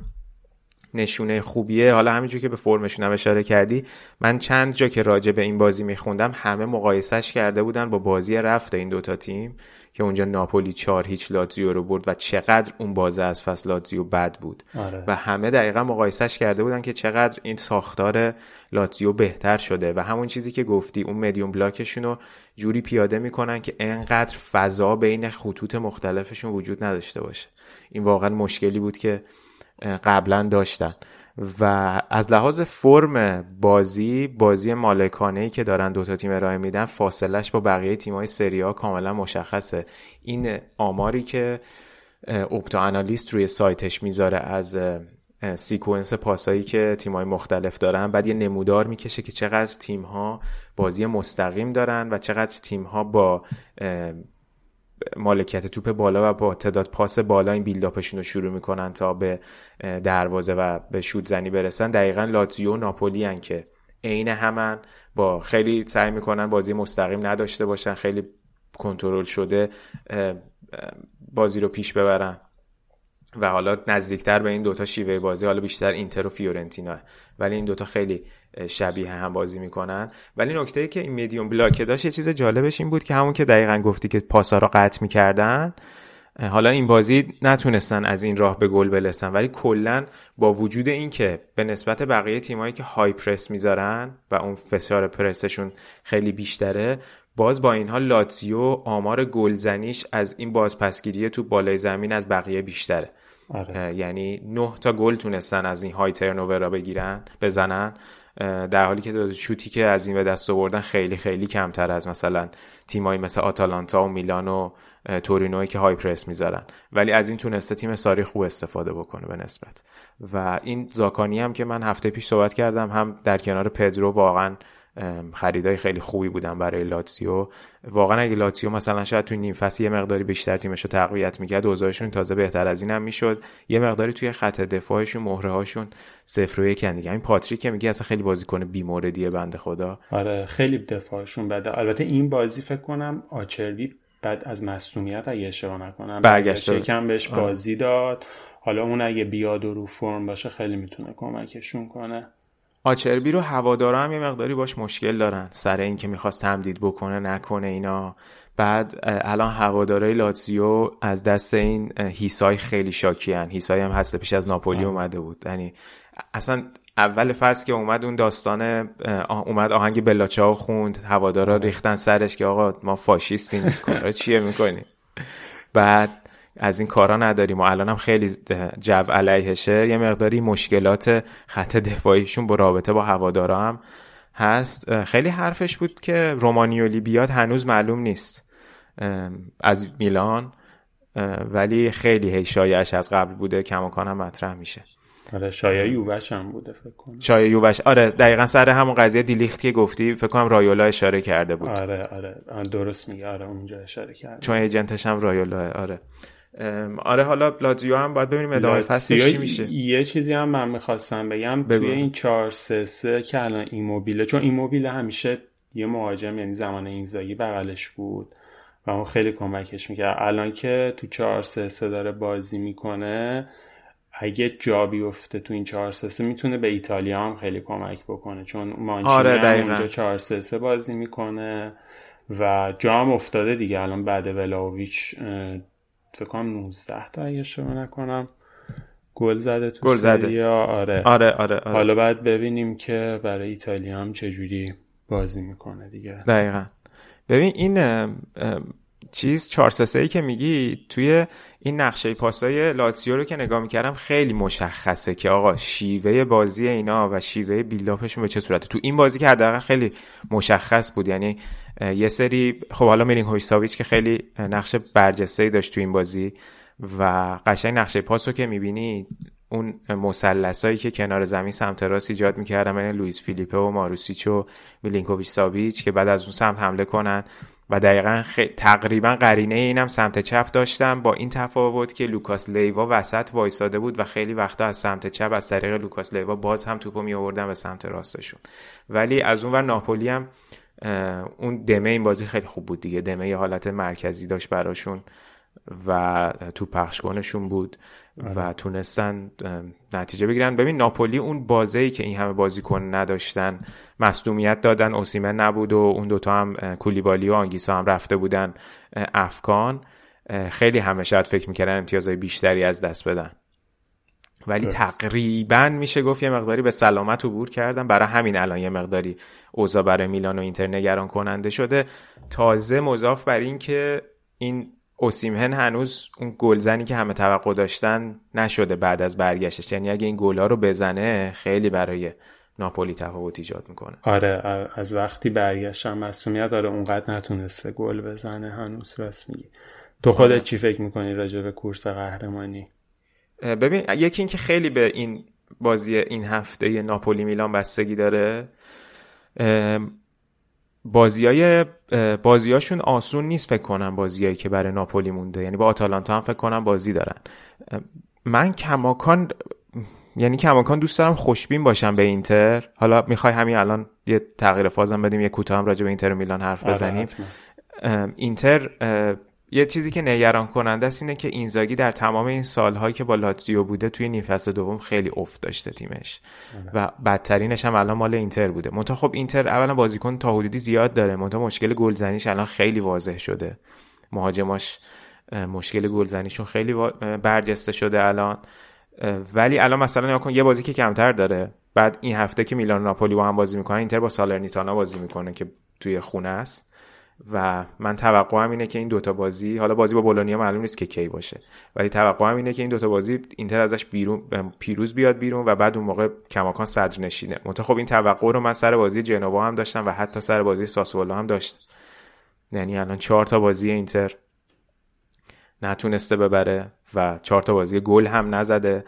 نشونه خوبیه. حالا همینجور که به فرمشون هم اشاره کردی من چند جا که راجع به این بازی میخوندم همه مقایسش کرده بودن با بازی رفت این دوتا تیم که اونجا ناپولی چهار هیچ لاتزیو رو برد و چقدر اون بازه از فصل لاتزیو بد بود. آره. و همه دقیقا مقایسش کرده بودن که چقدر این ساختار لاتزیو بهتر شده. و همون چیزی که گفتی اون مدیوم بلاکشون رو جوری پیاده می‌کنن که انقدر فضا بین خطوط مختلفشون وجود نداشته باشه. این واقعا مشکلی بود که قبلا داشتن. و از لحاظ فرم بازی بازی مالکانه که دارن دوتا تیم ارائه میدن فاصلش با بقیه تیمای ها کاملا مشخصه. این آماری که اپتا انالیست روی سایتش می‌ذاره از سیکونس پاسایی که تیمای مختلف دارن بعد یه نمودار می‌کشه که چقدر تیم ها بازی مستقیم دارن و چقدر تیم ها با مالکیت توپ بالا و با تعداد پاس بالا این بیلداپشون رو شروع می‌کنن تا به دروازه و به شوت زنی برسن. دقیقا لاتزیو و ناپولی هن که عین همن. با خیلی سعی می‌کنن بازی مستقیم نداشته باشن. خیلی کنترل شده بازی رو پیش ببرن. و حالا نزدیکتر به این دوتا شیوه بازی حالا بیشتر اینتر و فیورنتینا. ولی این دوتا خیلی شبیه هم بازی می‌کنن. ولی نکته ای که این میدیوم بلاک داشت یه چیز جالبش این بود که همون که دقیقا گفتی که پاسا رو قطع می‌کردن حالا این بازی نتونستن از این راه به گل برسن. ولی کلا با وجود این که به نسبت بقیه تیمایی که های پرس می‌ذارن و اون فشار پرسشون خیلی بیشتره باز با اینها لاتزیو آمار گلزنیش از این بازپسگیری تو بالای زمین از بقیه بیشتره. آره. یعنی نه تا گل تونستن از این های ترنوور را بگیرن بزنن. در حالی که شوتی که از این به دست آوردن خیلی خیلی کمتر از مثلا تیمایی مثل آتالانتا و میلان و تورینوی که های پرس می‌ذارن. ولی از این تونسته تیم ساری خوب استفاده بکنه به نسبت. و این زاکانی هم که من هفته پیش صحبت کردم هم در کنار پدرو واقعا خریدای خیلی خوبی بودن برای لاتسیو. واقعا اگه لاتسیو مثلا شاید توی نیم فصل یه مقداری بیشتر تیمش رو تقویت می‌کرد اوضاعشون تازه بهتر از این هم می‌شد. یه مقداری توی خط دفاعشون مهره هاشون صفر و یک دیگه. این پاتریک که میگه اصلا خیلی بازیکن بیموردیه بنده خدا. آره خیلی دفاعشون بده. البته این بازی فکر کنم آچربی بعد از مصونیت اگه اشتباه نکنم برگشت یکم بهش بازی داد. حالا اون اگه بیاد و رو فرم باشه خیلی می‌تونه کمکشون کنه. آچربی رو هوادارا هم یه مقداری باش مشکل دارن. سر اینکه می‌خواست تمدید بکنه نکنه اینا. بعد الان هوادارای لاتزیو از دست این هیسای خیلی شاکیان هیسای هم هست پیش از ناپولی اومده بود. یعنی اصلا اول فصل که اومد اون داستان اومد آهنگ بلاچاو خوند. هوادارا ریختن سرش که آقا ما فاشیستیم. چیه می‌کنیم؟ بعد از این کارا نداریم و الان هم خیلی جو علیهشه یه مقداری مشکلات خط دفاعیشون با رابطه با هوادارا هم هست. خیلی حرفش بود که رومانیولی بیاد هنوز معلوم نیست از میلان ولی خیلی هی شایعش از قبل بوده کماکان هم مطرح میشه. آره شایعه یووش هم بوده فکر کنم. شایعه یووش آره دقیقا سر همون قضیه دیلیختی که گفتی فکر کنم رایولا اشاره کرده بود. آره آره درست میگه. آره اونجا اشاره کرده. چون ایجنتش هم رایولا آره. آره حالا لاتزیو هم باید ببینیم ادامه فصلش چی میشه. یه چیزی هم من می‌خواستم بگم بگو. توی این 4 3 3 که الان ایموبیله چون ایموبیله همیشه یه مهاجم یعنی زمان اینزاگی بغلش بود و اون خیلی کمکش می‌کرد. الان که تو 4 3 3 داره بازی می‌کنه اگه جا بیفته تو این 4 3 3 می‌تونه به ایتالیا هم خیلی کمک بکنه چون مانچینی آره اونجا 4 3 3 بازی می‌کنه و جا هم افتاده دیگه. الان بعد ولاویچ فکر کنم 19 تا اگه اشتباه نکنم گل زده تو گل زده. آره. آره آره آره. حالا بعد ببینیم که برای ایتالیا هم چجوری بازی می‌کنه دیگه. دقیقا. ببین این چیز 4 3 که میگی توی این نقشه پاسای لاتسیو رو که نگاه می‌کردم خیلی مشخصه که آقا شیوه بازی اینا و شیوه بیلداپشون به چه صورته. تو این بازی که حداقل خیلی مشخص بود. یعنی یه سری خب حالا میلینکوویچ ساویچ که خیلی نقش برجسته داشت تو این بازی و قشنگ نقشه پاس رو که می‌بینی اون مثلثایی که کنار زمین سمت راست ایجاد می‌کردن بین لوئیس فیلیپه و ماروسیچ و میلینکوویچ ساویچ که بعد از اون سمت حمله کنن. و دقیقا خ... تقریبا قرینه اینم سمت چپ داشتم با این تفاوت که لوکاس لیوا وسط وایساده بود و خیلی وقتا از سمت چپ از طریق لوکاس لیوا باز هم توپو می آوردن به سمت راستشون. ولی از اون ور ناپولی هم اون دمه این بازی خیلی خوب بود دیگه. دمه یه حالت مرکزی داشت براشون. و تو پخش کنشون بود و آره. تونستن نتیجه بگیرن. ببین ناپولی اون بازه ای که این همه بازیکن نداشتن مصدومیت دادن. اوسیمن نبود و اون دوتا هم کولیبالی و آنگیسا هم رفته بودن افکان خیلی همه شاید فکر می‌کردن امتیازهای بیشتری از دست بدن. ولی تقریبا میشه گفت یه مقداری به سلامت عبور کردن. برای همین الان یه مقداری اوضاع برای میلان و اینتر نگران کننده شده. تازه مضاف بر این که این اوسیمهن هنوز اون گلزنی که همه توقع داشتن نشده بعد از برگشتش. یعنی اگه این گلا رو بزنه خیلی برای ناپولی تفاوت ایجاد می‌کنه. آره از وقتی برگشتم مسئولیت داره اونقدر نتونسته گل بزنه هنوز راست میگی. تو خودت آره. چی فکر می‌کنی راجع به کورس قهرمانی؟ ببین یکی اینکه خیلی به این بازی این هفته ناپولی میلان بستگی داره بازیای بازیاشون آسون نیست فکر کنم بازیایی که برای ناپولی مونده. یعنی با آتالانتا هم فکر کنم بازی دارن. من کماکان یعنی کماکان دوست دارم خوشبین باشم به اینتر. حالا می‌خوای همین الان یه تغییر فازم بدیم یه کوتاه هم راجع به اینتر و میلان حرف آره، بزنیم. اینتر یه چیزی که نگران کننده است اینه که اینزاگی در تمام این سالهایی که با لاتزیو بوده توی نیم فصل دوم خیلی افت داشته تیمش. و بدترینش هم الان مال اینتر بوده. منتها خب اینتر اولا بازیکن تا حدودی زیاد داره. منتها مشکل گلزنیش الان خیلی واضح شده. مهاجماش مشکل گلزنیشون خیلی برجسته شده الان. ولی الان مثلا کن یه بازی که کمتر داره. بعد این هفته که میلان ناپولی با هم بازی می‌کنن اینتر با سالرنیتانا بازی می‌کنه که توی خونه است. و من توقعم اینه که این دوتا بازی حالا بازی با بولونیا معلوم نیست که کی باشه ولی توقعم اینه که این دوتا بازی اینتر ازش بیرون پیروز بیاد بیرون و بعد اون موقع کماکان صدر نشینه منتها خب این توقع رو من سر بازی جنوا هم داشتم و حتی سر بازی ساسولو هم داشتم. یعنی الان چهار تا بازی اینتر نتونسته ببره و چهار تا بازی گل هم نزده.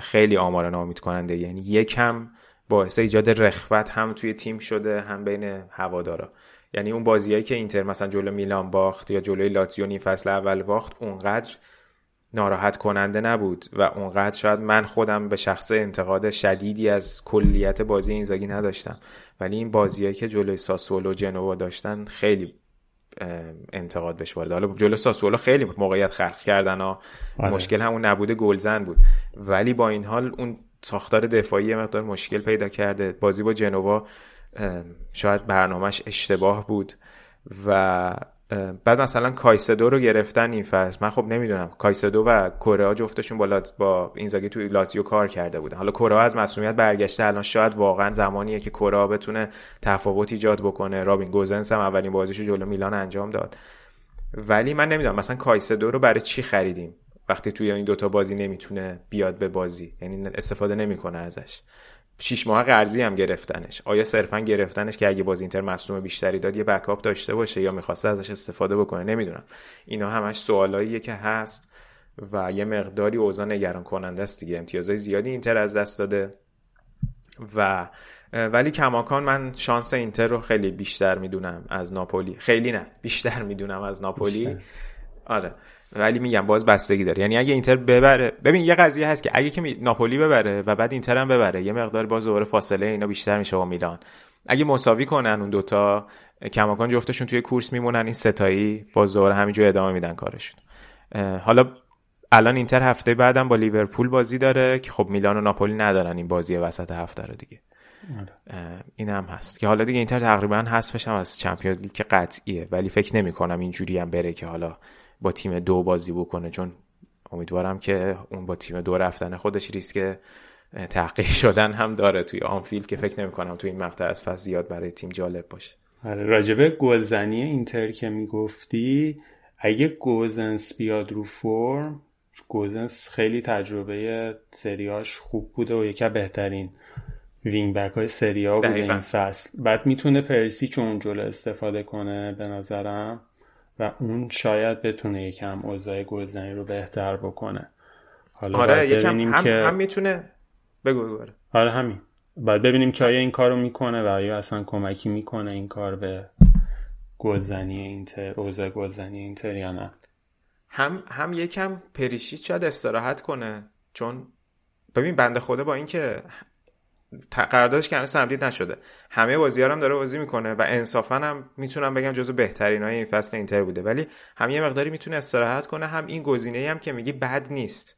خیلی آمار نامید کننده. یعنی یکم باعث ایجاد رخوت هم توی تیم شده هم بین هوادارا. یعنی اون بازیایی که اینتر مثلا جلو میلان باخت یا جلوی لاتزیو نیم فصل اول باخت اونقدر ناراحت کننده نبود و اونقدر شاید من خودم به شخص انتقاد شدیدی از کلیت بازی اینزاگی نداشتم. ولی این بازیایی که جلوی ساسولو و جنوا داشتن خیلی انتقاد بهش وارد. حالا جلو ساسولو خیلی موقعیت خلق کردن ها آره. مشکل همون نبوده گلزن بود. ولی با این حال اون ساختار دفاعی مقدار مشکل پیدا کرده. بازی با جنوا شاید برنامهش اشتباه بود و بعد مثلا کایسدو رو گرفتن این فصل. من خب نمی‌دونم. کایسدو و کره جفتشون با لات با اینزاگی توی لاتزیو کار کرده بودن. حالا کره از مصدومیت برگشته الان شاید واقعا زمانیه که کره بتونه تفاوت ایجاد بکنه. رابین گوزنس هم اولین بازیشو جلو میلان انجام داد. ولی من نمی‌دونم. مثلا کایسدو رو برای چی خریدیم؟ وقتی توی این دوتا بازی نمی‌تونه بیاد به بازی. یعنی استفاده نمی‌کنه ازش. شیش ماه قرضی هم گرفتنش. آیا صرفا گرفتنش که اگه باز اینتر مصوم بیشتری داد یه بکاپ داشته باشه یا می‌خواسته ازش استفاده بکنه؟ نمی‌دونم. اینا همش سوالاییه که هست و یه مقداری اوضاع نگران کننده است دیگه. امتیازهای زیادی اینتر از دست داده و ولی کماکان من شانس اینتر رو خیلی بیشتر می‌دونم از ناپولی. خیلی نه بیشتر می‌دونم از ناپولی. آره. ولی میگم باز بستگی داره. یعنی اگه اینتر ببره ببین یه قضیه هست که اگه که ناپولی ببره و بعد اینتر هم ببره یه مقدار باز دوباره فاصله اینا بیشتر میشه با میلان. اگه مساوی کنن اون دوتا کماکان جفتشون توی کورس میمونن این ستایی باز دوباره همینجور ادامه میدن کارشون. حالا الان اینتر هفته بعدم با لیورپول بازی داره که خب میلان و ناپولی ندارن این بازی وسط هفته رو دیگه. آره. این هم هست که حالا دیگه اینتر تقریبا حذفش هم از چمپیونز لیگ که قطعیه ولی فکر نمی کنم اینجوری هم بره که حالا با تیم دو بازی بکنه چون امیدوارم که اون با تیم دو رفتن خودش ریسک تحقیر شدن هم داره توی آنفیلد که فکر نمی کنم توی این مقطع از فصل زیاد برای تیم جالب باشه. آره راجبه گلزنی اینتر که می‌گفتی اگه گوزنس بیاد رو فرم گوزنس خیلی تجربه سری آش خوب بوده و یکی بهترین wing back های سری آ بوده این فصل. بعد می‌تونه پریشیچو جلو استفاده کنه به نظرم. و اون شاید بتونه یکم اوضاع گلزنی رو بهتر بکنه. حالا آره یکم هم, که... هم می‌تونه بگو بگو آره. همین. باید ببینیم که آیا این کارو می‌کنه و آیا اصلا کمکی می‌کنه این کار به گلزنی اینتر اوضاع گلزنی اینتر یا نه. هم هم یکم پریشیت شاید استراحت کنه چون ببین بنده خدا با اینکه قراردادش که هنوز تمدید نشده. همه بازی هم داره بازی می‌کنه و انصافا هم می‌تونم بگم جزو بهترین های این فصل اینتر بوده. ولی هم یه مقداری می‌تونه استراحت کنه هم این گزینه هم که میگی بد نیست.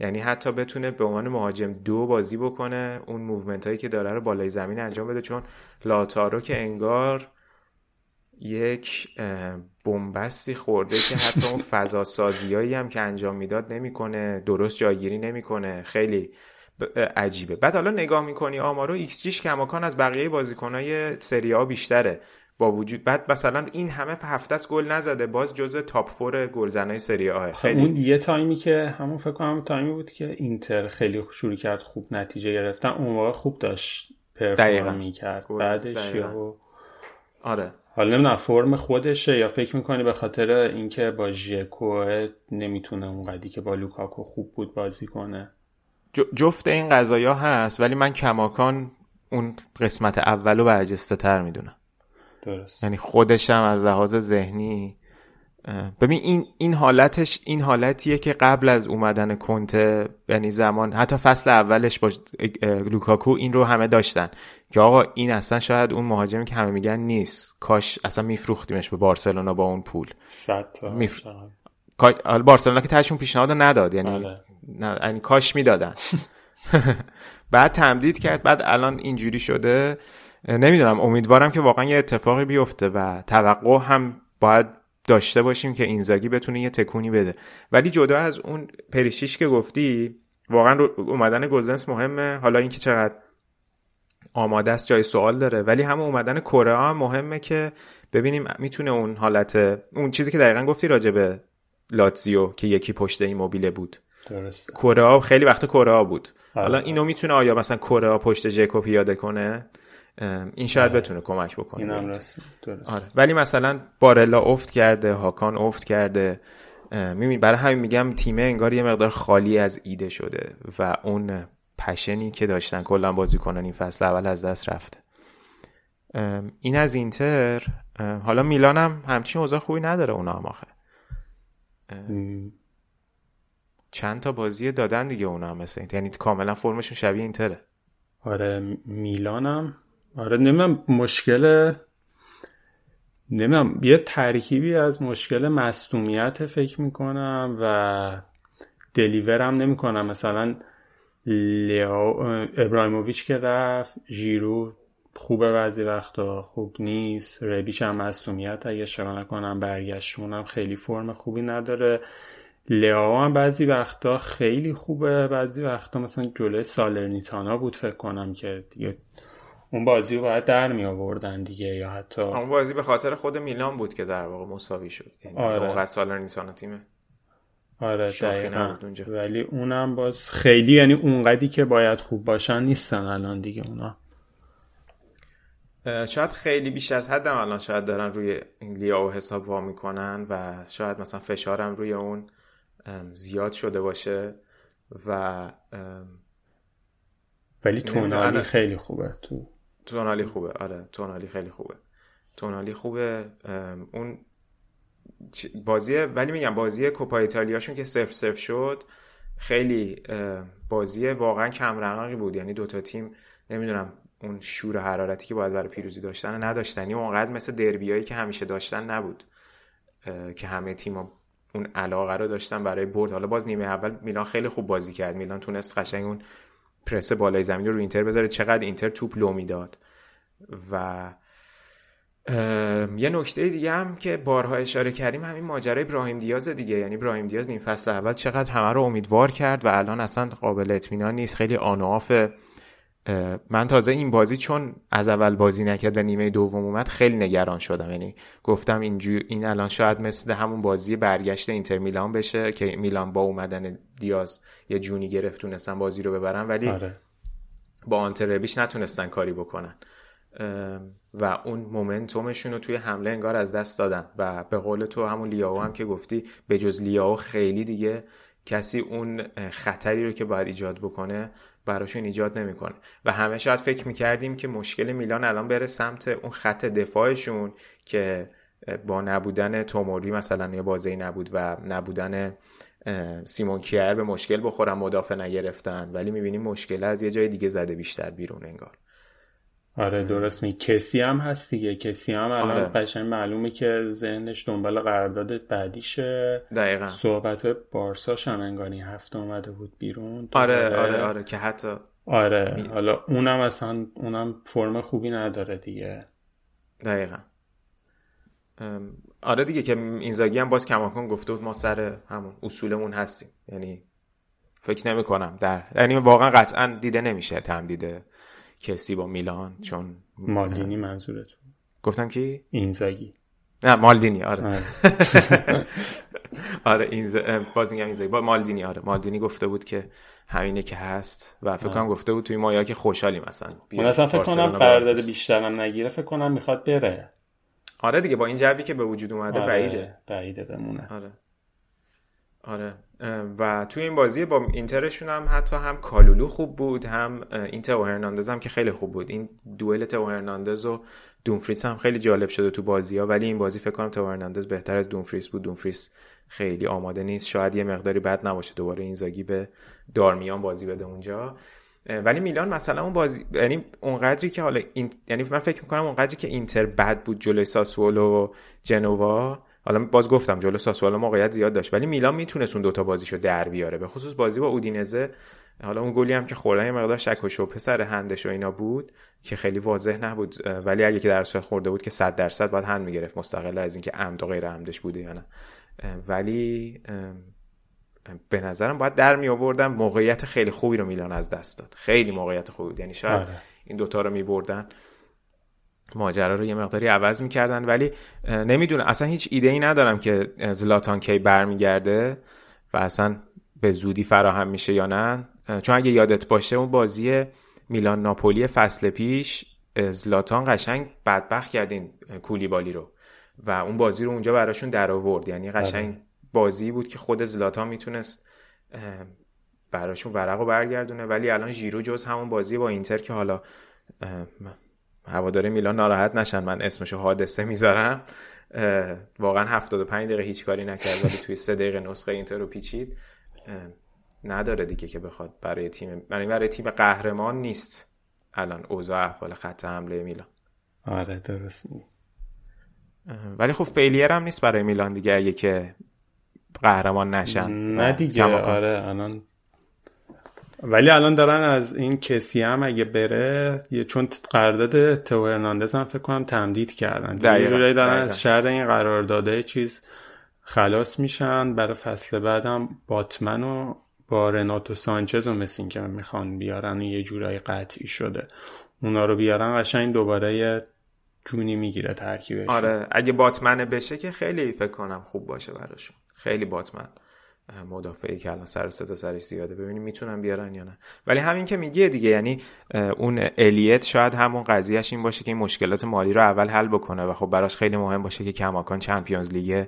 یعنی حتی بتونه به عنوان مهاجم دو بازی بکنه اون movement هایی که داره رو بالای زمین انجام بده. چون لائوتارو که انگار یک بنبستی خورده که حتی اون (laughs) فضا سازیایی هم که انجام می‌داد نمی‌کنه درست جایگیری نمی‌کنه. خیلی عجیبه. بعد حالا نگاه می‌کنی آمارو ایکس جیش کماکان از بقیه بازیکنهای سری آ بیشتره. با وجود بعد مثلا این همه هفته است گل نزده باز جزء top four گلزنای سری آه خیلی اون یه تایمی که همون فکر کنم تایمی بود که اینتر خیلی شروع کرد خوب نتیجه گرفتن اون موقع خوب داشت perform می‌کرد. بعدش یا آره. حالا نمی‌دونم فرم خودشه یا فکر می‌کنی به خاطر اینکه با ژکو نمی‌تونه اونقدی که با لوکاکو خوب بود بازی کنه. جفت این قضایا هست ولی من کماکان اون قسمت اولو برجسته تر می‌دونم. درست. یعنی خودشم از لحاظ ذهنی ببین این این حالتش این حالتیه که قبل از اومدن کنته یعنی زمان حتی فصل اولش با لوکاکو این رو همه داشتن. که آقا این اصلا شاید اون مهاجمی که همه میگن نیست. کاش اصلا میفروختیمش به بارسلونا با اون پول. صد میف... بارسلونا که تاشون پیشنهاد نداد یعنی بله. نه یعنی کاش می‌دادن. (laughs) بعد تمدید کرد بعد الان اینجوری شده. نمی‌دونم امیدوارم که واقعا یه اتفاقی بیفته و توقع هم باید داشته باشیم که اینزاگی بتونه یه تکونی بده. ولی جدا از اون پریشیش که گفتی واقعا اومدن گوزنس مهمه. حالا اینکه چقدر آماده است جای سوال داره. ولی همون اومدن کره هم مهمه که ببینیم می‌تونه اون حالت اون چیزی که دقیقا گفتی راجع به لاتزیو که یکی پشت این موبیله بود. کره خیلی وقت کره بود. آره. حالا اینو می‌تونه آیا مثلا کره پشت جکو پیاده کنه؟ این شاید آره. بتونه کمک بکنه آره. ولی مثلا بارلا افت کرده هاکان افت کرده. می‌بینی برای همین میگم تیمه انگار یه مقدار خالی از ایده شده و اون پشنی که داشتن کلا بازیکنان این فصل اول از دست رفته. این از اینتر. حالا میلان هم همچین اوضاع خوبی نداره اونا هم آخه. چند تا بازی دادن دیگه اونا هم مثل یعنی کاملا فرمشون شبیه اینتره. آره میلانم آره نمی‌دونم مشکل نمی‌دونم یه ترکیبی از مشکل مصومیت فکر می‌کنم و دلیورم نمی‌کنم. مثلا لیاو ابراهیموویچ که رفت ژیرو خوبه بعضی وقتا. خوب نیست. ربیش هم مصومیت اگه اشتباه نکنم هم خیلی فرم خوبی نداره. لیاو هم بعضی وقتا خیلی خوبه. بعضی وقتا مثلا جلوی سالرنیتانا بود فکر کنم که دیگه اون بازی رو باید در می آوردن دیگه یا حتی اون بازی به خاطر خود میلان بود که در واقع مساوی شد. یعنی آره. سالرنیتانا تیمه. آره دقیقا. ولی اونم باز خیلی یعنی اونقدی که باید خوب باشن نیستن الان دیگه اونا. شاید خیلی بیش از حدم الان شاید دارن روی لیاو حساب وا می‌کنن و شاید مثلا فشارم روی اون زیاد شده باشه و ولی تونالی خیلی خوبه تو. تونالی خوبه. آره تونالی خیلی خوبه. تونالی خوبه اون بازی ولی میگم بازی کوپا ایتالیاشون که سف سف شد خیلی بازی واقعا کم بود. یعنی دوتا تیم نمی‌دونم اون شور حرارتی که باید برای پیروزی داشتن نداشتن. یعنی اونقدر مثل دربیایی که همیشه داشتن نبود که همه تیم اون علاقه رو داشتن برای برد. حالا باز نیمه اول میلان خیلی خوب بازی کرد. میلان تونست قشنگ اون پرس بالای زمین رو اینتر بذاره. چقدر اینتر توپ لو می‌داد. و یه نکته دیگه هم که بارها اشاره کردیم همین ماجرای ابراهیم دیاز دیگه. یعنی ابراهیم دیاز نیم فصل اول چقدر همه رو امیدوار کرد و الان اصلا قابل اطمینان نیست. خیلی آن من تازه این بازی چون از اول بازی نکرد و نیمه دوم اومد خیلی نگران شدم. یعنی گفتم اینجو این الان شاید مثل همون بازی برگشت اینتر میلان بشه که میلان با اومدن دیاز یه جونی گرفت تونستن بازی رو ببرن ولی آره. با آنتربیش نتونستن کاری بکنن. و اون مومنتومشون رو توی حمله انگار از دست دادن. و به قول تو همون لیاو هم که گفتی به جز لیاو خیلی دیگه کسی اون خطری رو که باید ایجاد بکنه براشون ایجاد نمی‌کنه. و همه شاید فکر می‌کردیم که مشکل میلان الان بره سمت اون خط دفاعشون که با نبودن توموری مثلا یه بازی نبود و نبودن سیمون کیر به مشکل بخورن مدافع نگرفتن. ولی می‌بینیم مشکل از یه جای دیگه زده بیشتر بیرون انگار. آره درست می کسی هم هست دیگه. کسی هم الان آره. قشنگ معلومه که ذهنش دنبال قرارداد بعدیشه. دقیقا. صحبت بارساش هم انگاری هفته اومده بود بیرون. آره آره آره که حتی آره می... حالا اونم اصلا اونم فرم خوبی نداره دیگه. دقیقا. آره دیگه که اینزاگی هم باز کماکان گفته بود ما سر همون اصولمون هستیم. یعنی فکر نمی کنم در یعنی واقعا قطعا دیده نمیشه تمدیده کسی با میلان چون مالدینی منظورتون. گفتم کی؟ اینزاگی. نه مالدینی آره. آره, (laughs) آره اینز... باز میگم اینزاگی. با مالدینی آره. مالدینی گفته بود که همینه که هست و فکر کنم گفته بود توی مایا که خوشحالی مثلا من اصلا فکر کنم قرارداد بیشترم نگیره فکر کنم می‌خواد بره. آره دیگه با این جوی که به وجود اومده آره بعیده. بعیده بمونه. آره. آره. و توی این بازی با اینترشون هم حتی هم کالولو خوب بود هم این تو هرناندز هم که خیلی خوب بود. این دوئل تو هرناندز و دونفریس هم خیلی جالب شده تو بازی ها ولی این بازی فکر کنم تو هرناندز بهتر از دونفریس بود. دونفریس خیلی آماده نیست. شاید یه مقداری بد نباشه دوباره این زاگی به دارمیان بازی بده اونجا. ولی میلان مثلا اون بازی یعنی اونقدری که حالا این... یعنی من فکر می‌کنم اونقدری که اینتر بد بود جلوی ساسولو و جنوا حالا باز گفتم جلو ساسولو موقعیت زیاد داشت ولی میلان می‌تونست اون دوتا بازیشو در بیاره. به خصوص بازی با اودینزه حالا اون گلی هم که خوردن یه مقدار شک و شبهه سر هندش و اینا بود که خیلی واضح نبود. ولی اگه که در صورت خورده بود که 100 درصد باید هند می‌گرفت مستقل از اینکه عمد و غیر عمدش بوده یا نه. ولی به نظرم باید در می آوردن موقعیت خیلی خوبی رو میلان از دست داد. خیلی موقعیت خوبی بود. یعنی شاید آره. این دوتا رو می بردن ماجرا رو یه مقداری عوض می‌کردن. ولی نمی‌دونم. اصلا هیچ ایده ای ندارم که زلاتان کی برمیگرده و اصلا به زودی فراهم میشه یا نه. چون اگه یادت باشه اون بازی میلان ناپولی فصل پیش زلاتان قشنگ بدبخت کردین کولیبالی رو. و اون بازی رو اونجا براشون در آورد. یعنی قشنگ آره. بازی بود که خود زلاتان می‌تونست براشون ورق رو برگردونه. ولی الان ژیرو جز همون بازی با اینتر که حالا هواداره میلان ناراحت نشن. من اسمشو حادثه می‌ذارم. واقعا 75 دقیقه هیچ کاری نکرد ولی توی سه دقیقه نسخه اینتر رو پیچید نداره دیگه که بخواد برای تیم برای برای تیم قهرمان نیست. الان اوضاع احوال خط حمله میلان. آره درست ولی خب فیلیر هم نیست برای میلان دیگه اگه که قهرمان نشن. نه دیگه آره الان ولی الان دارن از این کسی هم اگه بره چون قرارداد تو هرناندز هم فکر کنم تمدید کردن. دقیقا. دارن دقیقا. از شر این قرارداده چیز خلاص میشن. برای فصل بعدم باتمن و با رناتو سانچز و مسین که می‌خوان بیارن و یه جورایی قطعی شده. اونا رو بیارن قشنگ دوباره یه جونی می‌گیره ترکیبش آره اگه باتمنه بشه که خیلی فکر کنم خوب باشه براشون. خیلی باتمن. مدافعی که الان سر تا سرش زیاده ببینیم می‌تونن بیارن یا نه. ولی همین که میگه دیگه یعنی اون الیت شاید همون قضیهش این باشه که این مشکلات مالی رو اول حل بکنه و خب براش خیلی مهم باشه که کماکان چمپیونز لیگ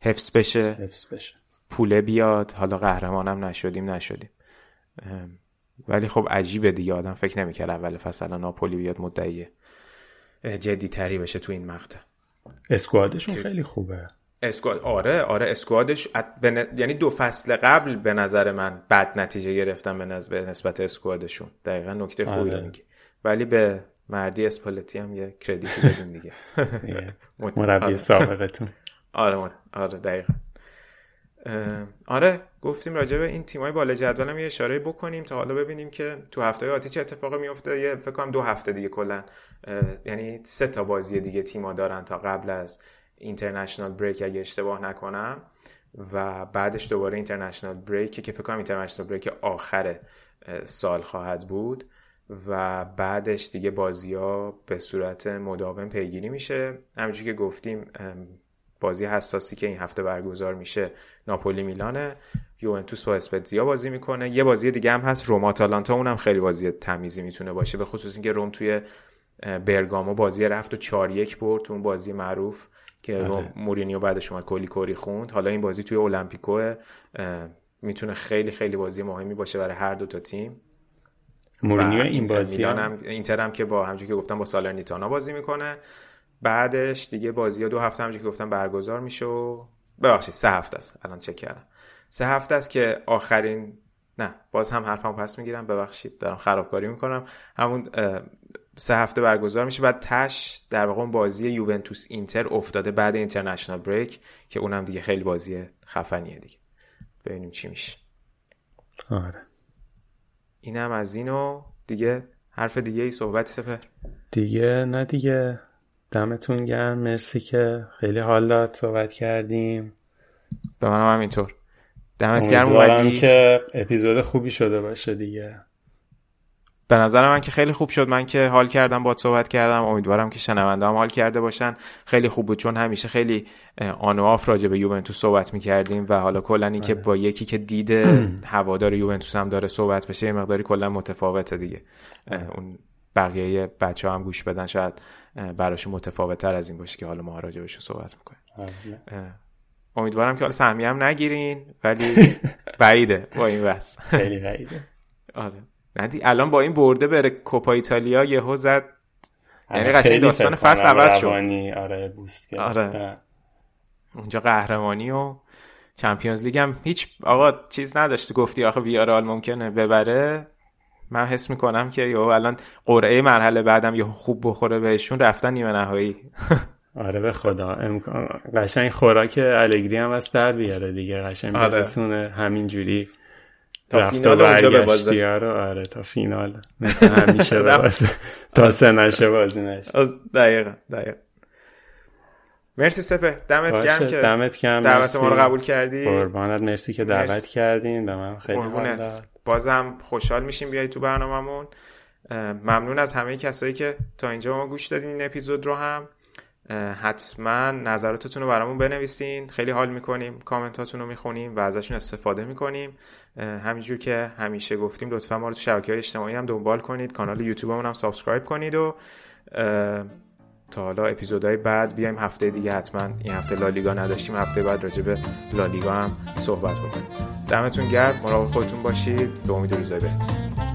حفظ بشه حفظ بشه. پوله بیاد. حالا قهرمانم نشدیم نشدیم. ولی خب عجیبه دیگه آدم فکر نمی‌کرد اول فصل ناپولی بیاد مدعی جدی تری بشه تو این مقطع. اسکوادشون خیلی خوبه. اسکواد آره آره اسکوادش یعنی دو فصل قبل به نظر من بد نتیجه گرفتن به, نسبت, به نسبت اسکوادشون. دقیقا نکته خوبی آره. میگی ولی به مردی اسپالتی هم یه کردیتی بدیم دیگه. (laughs) مربی آره. سابقتون. (laughs) آره آره دقیقا. آره گفتیم راجع به این تیمای بالا جدول هم یه اشاره بکنیم تا حالا ببینیم که تو هفته آتی چه اتفاقی میفته یه فکر کنم دو هفته دیگه کلا یعنی سه تا بازی دیگه تیما دارن تا قبل از اینترنشنال بریک اگه اشتباه نکنم. و بعدش دوباره اینترنشنال بریک که فکر کنم اینترنشنال بریک آخر سال خواهد بود. و بعدش دیگه بازی ها به صورت مداوم پیگیری میشه. همونجوری که گفتیم بازی حساسی که این هفته برگزار میشه ناپولی میلانه. یوونتوس با اسپتزیا بازی می‌کنه. یه بازی دیگه هم هست روم آتالانتا. اونم خیلی بازی تمیزی می‌تونه باشه به خصوص اینکه روم توی برگامو بازی رفت و 4 1 برد اون بازی معروف. که آره. مورینیو بعدش اومد کلی کوری خوند. حالا این بازی توی المپیکو می‌تونه خیلی خیلی بازی مهمی باشه برای هر دو تا تیم. مورینیو این بازی هم اینتر هم که با همونجوری که گفتم با سالرنیتانا بازی می‌کنه. بعدش دیگه بازی ها دو هفته همونجوری که گفتم برگزار میشه و ببخشید سه هفته است. الان چک کردم. سه هفته است که آخرین نه باز هم حرفم پس می‌گیرم. ببخشید دارم خرابکاری می‌کنم. همون سه هفته برگزار میشه بعد تش در واقع بازی یوونتوس اینتر افتاده بعد اینترنشنال بریک که اونم دیگه خیلی بازی خفنیه دیگه. ببینیم چی میشه. آره. اینم از اینو دیگه حرف دیگه ای صحبتی سفر دیگه نه دیگه. دمتون گرم. مرسی که خیلی حال داد صحبت کردیم. به منم همینطور دمت گرم اومدی. که اپیزود خوبی شده باشه دیگه. به نظر من که خیلی خوب شد. من که حال کردم با صحبت کردم. امیدوارم که شنونده هم حال کرده باشن. خیلی خوب بود چون همیشه خیلی آن و آف راجع به یوونتوس صحبت می‌کردیم و حالا کلا این که آره. با یکی که دید (clears throat) هوادار یوونتوس هم داره صحبت بشه یه مقداری کلا متفاوته دیگه. اون بقیه بچه هم گوش بدن. شاید براشون متفاوت تر از این باشه که حالا ما راجع بهش صحبت می‌کنیم. آره. امیدوارم که حالا سهمیه هم نگیرین ولی (laughs) بعیده با این بس خیلی بعیده. (laughs) آره. ندی؟ الان با این برده بره کوپا ایتالیا یهو زد. یعنی قشنگ داستان فصل عوض شد. آره بوست آره. اونجا قهرمانی و چمپیونز لیگ هم هیچ آقا چیز نداشته گفتی آخه ویارال ممکنه ببره. من حس می‌کنم که یهو الان قرعه مرحله بعدم یه خوب بخوره بهشون. رفتن نیمه نهایی. (laughs) آره به خدا. امکان قشنگ خوراک الگری هم از در بیاره دیگه. قشنگ آره. برسونه. همین جوری تا فینال اونجا ببازه. آره تا فینال. مثل همیشه (laughs) ببازه. تا سه نشه بازی نشه. دقیقا دقیقا. مرسی سپه. دمت گرم که دمت گرم. دعوت ما رو قبول کردی. قربانت. مرسی که دعوت مرسی. کردین. به من خیلی بازم خوشحال میشیم بیای تو برنامهمون. ممنون از همه کسایی که تا اینجا ما گوش دادین این اپیزود رو هم. حتما نظراتتون رو برامون بنویسین. خیلی حال می‌کنیم کامنتاتون رو می‌خونیم و ازشون استفاده می‌کنیم. همینجور که همیشه گفتیم لطفا ما رو تو شبکه های اجتماعی هم دنبال کنید. کانال یوتیوبمون هم subscribe کنید و تا حالا اپیزودهای بعد بیایم هفته دیگه حتما. این هفته لالیگا نداشتیم هفته بعد راجع لالیگا هم صحبت بکنیم. دمتون گرم مراقب خودتون باشید. به امید روزای بهتر.